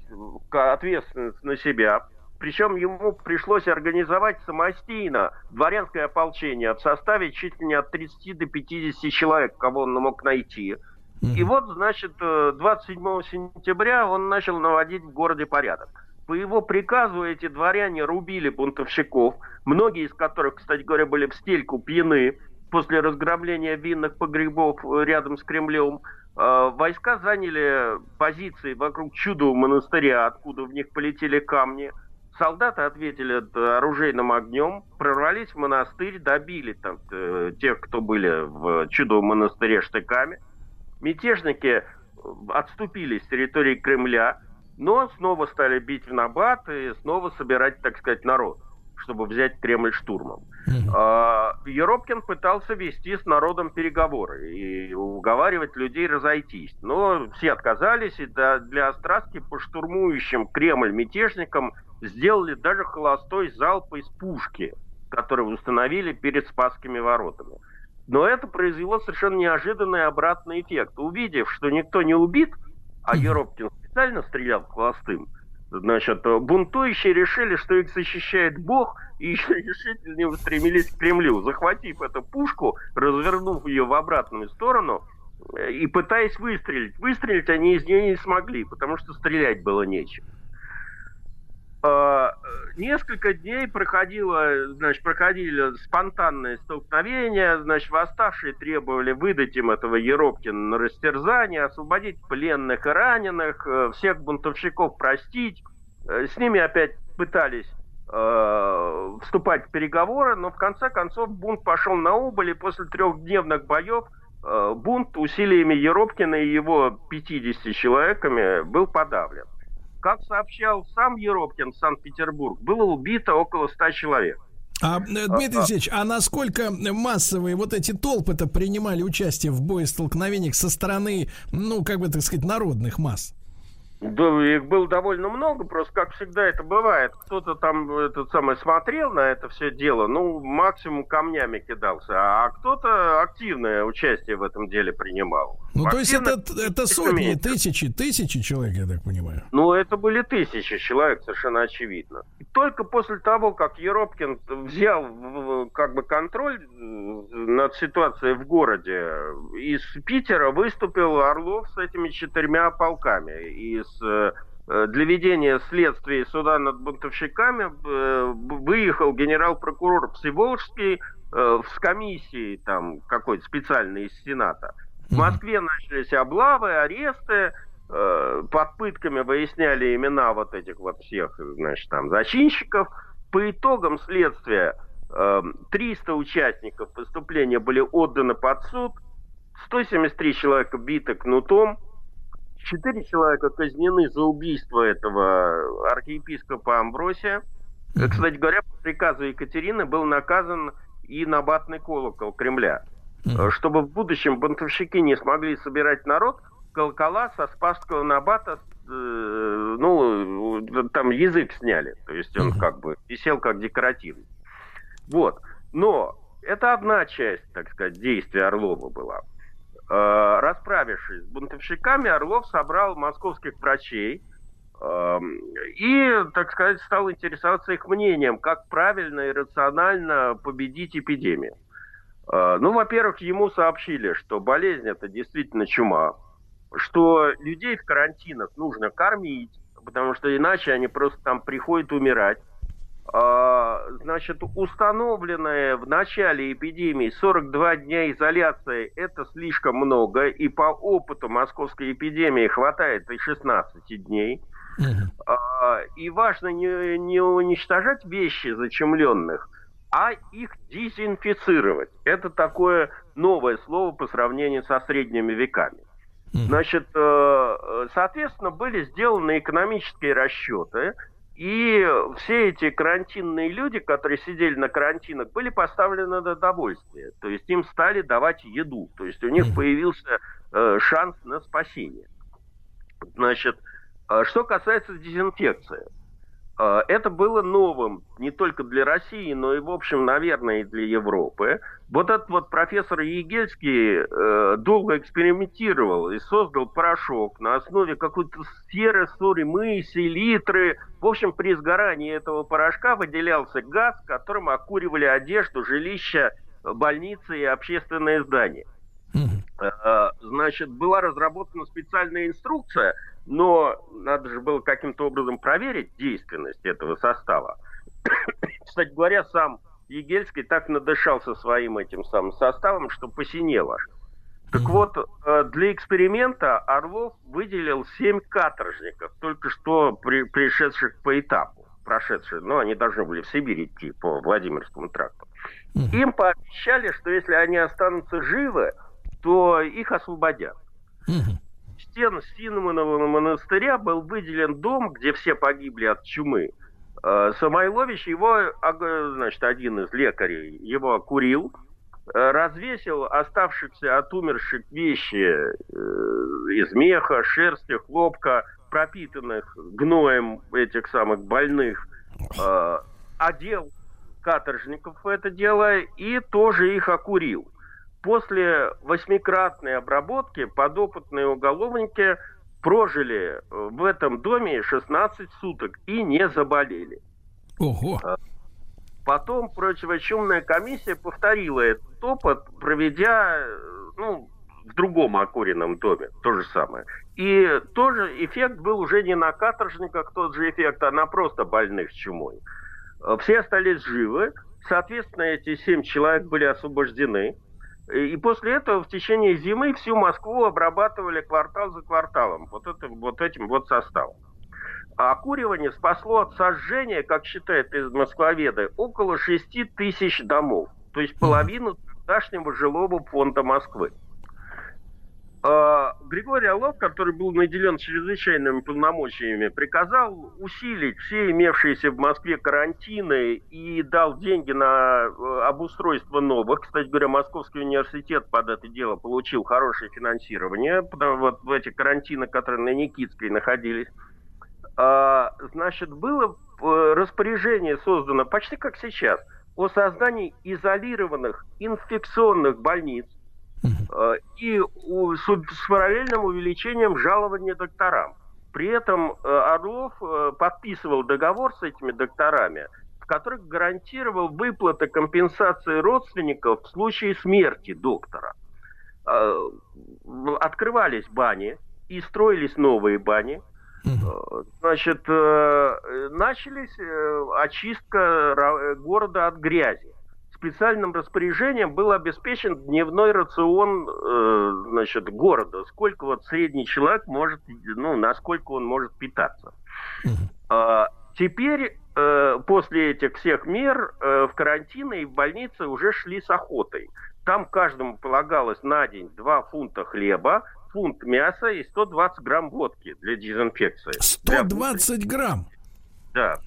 ответственность на себя. Причем ему пришлось организовать самостийно дворянское ополчение в составе чуть ли не от 30 до 50 человек, кого он мог найти. И вот, значит, 27 э, сентября он начал наводить в городе порядок. По его приказу эти дворяне рубили бунтовщиков, многие из которых, кстати говоря, были в стельку пьяны после разграбления винных погребов э, рядом с Кремлем. Э, войска заняли позиции вокруг чудового монастыря, откуда в них полетели камни. Солдаты ответили оружейным огнем, прорвались в монастырь, добили там тех, кто были в чудовом монастыре штыками – Мятежники э, отступили с территории Кремля, но снова стали бить в набат и снова собирать, так сказать, народ. чтобы взять Кремль штурмом. А, Еропкин пытался вести с народом переговоры и уговаривать людей разойтись. Но все отказались, и для острастки по штурмующим Кремль мятежникам сделали даже холостой залп из пушки, который установили перед Спасскими воротами. Но это произвело совершенно неожиданный обратный эффект. Увидев, что никто не убит, а Еропкин специально стрелял холостым, Значит, бунтующие решили, что их защищает Бог, и еще решительнее устремились к Кремлю. Захватив эту пушку, развернув ее в обратную сторону э, и пытаясь выстрелить. Выстрелить они из нее не смогли, потому что стрелять было нечем. А, несколько дней проходило, значит, проходили спонтанные столкновения, значит, восставшие требовали выдать им этого Еропкина на растерзание, освободить пленных и раненых, э, всех бунтовщиков простить. Э, с ними опять пытались э, вступать в переговоры, но в конце концов бунт пошел на убыль, и после трехдневных боев э, бунт усилиями Еропкина и его 50 человеками был подавлен. Как сообщал сам Еропкин в Санкт-Петербург, было убито около 100 человек. А, э, Дмитрий Алексеевич, а насколько массовые вот эти толпы-то принимали участие в боестолкновениях со стороны, ну, как бы так сказать, народных масс? Да, их было довольно много, просто как всегда это бывает. Кто-то там этот самый смотрел на это все дело, ну, максимум камнями кидался, а кто-то активное участие в этом деле принимал. Ну, то есть это, это сотни, тысячи, тысячи человек, я так понимаю. Ну, это были тысячи человек, совершенно очевидно. И только после того, как Еропкин взял как бы контроль над ситуацией в городе, из Питера выступил Орлов с этими четырьмя полками. Из Э, для ведения следствия суда над бунтовщиками э, выехал генерал-прокурор Всеволжский э, с комиссией там какой-то специальной из Сената. В Москве начались облавы, аресты, под пытками выясняли имена вот этих вот всех, значит, там, зачинщиков. По итогам следствия 300 участников преступления были отданы под суд, 173 человека биты кнутом, Четыре человека казнены за убийство этого архиепископа Амбросия. Кстати говоря, по приказу Екатерины был наказан и набатный колокол Кремля. Чтобы в будущем бунтовщики не смогли собирать народ, колокола со Спасского набата, э, ну, там язык сняли. То есть он как бы висел как декоративный. Вот. Но это одна часть, так сказать, действия Орлова была. Э, расправившись с бунтовщиками, Орлов собрал московских врачей эм, и, так сказать, стал интересоваться их мнением, как правильно и рационально победить эпидемию. Э, ну, во-первых, ему сообщили, что болезнь это действительно чума, что людей в карантинах нужно кормить, потому что иначе они просто там приходят умирать. А, значит, установленная в начале эпидемии 42 дня изоляции – это слишком много, и по опыту московской эпидемии хватает и 16 дней. Uh-huh. И важно не, не уничтожать вещи зачемленных, а их дезинфицировать. Это такое новое слово по сравнению со средними веками. Значит, э, соответственно, были сделаны экономические расчеты – и все эти карантинные люди, которые сидели на карантинах, были поставлены на довольствие. То есть им стали давать еду. То есть у них появился э, шанс на спасение. Значит, э, что касается дезинфекции. А, это было новым не только для России, но и, в общем, наверное, и для Европы. Вот этот вот профессор Егельский э, долго экспериментировал и создал порошок на основе какой-то серы, соли, селитры. В общем, при сгорании этого порошка выделялся газ, которым окуривали одежду, жилища, больницы и общественные здания. Э, значит, была разработана специальная инструкция – но надо же было каким-то образом проверить действенность этого состава. Кстати говоря, сам Егельский так надышался своим этим самым составом, что посинел аж. Так вот, э, для эксперимента Орлов выделил семь каторжников, только что при, пришедших по этапу, прошедших, ну, они должны были в Сибирь идти по Владимирскому тракту. Им пообещали, что если они останутся живы, то их освободят стен Синманового монастыря был выделен дом, где все погибли от чумы. Э, Самойлович его, значит, один из лекарей, его окурил, э, развесил оставшихся от умерших вещи э, из меха, шерсти, хлопка, пропитанных гноем этих самых больных, одел каторжников в это дело и тоже их окурил. После восьмикратной обработки подопытные уголовники прожили э, в этом доме 16 суток и не заболели. Ого. Потом противочумная комиссия повторила этот опыт, проведя э, ну, в другом окуренном доме то же самое. И тоже эффект был уже не на каторжниках тот же эффект, а на просто больных чумой. Э, Все остались живы, соответственно, эти семь человек были освобождены. И после этого в течение зимы всю Москву обрабатывали квартал за кварталом, вот, этим, вот этим вот составом. А окуривание спасло от сожжения, как считают из москвоведы, около 6 тысяч домов. То есть половину тогдашнего жилого фонда Москвы. А, Григорий Орлов, который был наделен чрезвычайными полномочиями, приказал усилить все имевшиеся в Москве карантины и дал деньги на э, обустройство новых. Кстати говоря, Московский университет под это дело получил хорошее финансирование, потому вот в эти карантины, которые на Никитской находились. А, Значит, было э, распоряжение создано почти как сейчас о создании изолированных инфекционных больниц э, и с, параллельным увеличением жалования докторам. При этом э, Орлов э, подписывал договор с этими докторами, в которых гарантировал выплаты компенсации родственников в случае смерти доктора. Открывались бани и строились новые бани. Значит, начались очистка города от грязи. Специальным распоряжением был обеспечен дневной рацион э, значит, города. Сколько вот средний человек может, ну, насколько он может питаться. А, Теперь, э, после этих всех мер, э, в карантины и в больнице уже шли с охотой. Там каждому полагалось на день 2 фунта хлеба, фунт мяса и 120 грамм водки для дезинфекции. 120 грамм. Да.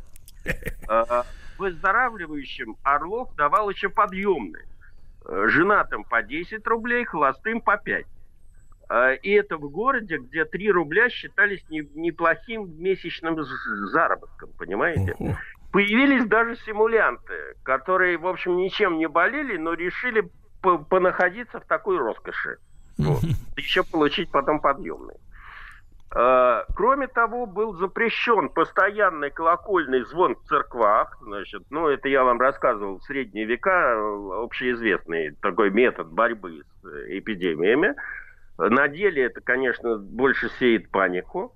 Выздоравливающим Орлов давал еще подъемные. Э, Женатым по 10 рублей, холостым по 5. А, И это в городе, где 3 рубля считались не- неплохим месячным заработком, понимаете? Появились даже симулянты, которые, в общем, ничем не болели, но решили по- понаходиться в такой роскоши. Вот. Еще получить потом подъемный. Э, Кроме того, был запрещен постоянный колокольный звон в церквах. Значит, ну, это я вам рассказывал в средние века, э, общеизвестный такой метод борьбы с э, эпидемиями. На деле это, конечно, больше сеет панику.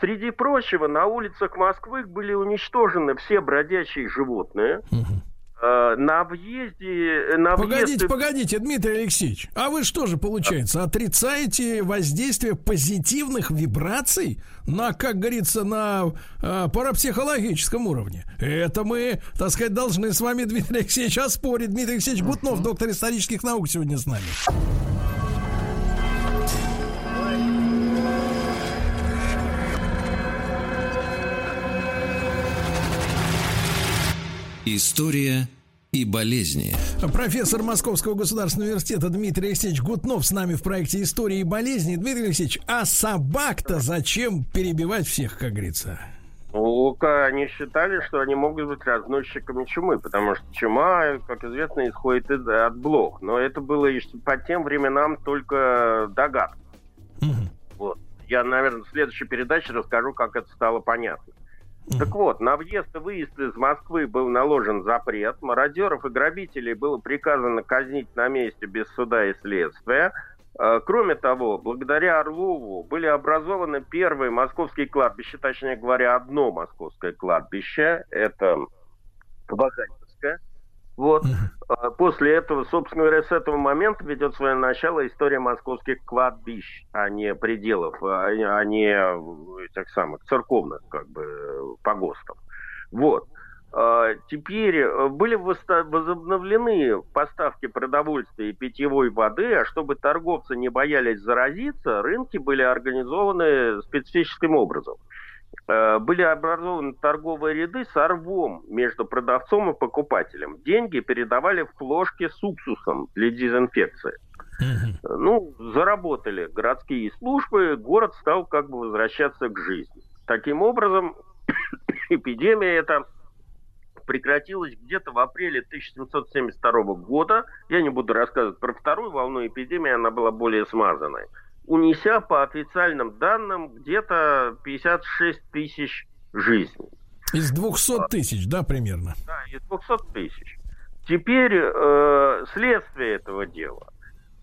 Среди прочего, на улицах Москвы были уничтожены все бродячие животные. Э, На въезде... На Погодите, въезд- погодите, Дмитрий Алексеевич, а вы что же, получается, отрицаете воздействие позитивных вибраций на, как говорится, на э, парапсихологическом уровне? Это мы, так сказать, должны с вами, Дмитрий Алексеевич, оспорить. Дмитрий Алексеевич Гутнов, доктор исторических наук, сегодня с нами. История и болезни. Профессор Московского государственного университета Дмитрий Алексеевич Гутнов с нами в проекте «История и болезни». Дмитрий Алексеевич, а собак-то зачем перебивать всех, как говорится? Ну, они считали, что они могут быть разносчиками чумы, потому что чума, как известно, исходит от блох. Но это было еще по тем временам только догадка. Вот. Я, наверное, в следующей передаче расскажу, как это стало понятно. Так вот, на въезд и выезд из Москвы был наложен запрет. Мародеров и грабителей было приказано казнить на месте без суда и следствия. Э, Кроме того, благодаря Орлову были образованы первые московские кладбища, точнее говоря, одно московское кладбище. Это Ваганьковское. Вот. А После этого, собственно говоря, с этого момента ведет свое начало история московских кладбищ, а не пределов, а не- а не этих самых церковных, как бы, погостов. Вот. А, Теперь э, были возобновлены поставки продовольствия и питьевой воды, а чтобы торговцы не боялись заразиться, рынки были организованы специфическим образом. Э, были образованы торговые ряды с рвом между продавцом и покупателем. Деньги передавали в плошке с уксусом для дезинфекции. Ну, заработали городские службы, город стал как бы возвращаться к жизни. Таким образом, эпидемия эта прекратилась где-то в апреле 1772 года. Я не буду рассказывать про вторую волну эпидемии, она была более смазанной. Унеся по официальным данным где-то 56 тысяч жизней. Из 200 тысяч, да, примерно? Да, из 200 тысяч. Теперь э, следствие этого дела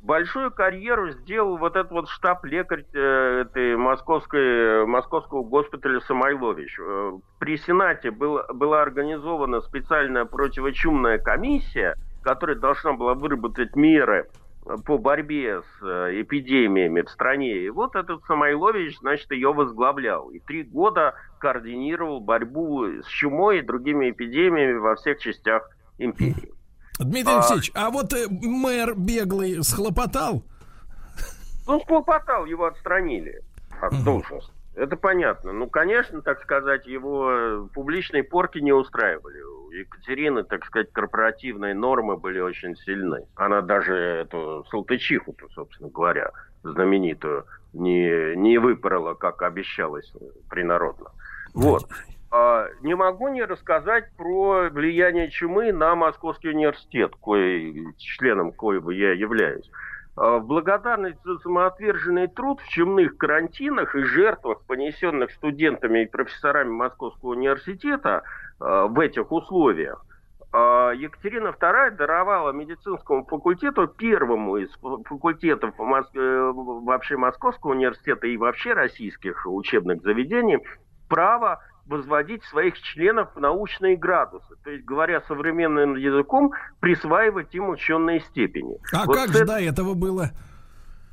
большую карьеру сделал вот этот вот штаб-лекарь э, этой московской, московского госпиталя Самойлович. Э, при Сенате был, была организована специальная противочумная комиссия, которая должна была выработать меры по борьбе с э, эпидемиями в стране. И вот этот Самойлович, значит, ее возглавлял. И три года координировал борьбу с чумой и другими эпидемиями во всех частях империи. Дмитрий а... Алексеевич, а вот э, мэр беглый схлопотал? Ну, схлопотал, его отстранили от должности. Это понятно. Ну, конечно, так сказать, его э, публичные порки не устраивали. У Екатерины, так сказать, корпоративные нормы были очень сильны. Она даже эту Салтычиху, собственно говоря, знаменитую, не, не выпорола, как обещалось принародно. Вот. А, не могу не рассказать про влияние чумы на Московский университет, кое, членом коего я являюсь. А, в благодарность за самоотверженный труд в чумных карантинах и жертвах, понесенных студентами и профессорами Московского университета а, в этих условиях, Екатерина II даровала медицинскому факультету, первому из факультетов э, вообще Московского университета и вообще российских учебных заведений, право возводить своих членов в научные градусы. То есть, говоря современным языком, присваивать им ученые степени. А вот как же до этого было?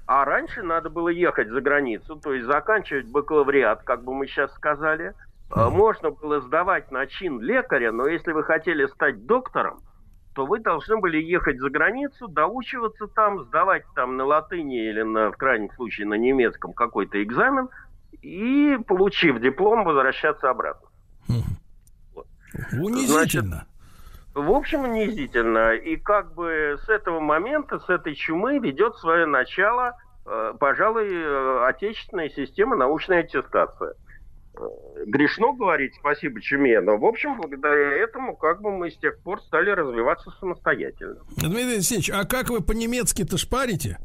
А раньше надо было ехать за границу, то есть заканчивать бакалавриат, как бы мы сейчас сказали. Mm. Можно было сдавать на чин лекаря, но если вы хотели стать доктором, то вы должны были ехать за границу, доучиваться там, сдавать там на латыни или, на, в крайнем случае, на немецком какой-то экзамен – и, получив диплом, возвращаться обратно. Вот. Унизительно. Значит, в общем, унизительно. И как бы с этого момента, с этой чумы ведет свое начало, э, пожалуй, э, отечественная система научной аттестации. Э, грешно говорить спасибо чуме, но, в общем, благодаря этому как бы мы с тех пор стали развиваться самостоятельно. Дмитрий Алексеевич, а как вы по-немецки-то шпарите?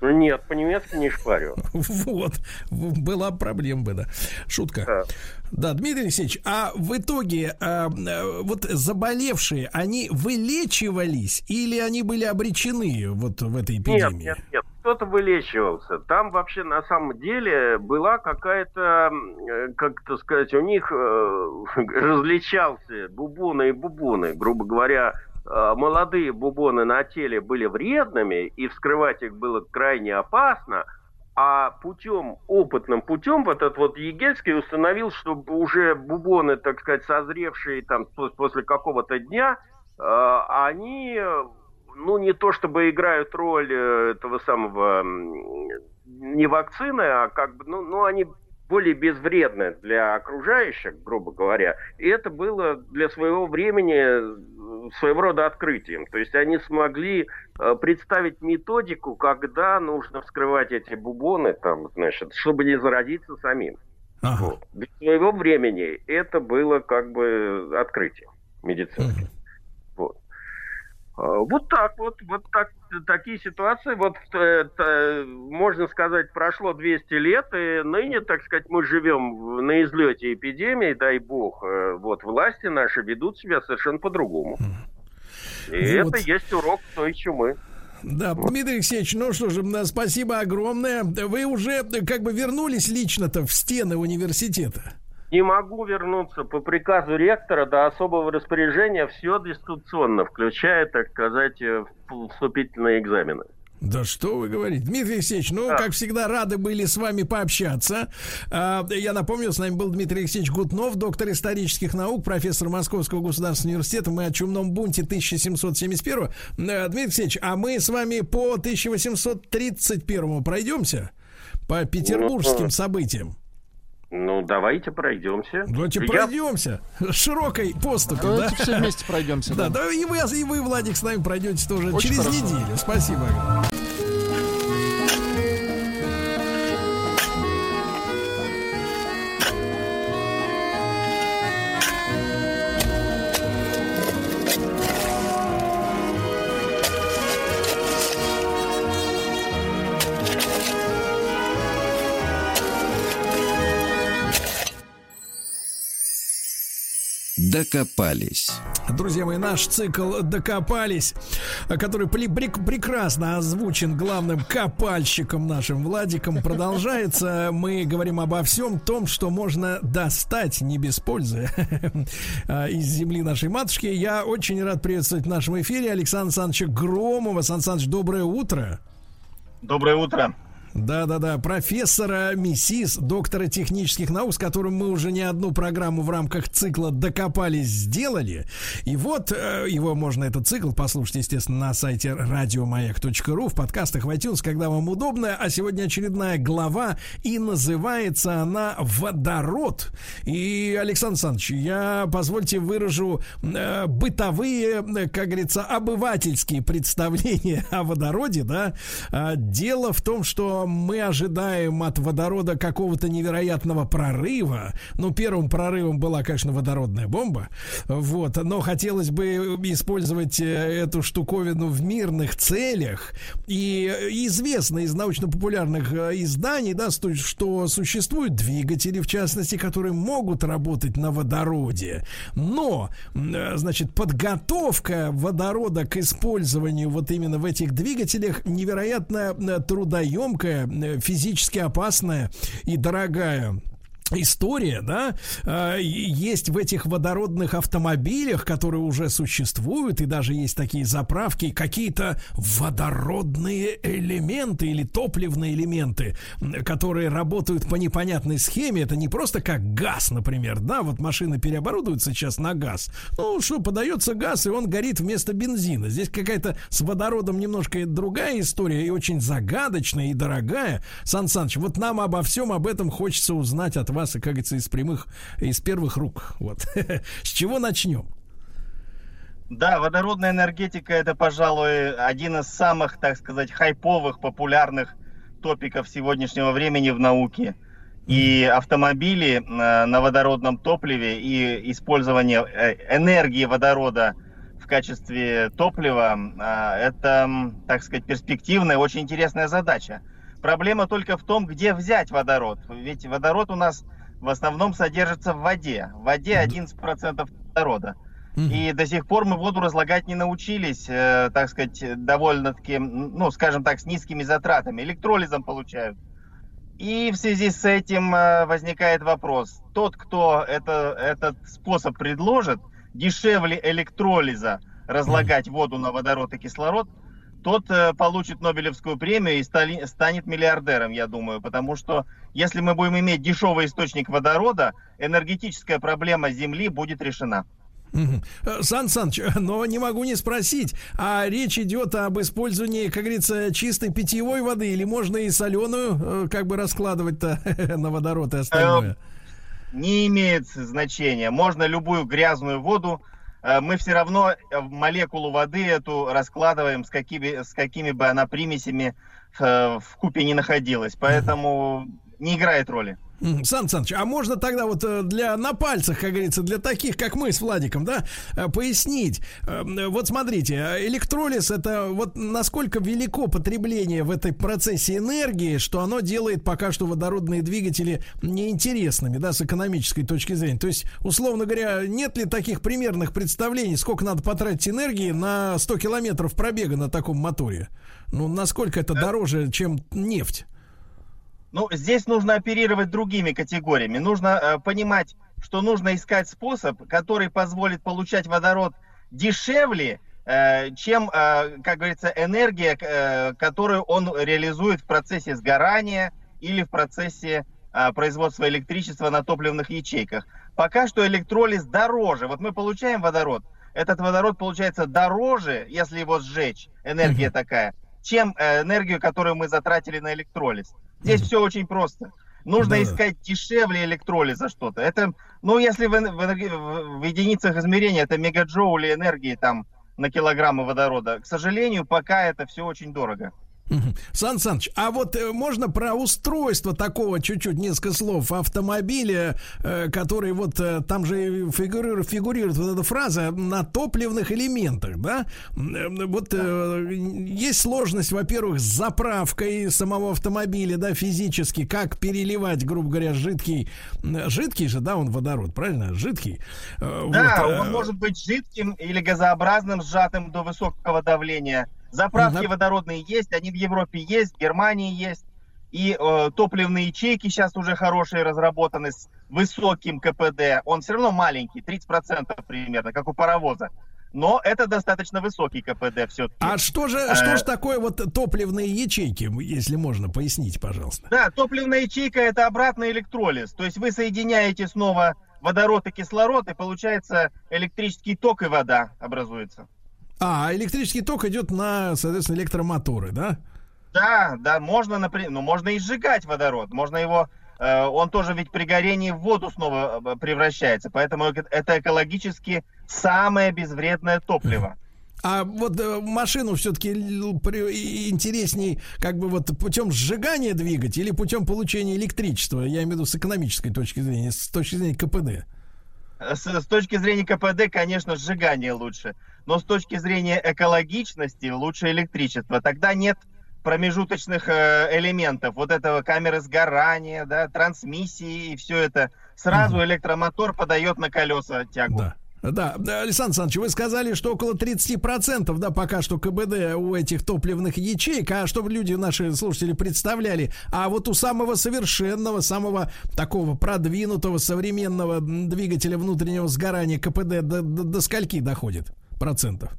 Ну нет, по-немецки не шпарю. Вот, была проблема бы, да. Шутка. Да. Да, Дмитрий Алексеевич, а в итоге а, вот заболевшие, они вылечивались или они были обречены вот в этой эпидемии? Нет, нет, нет, кто-то вылечивался. Там вообще на самом деле была какая-то, как это сказать, у них э, различался бубоны и бубоны, грубо говоря, Э, молодые бубоны на теле были вредными, и вскрывать их было крайне опасно, а путем, опытным путем, вот этот вот Егельский установил, что уже бубоны, так сказать, созревшие там после какого-то дня, э, они, ну, не то чтобы играют роль э, этого самого, не вакцины, а как бы, ну, ну они более безвредны для окружающих, грубо говоря. И это было для своего времени своего рода открытием. То есть они смогли э, представить методику, когда нужно вскрывать эти бубоны, там, значит, чтобы не заразиться самим. Ага. Вот. Для своего времени это было как бы открытие медицинское. Ага. Вот. А, вот так вот, вот так, такие ситуации. Вот это, можно сказать, прошло 200 лет, и ныне, так сказать, мы живем на излете эпидемии, дай бог. Э, вот власти наши ведут себя совершенно по-другому. И вот. это есть урок той чумы. Да, Дмитрий Алексеевич, ну что же, спасибо огромное. Вы уже как бы вернулись лично-то в стены университета? Не могу вернуться по приказу ректора до особого распоряжения все дистанционно, включая, так сказать, э, вступительные экзамены. Да что вы говорите? Дмитрий Алексеевич, ну, да. как всегда, рады были с вами пообщаться. А, я напомню, с нами был Дмитрий Алексеевич Гутнов, доктор исторических наук, профессор Московского государственного университета. Мы о чумном бунте 1771. Э, Дмитрий Алексеевич, а мы с вами по 1831 пройдемся? По петербургским событиям. Ну, давайте пройдемся. Давайте Я- пройдемся. Широкой поступью, да? Давайте все вместе пройдемся. Да, да, и вы, и вы, Владик, с нами пройдете тоже Очень через хорошо. неделю. Спасибо. Докопались. Друзья мои, наш цикл «Докопались», который прекрасно озвучен главным копальщиком нашим Владиком, продолжается. Мы говорим обо всем том, что можно достать не без пользы а, из земли нашей матушки. Я очень рад приветствовать в нашем эфире Александра Александровича Громова. Сан Саныч, доброе утро. Доброе утро. Да-да-да, профессора МИСИС, доктора технических наук, с которым мы уже не одну программу в рамках цикла «Докопались» сделали. И вот э, его можно, этот цикл, послушать, естественно, на сайте радиомаяк.ру, в подкастах в iTunes, когда вам удобно. А сегодня очередная глава, и называется она «Водород». И, Александр Александрович, я, позвольте, выражу э, бытовые, э, как говорится, обывательские представления о водороде, да. А, Дело в том, что мы ожидаем от водорода какого-то невероятного прорыва. Ну, первым прорывом была, конечно, водородная бомба. Вот. Но хотелось бы использовать э, эту штуковину в мирных целях. И известно из научно-популярных э, изданий, да, что существуют двигатели, в частности, которые могут работать на водороде. Но, э, значит, подготовка водорода к использованию вот именно в этих двигателях невероятно трудоемкая, э, физически опасная и дорогая история, да, э, есть в этих водородных автомобилях, которые уже существуют, и даже есть такие заправки, какие-то водородные элементы или топливные элементы, которые работают по непонятной схеме. Это не просто как газ, например, да, вот машины переоборудуются сейчас на газ. Ну, что, подается газ, и он горит вместо бензина. Здесь какая-то с водородом немножко другая история, и очень загадочная, и дорогая. Сан Саныч, вот нам обо всем об этом хочется узнать от вас, и, как говорится, из прямых, из первых рук. Вот. С чего начнем? Да, водородная энергетика это, пожалуй, один из самых, так сказать, хайповых, популярных топиков сегодняшнего времени в науке. И автомобили э, на водородном топливе и использование э, энергии водорода в качестве топлива э, это, так сказать, перспективная, очень интересная задача. Проблема только в том, где взять водород. Ведь водород у нас в основном содержится в воде. В воде 11% водорода. И до сих пор мы воду разлагать не научились, э, так сказать, довольно-таки, ну, скажем так, с низкими затратами. Электролизом получают. И в связи с этим э, возникает вопрос. Тот, кто это, этот способ предложит, дешевле электролиза разлагать воду на водород и кислород, тот э, получит Нобелевскую премию и станет миллиардером, я думаю. Потому что если мы будем иметь дешевый источник водорода, энергетическая проблема Земли будет решена. Э, Сан Саныч, но не могу не спросить, а речь идет об использовании, как говорится, чистой питьевой воды или можно и соленую э, как бы раскладывать-то на водород и остальное? не имеет значения. Можно любую грязную воду. Э, Мы все равно э, молекулу воды эту раскладываем, с какими, с какими бы она примесями э, в купе не находилась. Поэтому не играет роли. Сан Саныч, а можно тогда вот э, для на пальцах, как говорится, для таких, как мы с Владиком, да, э, пояснить. Э, Вот смотрите, э, электролиз это вот насколько велико потребление в этой процессе энергии, что оно делает пока что водородные двигатели неинтересными, да, с экономической точки зрения. То есть, условно говоря, нет ли таких примерных представлений, сколько надо потратить энергии на 100 километров пробега на таком моторе? Ну, насколько это дороже, чем нефть? Ну, здесь нужно оперировать другими категориями. Нужно э, понимать, что нужно искать способ, который позволит получать водород дешевле, э, чем, э, как говорится, энергия, э, которую он реализует в процессе сгорания или в процессе э, производства электричества на топливных ячейках. Пока что электролиз дороже. Вот мы получаем водород, этот водород получается дороже, если его сжечь, энергия такая, чем э, энергию, которую мы затратили на электролиз. Здесь все очень просто. Нужно Да. искать дешевле электролиза что-то. Это, ну, если в, в- в единицах измерения это мегаджоули энергии там на килограммы водорода. К сожалению, пока это все очень дорого. Сан Саныч, а вот э, можно про устройство такого чуть-чуть несколько слов автомобиля, э, который вот э, там же фигурирует, фигурирует вот эта фраза на топливных элементах, да? Вот э, есть сложность, во-первых, с заправкой самого автомобиля, да, физически, как переливать, грубо говоря, жидкий, жидкий же, да, он водород, правильно, жидкий. Да, вот, он может быть жидким или газообразным, сжатым до высокого давления. Заправки Мгм. водородные есть, они в Европе есть, в Германии есть. И э, топливные ячейки сейчас уже хорошие разработаны с высоким КПД. Он все равно маленький, 30% примерно, как у паровоза. Но это достаточно высокий КПД все-таки. А что же, что же такое вот топливные ячейки, если можно пояснить, пожалуйста? Да, топливная ячейка это обратный электролиз. То есть вы соединяете снова водород и кислород, и получается электрический ток и вода образуется. А, электрический ток идет на, соответственно, электромоторы, да? Да, да, можно, например, ну, можно и сжигать водород, можно его, э, он тоже ведь при горении в воду снова э, превращается, поэтому это экологически самое безвредное топливо. А вот э, машину все-таки интересней, как бы вот путем сжигания двигать или путем получения электричества, я имею в виду с экономической точки зрения, с точки зрения КПД. С, с точки зрения КПД, конечно, сжигание лучше, но с точки зрения экологичности лучше электричество. Тогда нет промежуточных э, элементов, вот этого камеры сгорания, да, трансмиссии и все это. Сразу электромотор подает на колеса тягу. Да. Да, Александр Александрович, вы сказали, что около 30%, да, пока что КБД у этих топливных ячеек, а чтобы люди, наши слушатели, представляли, а вот у самого совершенного, самого такого продвинутого современного двигателя внутреннего сгорания КПД до, до- до скольки доходит процентов?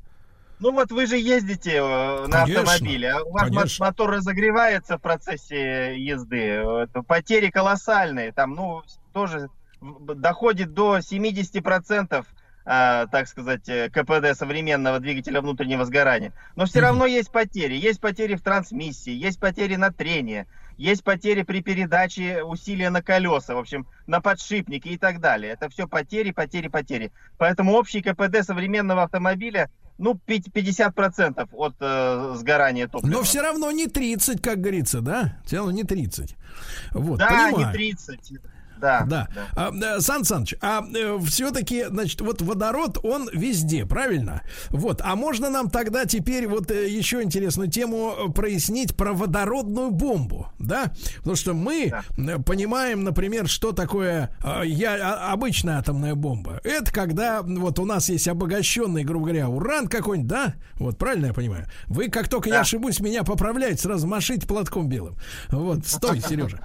Ну вот вы же ездите э, на Конечно, автомобиле, а у вас конечно. мотор разогревается в процессе езды, Это потери колоссальные, там, ну, тоже доходит до 70%, а, так сказать, э, КПД современного двигателя внутреннего сгорания. Но все равно есть потери. Есть потери в трансмиссии, есть потери на трение, есть потери при передаче усилия на колеса, в общем, на подшипники и так далее. Это все потери, потери, потери. Поэтому общий КПД современного автомобиля, ну, пи- 50% от э, сгорания топлива. Но все равно не 30, как говорится, да? Все равно не 30. Вот, да, понимаю. не 30. Да, Да. А, э, Сан Саныч, а все-таки, значит, вот водород, он везде, правильно? Вот. А можно нам тогда теперь вот э, еще интересную тему э, прояснить про водородную бомбу, да? Потому что мы э, понимаем, например, что такое э, я, а- обычная атомная бомба. Это когда вот у нас есть обогащенный, грубо говоря, уран какой-нибудь, да? Вот, правильно я понимаю? Вы, как только я ошибусь, меня поправляете, сразу машите платком белым. Вот, стой, Сережа.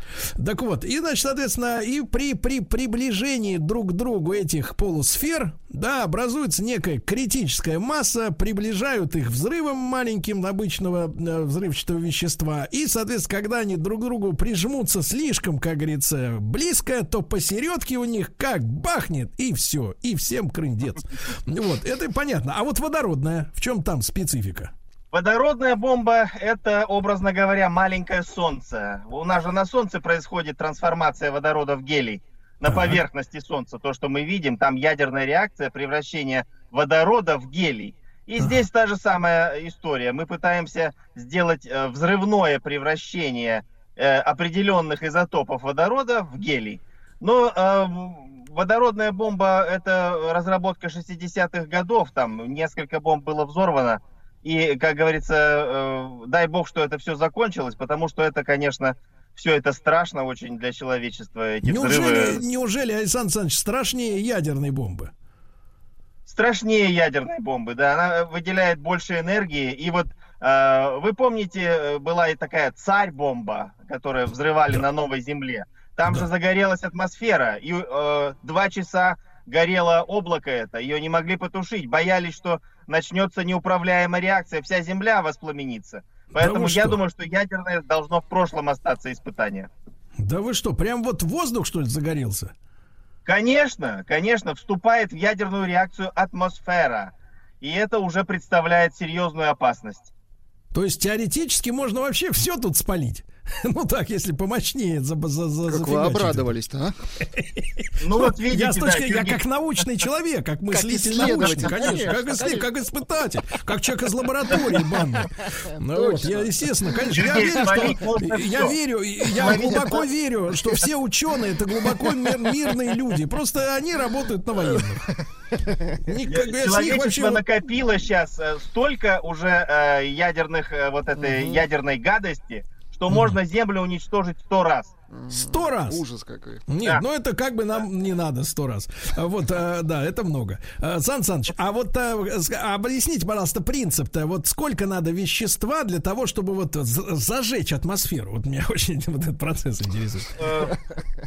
Так вот, и, значит, соответственно, и при, при приближении друг к другу этих полусфер, да, образуется некая критическая масса, приближают их взрывом маленьким обычного э, взрывчатого вещества, и, соответственно, когда они друг к другу прижмутся слишком, как говорится, близко, то посередке у них как бахнет, и все, и всем крындец. Вот, это понятно. А вот водородная, в чем там специфика? Водородная бомба – это, образно говоря, маленькое солнце. У нас же на солнце происходит трансформация водорода в гелий. На Так. поверхности солнца, то, что мы видим, там ядерная реакция превращения водорода в гелий. И здесь та же самая история. Мы пытаемся сделать э, взрывное превращение э, определенных изотопов водорода в гелий. Но э, водородная бомба – это разработка 60-х годов. Там несколько бомб было взорвано. И, как говорится, э, дай бог, что это все закончилось, потому что это, конечно, все это страшно очень для человечества. Эти Неужели, взрывы неужели, Александр Александрович, страшнее ядерной бомбы? страшнее ядерной бомбы, да, она выделяет больше энергии. И вот э, вы помните, была и такая царь-бомба, которую взрывали на новой земле. Там же загорелась атмосфера, и э, два часа горело облако это, ее не могли потушить, боялись, что начнется неуправляемая реакция, вся земля воспламенится. Поэтому вы я что? думаю, что ядерное должно в прошлом остаться испытание. Да вы что, прям вот воздух, что ли, загорелся? Конечно, конечно, вступает в ядерную реакцию атмосфера. И это уже представляет серьезную опасность. То есть теоретически можно вообще все тут спалить. Ну так, если помощнее за, за, за, Как вы обрадовались-то, а? Ну вот видите, я с точки, да, я как научный человек, как мыслитель исследователь, научный, конечно, как, исслед- как испытатель, как человек из лаборатории банды. Ну, вот, я, естественно, конечно, я верю, что я верю, я глубоко верю, что все ученые это глубоко мир- мирные люди. Просто они работают на военных. Человечество вообще накопило сейчас столько уже э, ядерных э, вот этой ядерной гадости, что можно Землю уничтожить сто раз. Сто раз. Ужас какой. Нет, Да. ну это как бы нам не надо сто раз. А Вот, а, да, это много. А, Сан Саныч, а вот ск- объясните, пожалуйста, принцип-то. Вот сколько надо вещества для того, чтобы вот зажечь атмосферу? Вот меня очень вот этот процесс интересует. Э,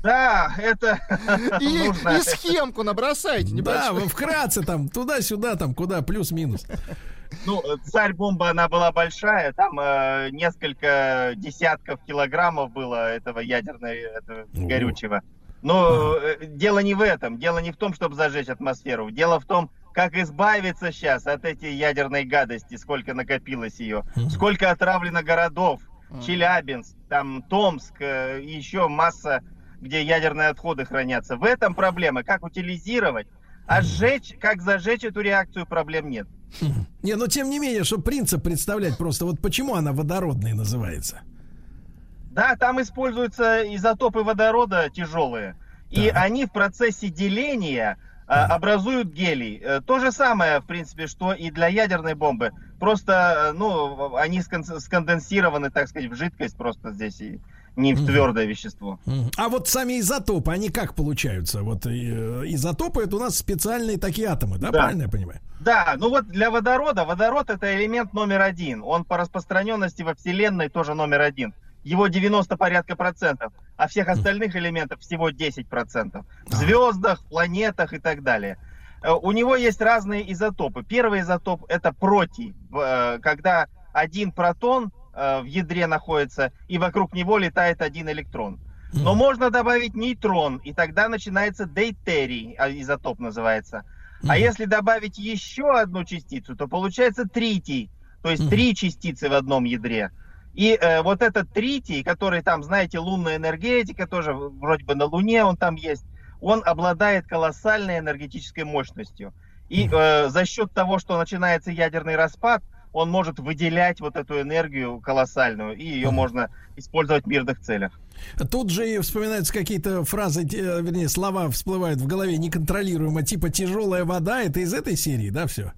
Да, это И, и схемку набросайте, Да, вкратце там туда-сюда, там куда плюс-минус. Ну, э, царь-бомба, она была большая, там э, несколько десятков килограммов было этого ядерного этого Ого. горючего. Но э, дело не в этом, дело не в том, чтобы зажечь атмосферу. Дело в том, как избавиться сейчас от этой ядерной гадости, сколько накопилось ее, сколько отравлено городов, Челябинск, там Томск, э, и еще масса, где ядерные отходы хранятся. В этом проблема, как утилизировать, а сжечь, как зажечь эту реакцию, проблем нет. Не, но тем не менее, чтобы принцип представлять просто, вот почему она водородной называется? Да, там используются изотопы водорода тяжелые. И они в процессе деления а, образуют гелий. Э, То же самое, в принципе, что и для ядерной бомбы. Просто, э, ну, они скон- сконденсированы, так сказать, в жидкость просто здесь и не в твердое вещество. Мгм. А вот сами изотопы, они как получаются? Вот э, изотопы это у нас специальные такие атомы, да, Да. правильно я понимаю? Да, ну вот для водорода, водород это элемент номер один. Он по распространенности во Вселенной тоже номер один. Его 90 порядка процентов, а всех остальных элементов всего 10 процентов. В звездах, планетах и так далее. Э, У него есть разные изотопы. Первый изотоп это протий, э, когда один протон э, в ядре находится и вокруг него летает один электрон. Но можно добавить нейтрон, и тогда начинается дейтерий, а, изотоп называется. А если добавить еще одну частицу, то получается тритий, то есть три частицы в одном ядре. И э, вот этот тритий, который там, знаете, лунная энергетика, тоже вроде бы на Луне он там есть, он обладает колоссальной энергетической мощностью. И э, за счет того, что начинается ядерный распад, он может выделять вот эту энергию колоссальную, и ее можно использовать в мирных целях. Тут же и вспоминаются какие-то фразы, э, вернее, слова всплывают в голове неконтролируемо, типа тяжелая вода, это из этой серии, да, все?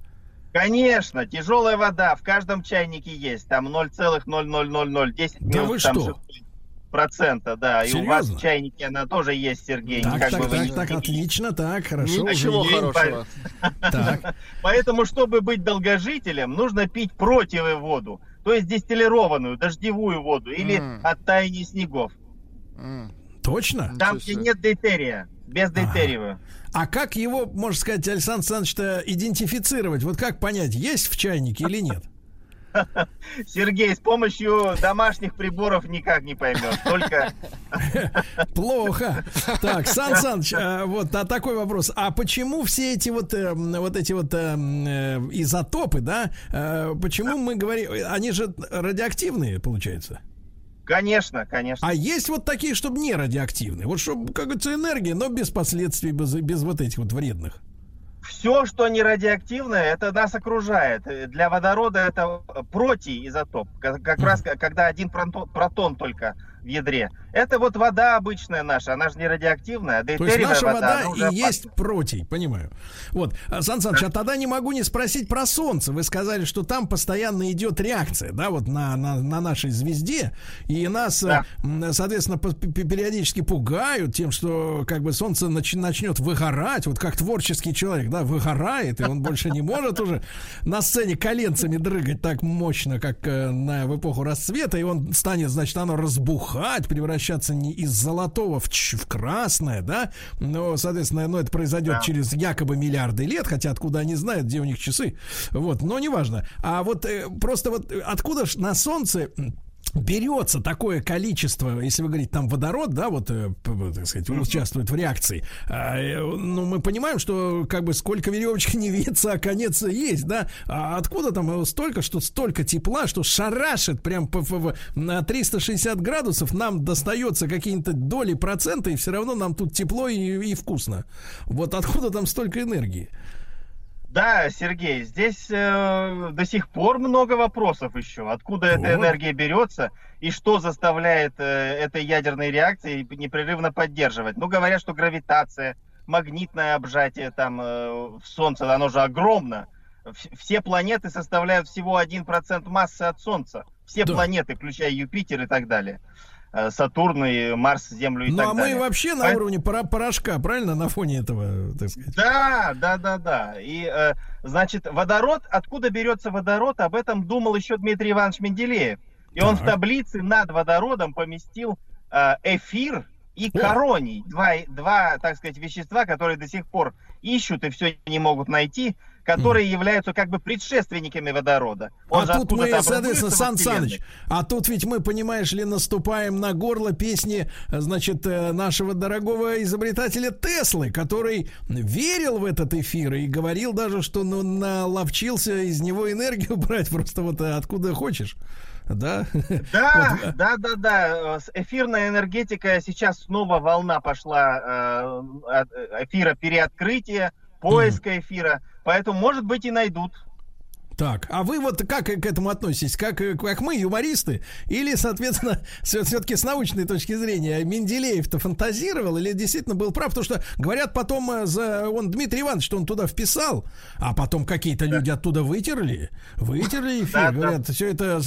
Конечно, тяжелая вода в каждом чайнике есть. Там 0,00010 Да вы минус там что? 6 процента, да. И у вас Серьезно? в чайнике она тоже есть, Сергей. Так, так, бы вы так, так, видите. отлично, так, хорошо. Ничего Уже хорошего. Так. Поэтому, чтобы быть долгожителем, нужно пить противую воду. То есть дистиллированную, дождевую воду или М. от таяния снегов. Точно? Там, где нет дейтерия, без дейтерия. А как его, можно сказать, Александр Александрович-то идентифицировать? Вот как понять, есть в чайнике или нет? Сергей, с помощью домашних приборов никак не поймешь. Только Плохо. Так, Сан Саныч, а, вот а такой вопрос. А почему все эти вот, э, вот эти вот э, э, изотопы, да, почему мы говорим, они же радиоактивные, получается? Конечно, конечно. А есть вот такие, чтобы не радиоактивные? Вот чтобы, как говорится, энергия, но без последствий, без, без вот этих вот вредных. Все, что не радиоактивное, это нас окружает. Э, Для водорода это протий изотоп. Как, как раз когда один протон, протон только в ядре. Это вот вода обычная наша, она же не радиоактивная. а То есть наша вода уже и опасна. есть протий, понимаю. Вот, А, Сан Саныч, а тогда не могу не спросить про Солнце. Вы сказали, что там постоянно идет реакция, да, вот на, на, на нашей звезде. И нас, Да. соответственно, периодически пугают тем, что как бы Солнце нач- начнет выгорать. Вот как творческий человек, да, выгорает, и он больше не может уже на сцене коленцами дрыгать так мощно, как э, на, в эпоху расцвета. И он станет, значит, оно разбухать, превращаться не из золотого в, ч- в красное, да. Но, соответственно, ну, это произойдет Да. через якобы миллиарды лет, хотя откуда они знают, где у них часы. Вот, но неважно. А вот э, просто вот э, откуда ж на Солнце берется такое количество, если вы говорите там водород, да, вот, э, так сказать, участвует в реакции, а, э, ну, мы понимаем, что как бы сколько веревочек не виться, а конец есть, да, а откуда там столько, что столько тепла, что шарашит прям на 360 градусов, нам достается какие-то доли процента, и все равно нам тут тепло и, и вкусно. Вот откуда там столько энергии? Да, Сергей, здесь э, до сих пор много вопросов еще. Откуда эта Вот. энергия берется и что заставляет э, этой ядерной реакции непрерывно поддерживать? Ну, говорят, что гравитация, магнитное обжатие там э, в Солнце, оно же огромно. Вс- Все планеты составляют всего 1% массы от Солнца. Все Да. планеты, включая Юпитер и так далее. Э, Сатурн и Марс, Землю и Ну, так а мы далее. вообще на Поэтому- уровне порошка, правильно, на фоне этого, так сказать? Да, да, да, да. И, э, значит, водород, откуда берется водород, об этом думал еще Дмитрий Иванович Менделеев. И он в Так. таблице над водородом поместил э, эфир и короний. Два, два, так сказать, вещества, которые до сих пор ищут и все не могут найти, которые являются как бы предшественниками водорода. Он а тут мы, соответственно, Сан Саныч, а тут ведь мы, понимаешь ли, наступаем на горло песни, э, значит, э, нашего дорогого изобретателя Теслы, который верил в этот эфир и говорил даже, что ну, наловчился из него энергию брать просто вот э, откуда хочешь. Да? Да, Вот, да, да, да. Эфирная энергетика сейчас снова волна пошла эфира переоткрытия, поиска эфира. Поэтому, может быть, и найдут. Так, а вы вот как к этому относитесь? Как, э, как мы, юмористы? Или, соответственно, все-таки с научной точки зрения Менделеев-то фантазировал или действительно был прав? Потому что говорят потом, э, за, он Дмитрий Иванович, что он туда вписал, а потом какие-то люди оттуда вытерли, вытерли эфир. Говорят, все это,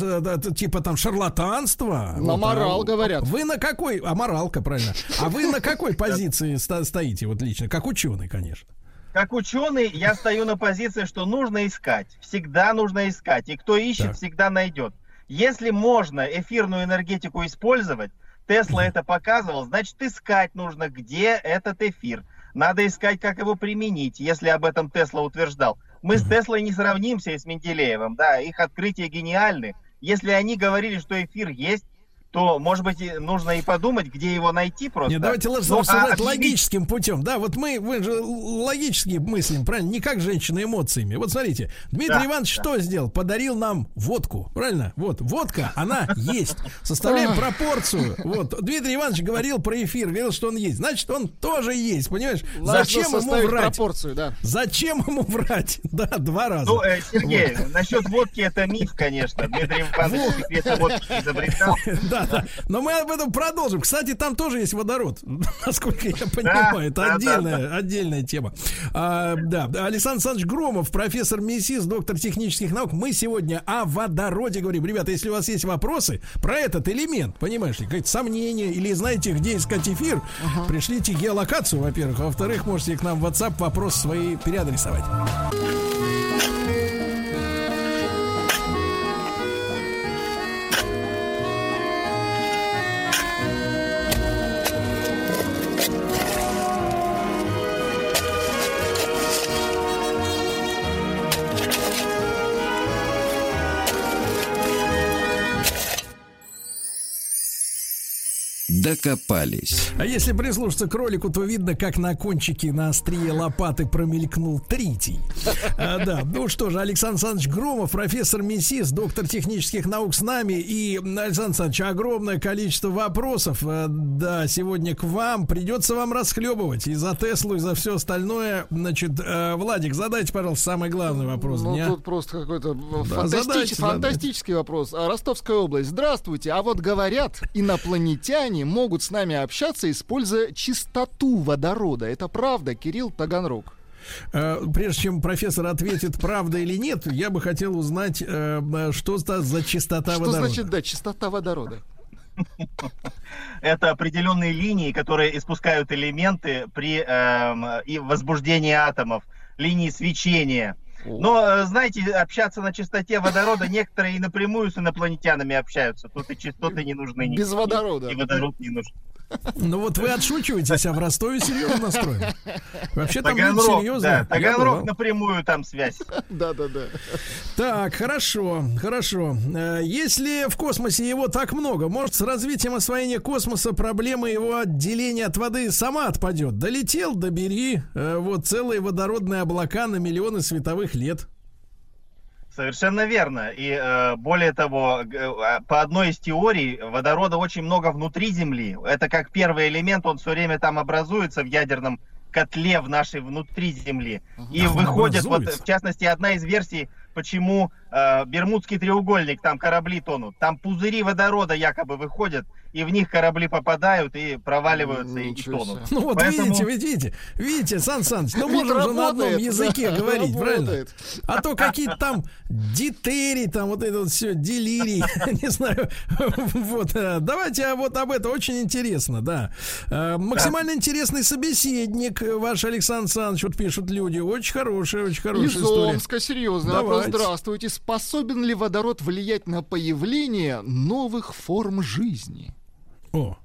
типа там шарлатанство. Наморал, а говорят. Вы на какой, а моралка, правильно. А вы на какой позиции стоите вот лично? Как ученый, конечно. Как ученый, я стою на позиции, что нужно искать. Всегда нужно искать. И кто ищет, Так. всегда найдет. Если можно эфирную энергетику использовать, Тесла это показывал, значит искать нужно, где этот эфир. Надо искать, как его применить, если об этом Тесла утверждал. Мы с Теслой не сравнимся и с Менделеевым, да, их открытия гениальны. Если они говорили, что эфир есть, то, может быть, нужно и подумать, где его найти просто. Нет, давайте лучше Ну, а рассуждать объявить- логическим путем. Да, вот мы, мы же логически мыслим, правильно? Не как женщина эмоциями. Вот смотрите, Дмитрий Да, Иванович да. что сделал? Подарил нам водку, правильно? Вот, водка, она есть. Составляем пропорцию. Вот, Дмитрий Иванович говорил про эфир, говорил, что он есть. Значит, он тоже есть, понимаешь? Зачем ему врать? пропорцию, да. Зачем ему врать? Да, два раза. Ну, э, Сергей, насчет водки это миф, конечно. Дмитрий Иванович секреты водки изобретал. Да, да. Но мы об этом продолжим. Кстати, там тоже есть водород, насколько я понимаю. Это отдельная, отдельная тема. А, да, Александр Александрович Громов, профессор МИСИС, доктор технических наук. Мы сегодня о водороде говорим. Ребята, если у вас есть вопросы про этот элемент, понимаешь ли, какие-то сомнения, или знаете, где искать эфир, пришлите геолокацию, во-первых. А во-вторых, можете к нам в WhatsApp вопрос свои переадресовать. Докопались. А если прислушаться к ролику, то видно, как на кончике на острие лопаты промелькнул тритий. А, да, ну что же, Александр Александрович Громов, профессор МИСИС, доктор технических наук с нами. И, Александр Александрович, огромное количество вопросов, э, да, сегодня к вам. Придется вам расхлебывать и за Теслу, и за все остальное. Значит, э, Владик, задайте, пожалуйста, самый главный вопрос Ну, дня. тут просто какой-то Да, фантастич- задайте, фантастический вопрос. А, Ростовская область. Здравствуйте. А вот говорят, инопланетяне могут с нами общаться, используя чистоту водорода. Это правда, Кирилл Таганрог? Э, Прежде чем профессор ответит, правда или нет, я бы хотел узнать, э, э, что это за чистота Что водорода. значит, да, чистота водорода? Это определенные линии, которые испускают элементы при и возбуждении атомов, линии свечения. Но, э, знаете, общаться на частоте водорода некоторые и напрямую с инопланетянами общаются. Тут и частоты не нужны. Без водорода. И водород не нужен. Ну вот вы отшучиваетесь, а в Ростове серьезно настроен. Вообще там люди серьезно. да, Таганрог напрямую там связь. Да, да, да. Так, хорошо, хорошо. Э, Если в космосе его так много, может, с развитием освоения космоса проблема его отделения от воды сама отпадет. Долетел, добери. Э, Вот целые водородные облака на миллионы световых лет. Совершенно верно. И э, более того, э, по одной из теорий, водорода очень много внутри Земли. Это как первый элемент, он все время там образуется в ядерном котле в нашей внутри Земли. И он выходит, вот, образуется. в частности, одна из версий, почему э, Бермудский треугольник, там корабли тонут. Там пузыри водорода якобы выходят, и в них корабли попадают и проваливаются и Ничего тонут. Ну вот Поэтому- видите, видите, видите, Сан Саныч, ну можно же на одном языке да, говорить, правильно? А то какие-то там дитерии, там вот это вот все, делирий, не знаю. Вот, э, давайте а вот об этом очень интересно, да. Э, Максимально интересный собеседник ваш Александр Саныч, вот пишут люди. Очень хорошая, очень хорошая Из история. Омска, серьезный вопрос. Здравствуйте. Способен ли водород влиять на появление новых форм жизни? О,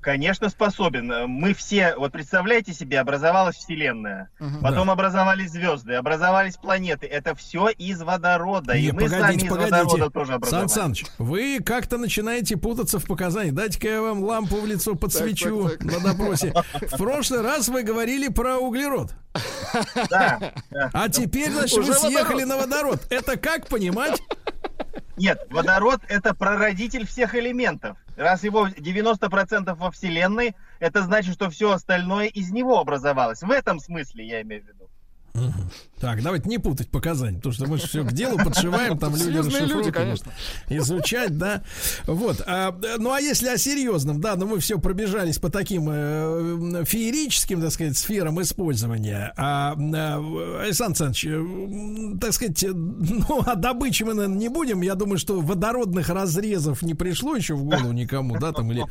Конечно, способен. Э, Мы все, вот представляете себе, образовалась Вселенная, потом образовались звезды, образовались планеты. Это все из водорода. и Не, мы сами из водорода тоже Сан образовались. Саныч, вы как-то начинаете путаться в показаниях. Дайте-ка я вам лампу в лицо подсвечу так, так. на допросе. В прошлый раз вы говорили про углерод. Да, да. А теперь, значит, Уже вы съехали водород. на водород. Это как понимать? Нет, водород это прародитель всех элементов. Раз его 90% во Вселенной, это значит, что все остальное из него образовалось. В этом смысле я имею в виду. Так, давайте не путать показания, потому что мы же все к делу подшиваем, там люди люди, конечно. изучать, да. Вот. а, ну а если о серьезном, да, ну мы все пробежались по таким э, феерическим, так сказать, сферам использования. А, э, Александр Александрович, э, так сказать, ну о добыче мы, наверное, не будем. Я думаю, что водородных разрезов не пришло еще в голову никому, да, там или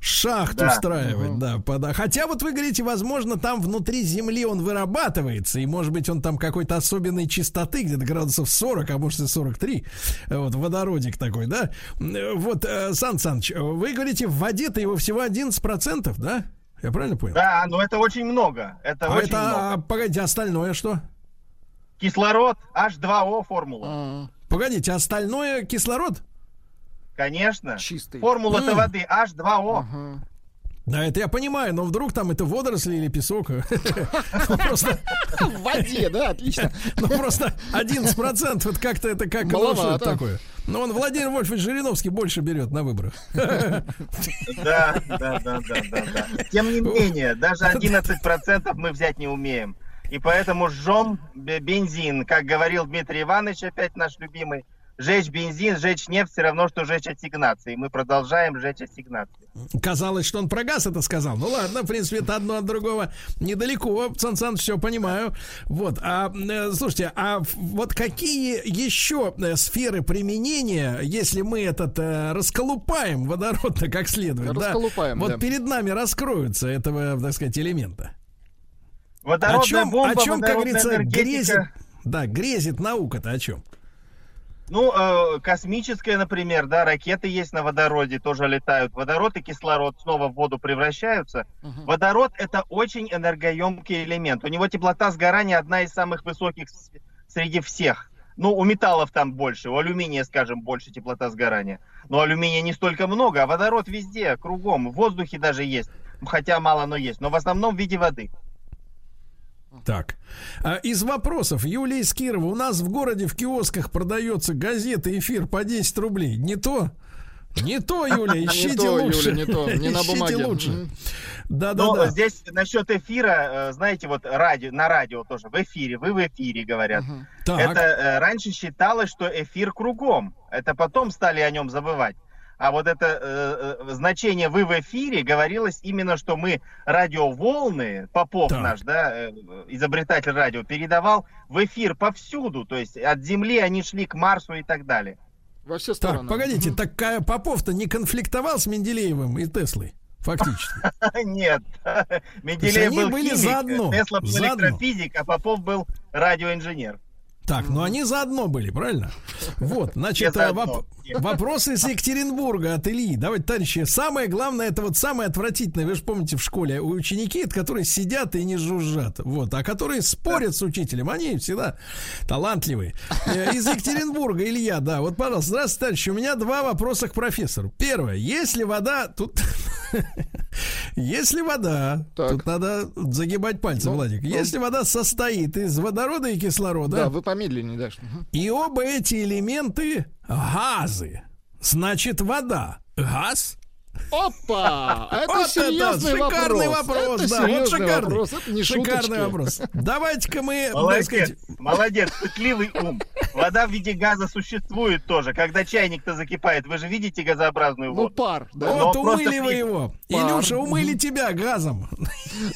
шахту Да. устраивать, да, Хотя вот вы говорите, возможно, там внутри земли он вырабатывается, и может быть он там какой-то особенной чистоты, где-то градусов 40, а может и 43, вот водородик такой, да. Вот, э, Сан Саныч, вы говорите, в воде-то его всего 11%, да? Я правильно понял? Да, но это очень много. Это а очень это, много. а, погодите, остальное что? Кислород, H2O формула. Погодите, остальное кислород? Конечно. Чистый. Формула-то воды H2O. Да, это я понимаю, но вдруг там это водоросли или песок. Ну, Просто, В воде, да, отлично. ну просто 11% это как-то это как ну, Маловато. такое. Но он Владимир Вольфович Жириновский больше берет на выборах. Да, да, да, да, да, да. Тем не менее, даже 11% мы взять не умеем. И поэтому жжем бе- бензин, как говорил Дмитрий Иванович, опять наш любимый. Жечь бензин, жечь нефть все равно, что жечь ассигнации. И мы продолжаем жечь ассигнации. Казалось, что он про газ это сказал. Ну ладно, в принципе, это одно от другого недалеко. Сан Саныч, все понимаю. Вот, а э, слушайте, а вот какие еще э, сферы применения, если мы этот э, расколупаем водород как следует, да, Расколупаем, вот да. перед нами раскроются этого, так сказать, элемента? О Водородная чем, бомба, о чем как говорится, энергетика. грезит, да, грезит наука-то о чем? Ну, э, космическая, например, да, ракеты есть на водороде, тоже летают. Водород и кислород снова в воду превращаются. Водород это очень энергоемкий элемент. У него теплота сгорания одна из самых высоких среди всех. Ну, у металлов там больше, у алюминия, скажем, больше теплота сгорания. Но алюминия не столько много, а водород везде, кругом, в воздухе даже есть. Хотя мало, но есть. Но в основном в виде воды. Так. А, Из вопросов Юлия из Кирова. У нас в городе в киосках продается газета «Эфир» по 10 рублей. Не то? Не то, Юля, ищите то, Юля, не то, не на Ищите бумаге. лучше. Да, Но да, да. здесь насчет эфира, э, знаете, вот радио, на радио тоже, в эфире, вы в эфире, говорят. Так. Это э, раньше считалось, что эфир кругом. Это потом стали о нем забывать. А вот это э, э, значение «вы в эфире» говорилось именно, что мы радиоволны, Попов Так. наш, да, э, изобретатель радио, передавал в эфир повсюду. То есть от Земли они шли к Марсу и так далее. Во все Так, стороны. погодите, так а, Попов-то не конфликтовал с Менделеевым и Теслой? Фактически. Нет. Менделеев был были химик, заодно, Тесла был заодно. электрофизик, а Попов был радиоинженер. Так, но они заодно были, правильно? Вот, значит, заодно. воп- вопрос из Екатеринбурга от Ильи. Давайте, товарищи, самое главное, это вот самое отвратительное, вы же помните в школе, у ученики, это которые сидят и не жужжат, вот, а которые спорят с учителем, они всегда талантливые. Э, Из Екатеринбурга, Илья, да, вот, пожалуйста, здравствуйте, товарищи, у меня два вопроса к профессору. Первое, если вода, тут... Если вода, тут надо загибать пальцы, Владик. Если вода состоит из водорода и кислорода, Да, вы помедленнее. Мгм. и оба эти элементы газы. Значит, вода газ? Опа! Это Вот серьезный шикарный вопрос. вопрос, Это да, вот серьезный шикарный. вопрос, это не шикарный шуточки. вопрос. Давайте-ка мы, Молодец, сказать, молодец, пытливый ум. Вода в виде газа существует тоже. Когда чайник-то закипает, вы же видите газообразную Ну, воду. пар, да. вот Но умыли вы его. Пар. Илюша, умыли тебя газом.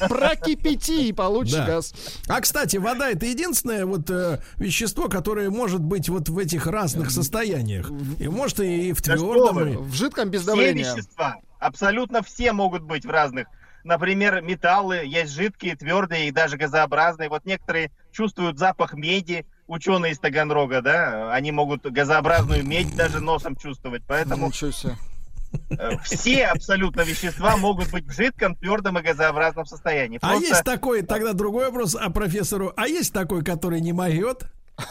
Прокипяти и получишь Да. газ. А, кстати, вода это единственное вот э, вещество, которое может быть вот в этих разных состояниях. И может и в Да твердом. вы. и- В жидком без Все давления. вещества, абсолютно все могут быть в разных. Например, металлы, есть жидкие, твердые и даже газообразные. Вот некоторые чувствуют запах меди, ученые из Таганрога, да, они могут газообразную медь даже носом чувствовать. Поэтому Ничего себе. э, все абсолютно вещества могут быть в жидком, твердом и газообразном состоянии. А Просто есть такой, тогда другой вопрос о профессору. А есть такой, который не могет?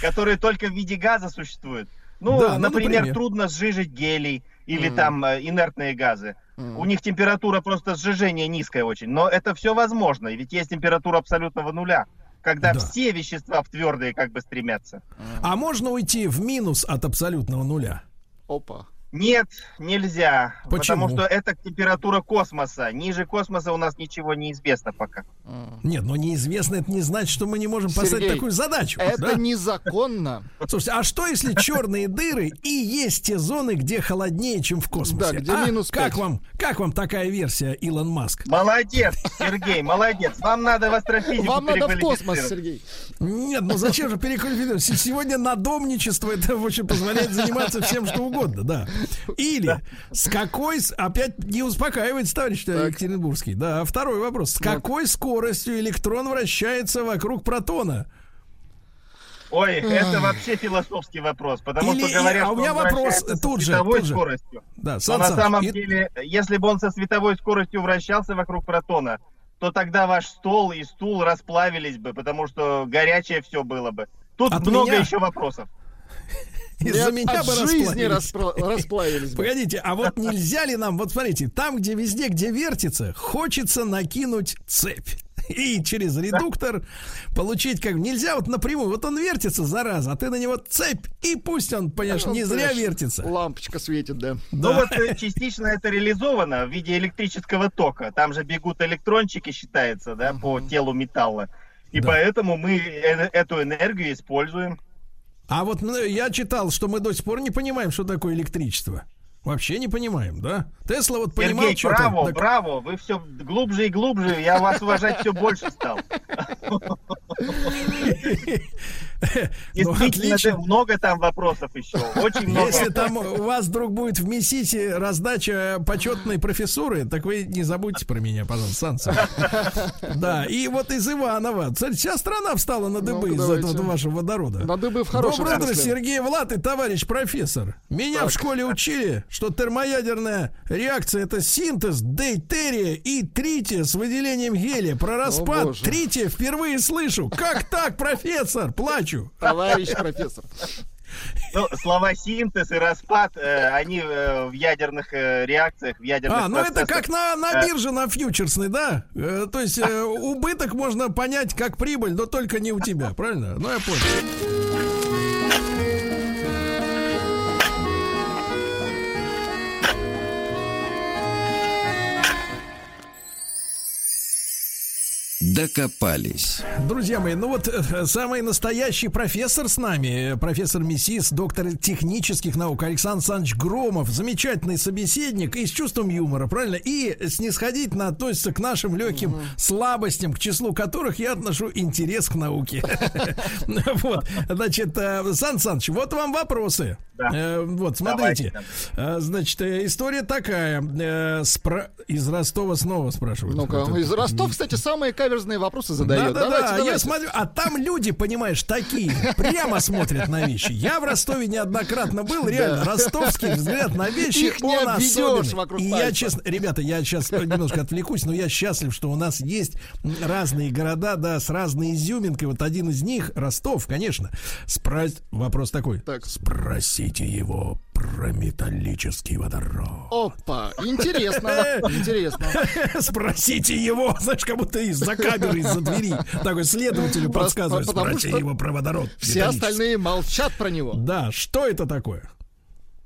которые только в виде газа существуют. Ну, Да, ну, например, например. трудно сжижить гелий или Мгм. там э, инертные газы. Мгм. У них температура просто сжижения низкая очень. Но это все возможно, ведь есть температура абсолютного нуля, когда Да. все вещества в твердые как бы стремятся. А можно уйти в минус от абсолютного нуля? Опа. Нет, нельзя. Почему? Потому что это температура космоса. Ниже космоса у нас ничего не известно пока. Нет, но неизвестно, это не значит, что мы не можем поставить Сергей, такую задачу. Это да? незаконно. Слушайте, а что если черные дыры и есть те зоны, где холоднее, чем в космосе? Да, где А? минус Как пять. вам, как вам такая версия, Илон Маск? Молодец, Сергей, молодец. Вам надо в астрофизику Вам надо в космос. Сергей. Нет, ну зачем же переквалифицировать? Се- Сегодня надомничество это в общем позволяет заниматься всем, что угодно, да. Или с какой, опять не успокаивается товарищ Так. Екатеринбургский, да. Второй вопрос. С какой скоростью электрон вращается вокруг протона? Ой, это вообще философский вопрос, потому Или- что говорят, а у что меня он вопрос тут же, световой тут же. скоростью. Да, Но Сан на Саныч, самом и- деле, если бы он со световой скоростью вращался вокруг протона, то тогда ваш стол и стул расплавились бы, потому что горячее все было бы. Тут От много меня? еще вопросов. Из-за меня от бы жизни расплавились. распро- расплавились бы. Погодите, а вот нельзя ли нам, вот смотрите, там, где везде, где вертится, хочется накинуть цепь. И через редуктор получить как нельзя вот напрямую. Вот он вертится, зараза, а ты на него цепь, и пусть он, понимаешь, не зря вертится. Лампочка светит, да. Ну вот э, частично это реализовано в виде электрического тока. Там же бегут электрончики, считается, да, по телу металла. И Да. поэтому мы э- эту энергию используем. А вот ну, я читал, что мы до сих пор не понимаем, что такое электричество. Вообще не понимаем, да? Тесла вот понимал Сергей, что-то. браво, так- браво, вы все глубже и глубже, я вас уважать все больше стал. Ну, Действительно, много там вопросов еще, очень много. Если там у вас вдруг будет в Миссиси раздача почетной профессуры, так вы не забудьте про меня, пожалуйста, Сан Саныч. Да, и вот из Иванова. Вся страна встала на дыбы из-за этого вашего водорода. На дыбы в хорошем Доброе утро. Сергей Влад и товарищ профессор. Меня в школе учили, что термоядерная реакция это синтез дейтерия и трития с выделением гелия. Про распад трития впервые слышу. Как так, профессор? Плачу. Товарищ профессор. Ну, слова синтез и распад, э, они э, в ядерных э, реакциях, в ядерных А, ну это как на, на э, бирже, на фьючерсной, да? Э, то есть э, убыток можно понять как прибыль, но только не у тебя, правильно? Ну я понял. Докопались. Друзья мои, ну вот э, самый настоящий профессор с нами, э, профессор МИСИС, доктор технических наук Александр Александрович Громов, замечательный собеседник и с чувством юмора, правильно? И снисходительно относится к нашим легким слабостям, к числу которых я отношу интерес к науке. Вот, значит, э, Сан Саныч, вот вам вопросы. Да. Вот, смотрите. Значит, история такая. Из Ростова снова спрашивают. Ну-ка, из Ростов, кстати, самые каверзные серьезные вопросы задает. Да, да, Давайте, да. давайте. Я смотрю, а там люди, понимаешь, такие, прямо смотрят на вещи. Я в Ростове неоднократно был, реально, ростовский взгляд на вещи, Их он особенный. вокруг И я, честно, ребята, я сейчас немножко отвлекусь, но я счастлив, что у нас есть разные города, да, с разной изюминкой. Вот один из них, Ростов, конечно. Спра... Вопрос такой. Спросите его про металлический водород. Опа, интересно, интересно. Спросите его, знаешь, как будто из-за камеры, из-за двери. Такой следователю подсказывает, потому спроси что его про водород. Все металлический». остальные молчат про него. Да, что это такое?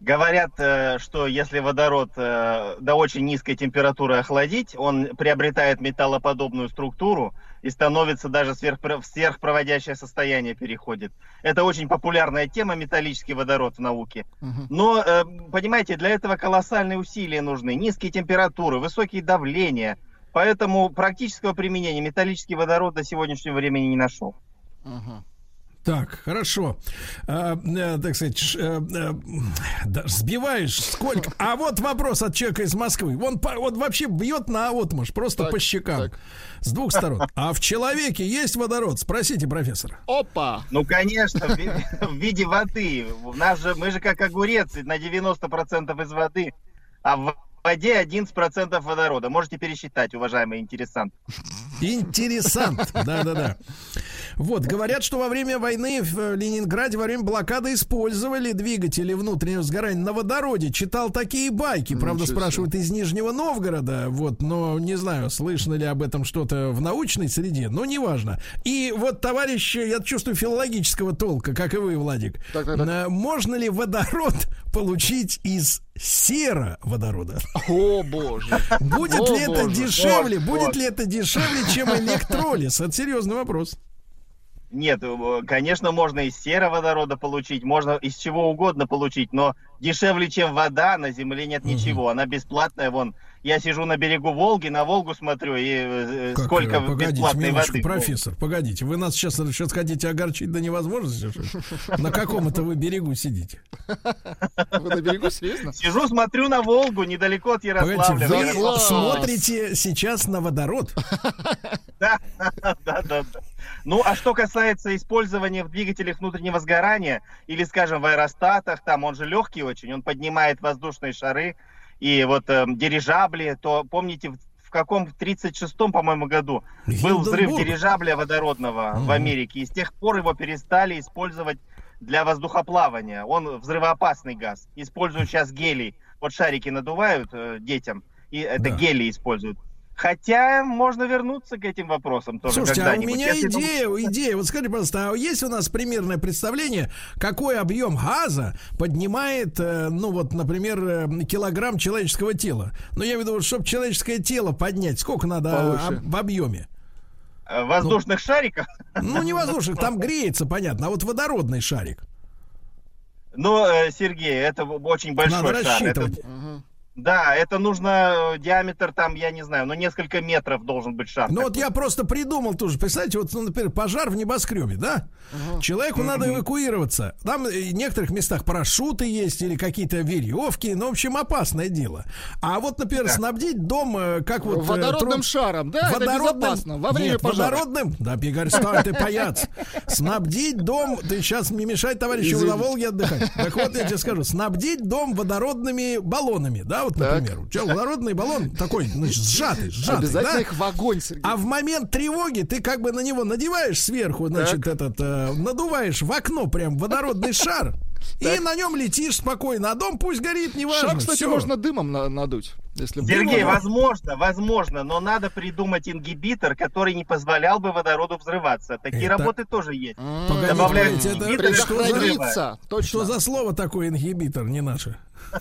Говорят, э, что если водород э, до очень низкой температуры охладить, он приобретает металлоподобную структуру и становится даже сверхпро- в сверхпроводящее состояние переходит. Это очень популярная тема, металлический водород в науке. Но, э, понимаете, для этого колоссальные усилия нужны. Низкие температуры, высокие давления. Поэтому практического применения металлический водород до сегодняшнего времени не нашел. Так, хорошо. А, э, так сказать, ш- э, э, сбиваешь сколько. А вот вопрос от человека из Москвы. Он, по- он вообще бьет на отмашь, просто по щекам. С двух сторон. А в человеке есть водород? Спросите профессора. Опа! Ну, конечно, в, в виде воды. У нас же, мы же как огурец, на 90% из воды, а в воде 11% водорода. Можете пересчитать, уважаемый интересант. Интересант, да-да-да. Вот, говорят, что во время войны в э, Ленинграде, во время блокады использовали двигатели внутреннего сгорания на водороде. Читал такие байки, правда, Ничего себе. спрашивают из Нижнего Новгорода, вот, но не знаю, слышно ли об этом что-то в научной среде, но неважно. И вот, товарищ, я чувствую филологического толка, как и вы, Владик. Так, так, так. Э, Можно ли водород получить из сероводорода? О, боже. Будет О, ли это боже. дешевле? Вот, Будет вот. ли это дешевле, чем электролиз? Это серьезный вопрос. Нет, э, конечно, можно из сероводорода получить, можно из чего угодно получить, но дешевле, чем вода, на Земле нет ничего. Она бесплатная, вон. Я сижу на берегу Волги, на Волгу смотрю, и э, Как, сколько э, погодите, бесплатной минуточку, воды. профессор, погодите, вы нас сейчас, сейчас хотите огорчить до невозможности? На каком это вы берегу сидите? Вы на берегу, серьезно? Сижу, смотрю на Волгу, недалеко от Ярославля. вы смотрите сейчас на водород? Да, да, да, да. Ну, а что касается использования в двигателях внутреннего сгорания, или, скажем, в аэростатах, там он же легкий очень, он поднимает воздушные шары и вот эм, дирижабли, то помните, в, в каком, в 36-м, по-моему, году был взрыв дирижабля водородного в. Америке, и с тех пор его перестали использовать для воздухоплавания. Он взрывоопасный газ. Используют сейчас гелий. Вот шарики надувают э, детям, и это Да. гелий используют. Хотя можно вернуться к этим вопросам тоже Слушайте, а у меня Если вам- идея, идея. Вот скажите, пожалуйста, а есть у нас примерное представление, какой объем газа поднимает, э, ну вот, например, э, килограмм человеческого тела? Ну, я имею в виду, чтобы человеческое тело поднять, сколько надо а, Повыше. об- в объеме? Э, воздушных шариков. Ну, не воздушных, там греется, понятно, а вот водородный шарик. Ну, э, Сергей, это очень большой Надо шар. Это-. Да, это нужно э, диаметр там, я не знаю, ну несколько метров должен быть шар. Ну вот я просто придумал тоже. Представьте, вот, ну, например, пожар в небоскребе, да? Человеку надо эвакуироваться. Там э, в некоторых местах парашюты есть или какие-то веревки. Ну, в общем, опасное дело. А вот, например, снабдить дом, э, как вот... Водородным тру- шаром, да? Это Водородным- безопасно. Во время Нет, пожара. водородным? Да, Пигарь, стой, ты паяц. Снабдить дом... Ты сейчас не мешай товарищу на Волге отдыхать. Так вот, я тебе скажу. Снабдить дом водородными баллонами, да, вот, Так. например. Че, водородный баллон такой, значит, сжатый, сжатый, Обязательно да? их в огонь, Сергей. А в момент тревоги ты как бы на него надеваешь сверху, значит, этот, э, надуваешь в окно прям водородный шар, и на нем летишь спокойно, а дом пусть горит, неважно. Шар, кстати, можно дымом на- надуть. Если Сергей, Ну, возможно, возможно, но надо придумать ингибитор, который не позволял бы водороду взрываться. Такие Это- работы тоже есть. Погодите, Добавляют ингибитор, это что. Точно. Что за слово такое ингибитор, не наше?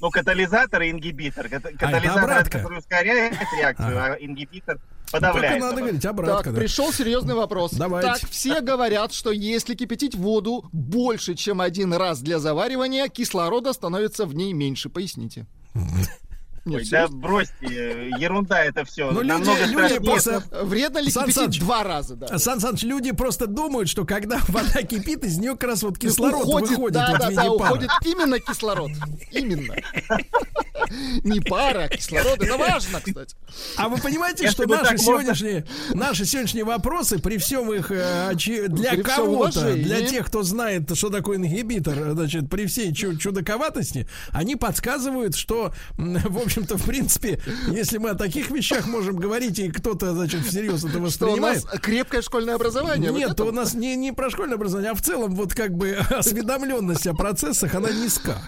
Ну, катализатор и ингибитор. Ката- Катализатор, который ускоряет реакцию, а ингибитор подавляет. Только надо говорить обратно. Так, да. пришел серьезный вопрос. Давайте. Так, все говорят, что если кипятить воду больше, чем один раз для заваривания, кислорода становится в ней меньше. Поясните. Нет, Ой, да бросьте, э, ерунда это все. Ну, люди, люди просто... Вредно ли Сан кипятить Саныч, два раза? Да. Сан Саныч, люди просто думают, что когда вода кипит, из нее как раз вот кислород уходит, выходит да, да, да, пара. уходит именно кислород. Именно. Не пара, а кислород. Это важно, кстати. А вы понимаете, Если что наши можно- сегодняшние, наши сегодняшние вопросы, при всем их э, для кого-то, для тех, кто знает, что такое ингибитор, значит, при всей чу- чудаковатости, они подсказывают, что, в общем-то, в принципе, если мы о таких вещах можем говорить, и кто-то, значит, всерьез это Что у воспринимает, нас крепкое школьное образование. вот нет, это у нас не, не про школьное образование, а в целом вот как бы осведомленность о процессах, она низка.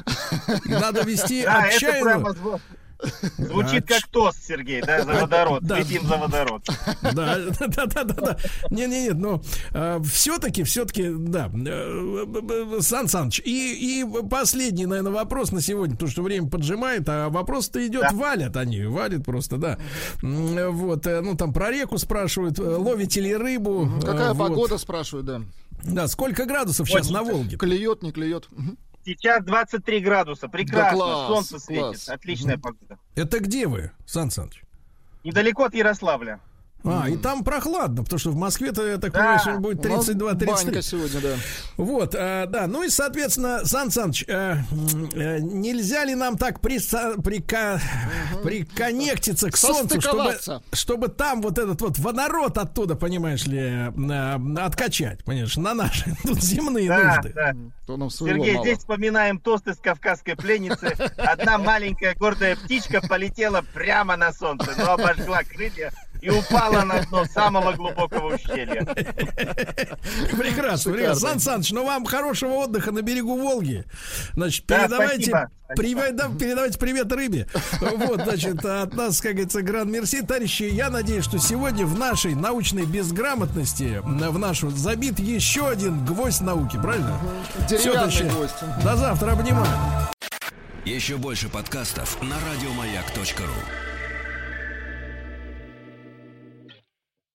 Надо вести Да, это отчаянную... прямо зв- звучит как тост, Сергей, да, за водород. Да. Выпьем за водород. Да, да, да, да, да. Не, не, нет, но все-таки, все-таки, да. э, б- б- Сан Саныч, и, и последний, наверное, вопрос на сегодня, потому что время поджимает, а вопрос-то идет, валят они, валят просто, да. Вот, э, ну там про реку спрашивают, э, ловите ли рыбу. Какая э, погода, спрашивают, да. Да, сколько градусов сейчас на Волге? Клюет, не клюет. Сейчас 23 градуса, прекрасно, класс, солнце светит, класс. отличная погода. Это где вы, Сан Саныч? Недалеко от Ярославля. А, и там прохладно, потому что в Москве-то, я так Да, понимаю, сегодня будет У нас 32-33. Банька сегодня, да. Вот, э, да, ну и, соответственно, Сан Саныч, э, э, нельзя ли нам так приса- прика- приконнектиться к Солнцу, чтобы, чтобы там вот этот вот водород оттуда, понимаешь ли, э, откачать, понимаешь, на наши тут земные Да, нужды. да. То нам Сергей, мало. здесь вспоминаем тост из кавказской пленницы. Одна маленькая гордая птичка полетела прямо на солнце, но обожгла крылья и упала на дно самого глубокого ущелья. Прекрасно, прекрасно. Сан Саныч, ну вам хорошего отдыха на берегу Волги. Значит, Да, передавайте, спасибо. привет- да, передавайте привет рыбе. Вот, значит, от нас, как говорится, гран мерси. Товарищи, я надеюсь, что сегодня в нашей научной безграмотности, в нашу забит еще один гвоздь науки, правильно? Деревянный товарищи, гвоздь. До завтра, обнимаю. Еще больше подкастов на радиомаяк.ру.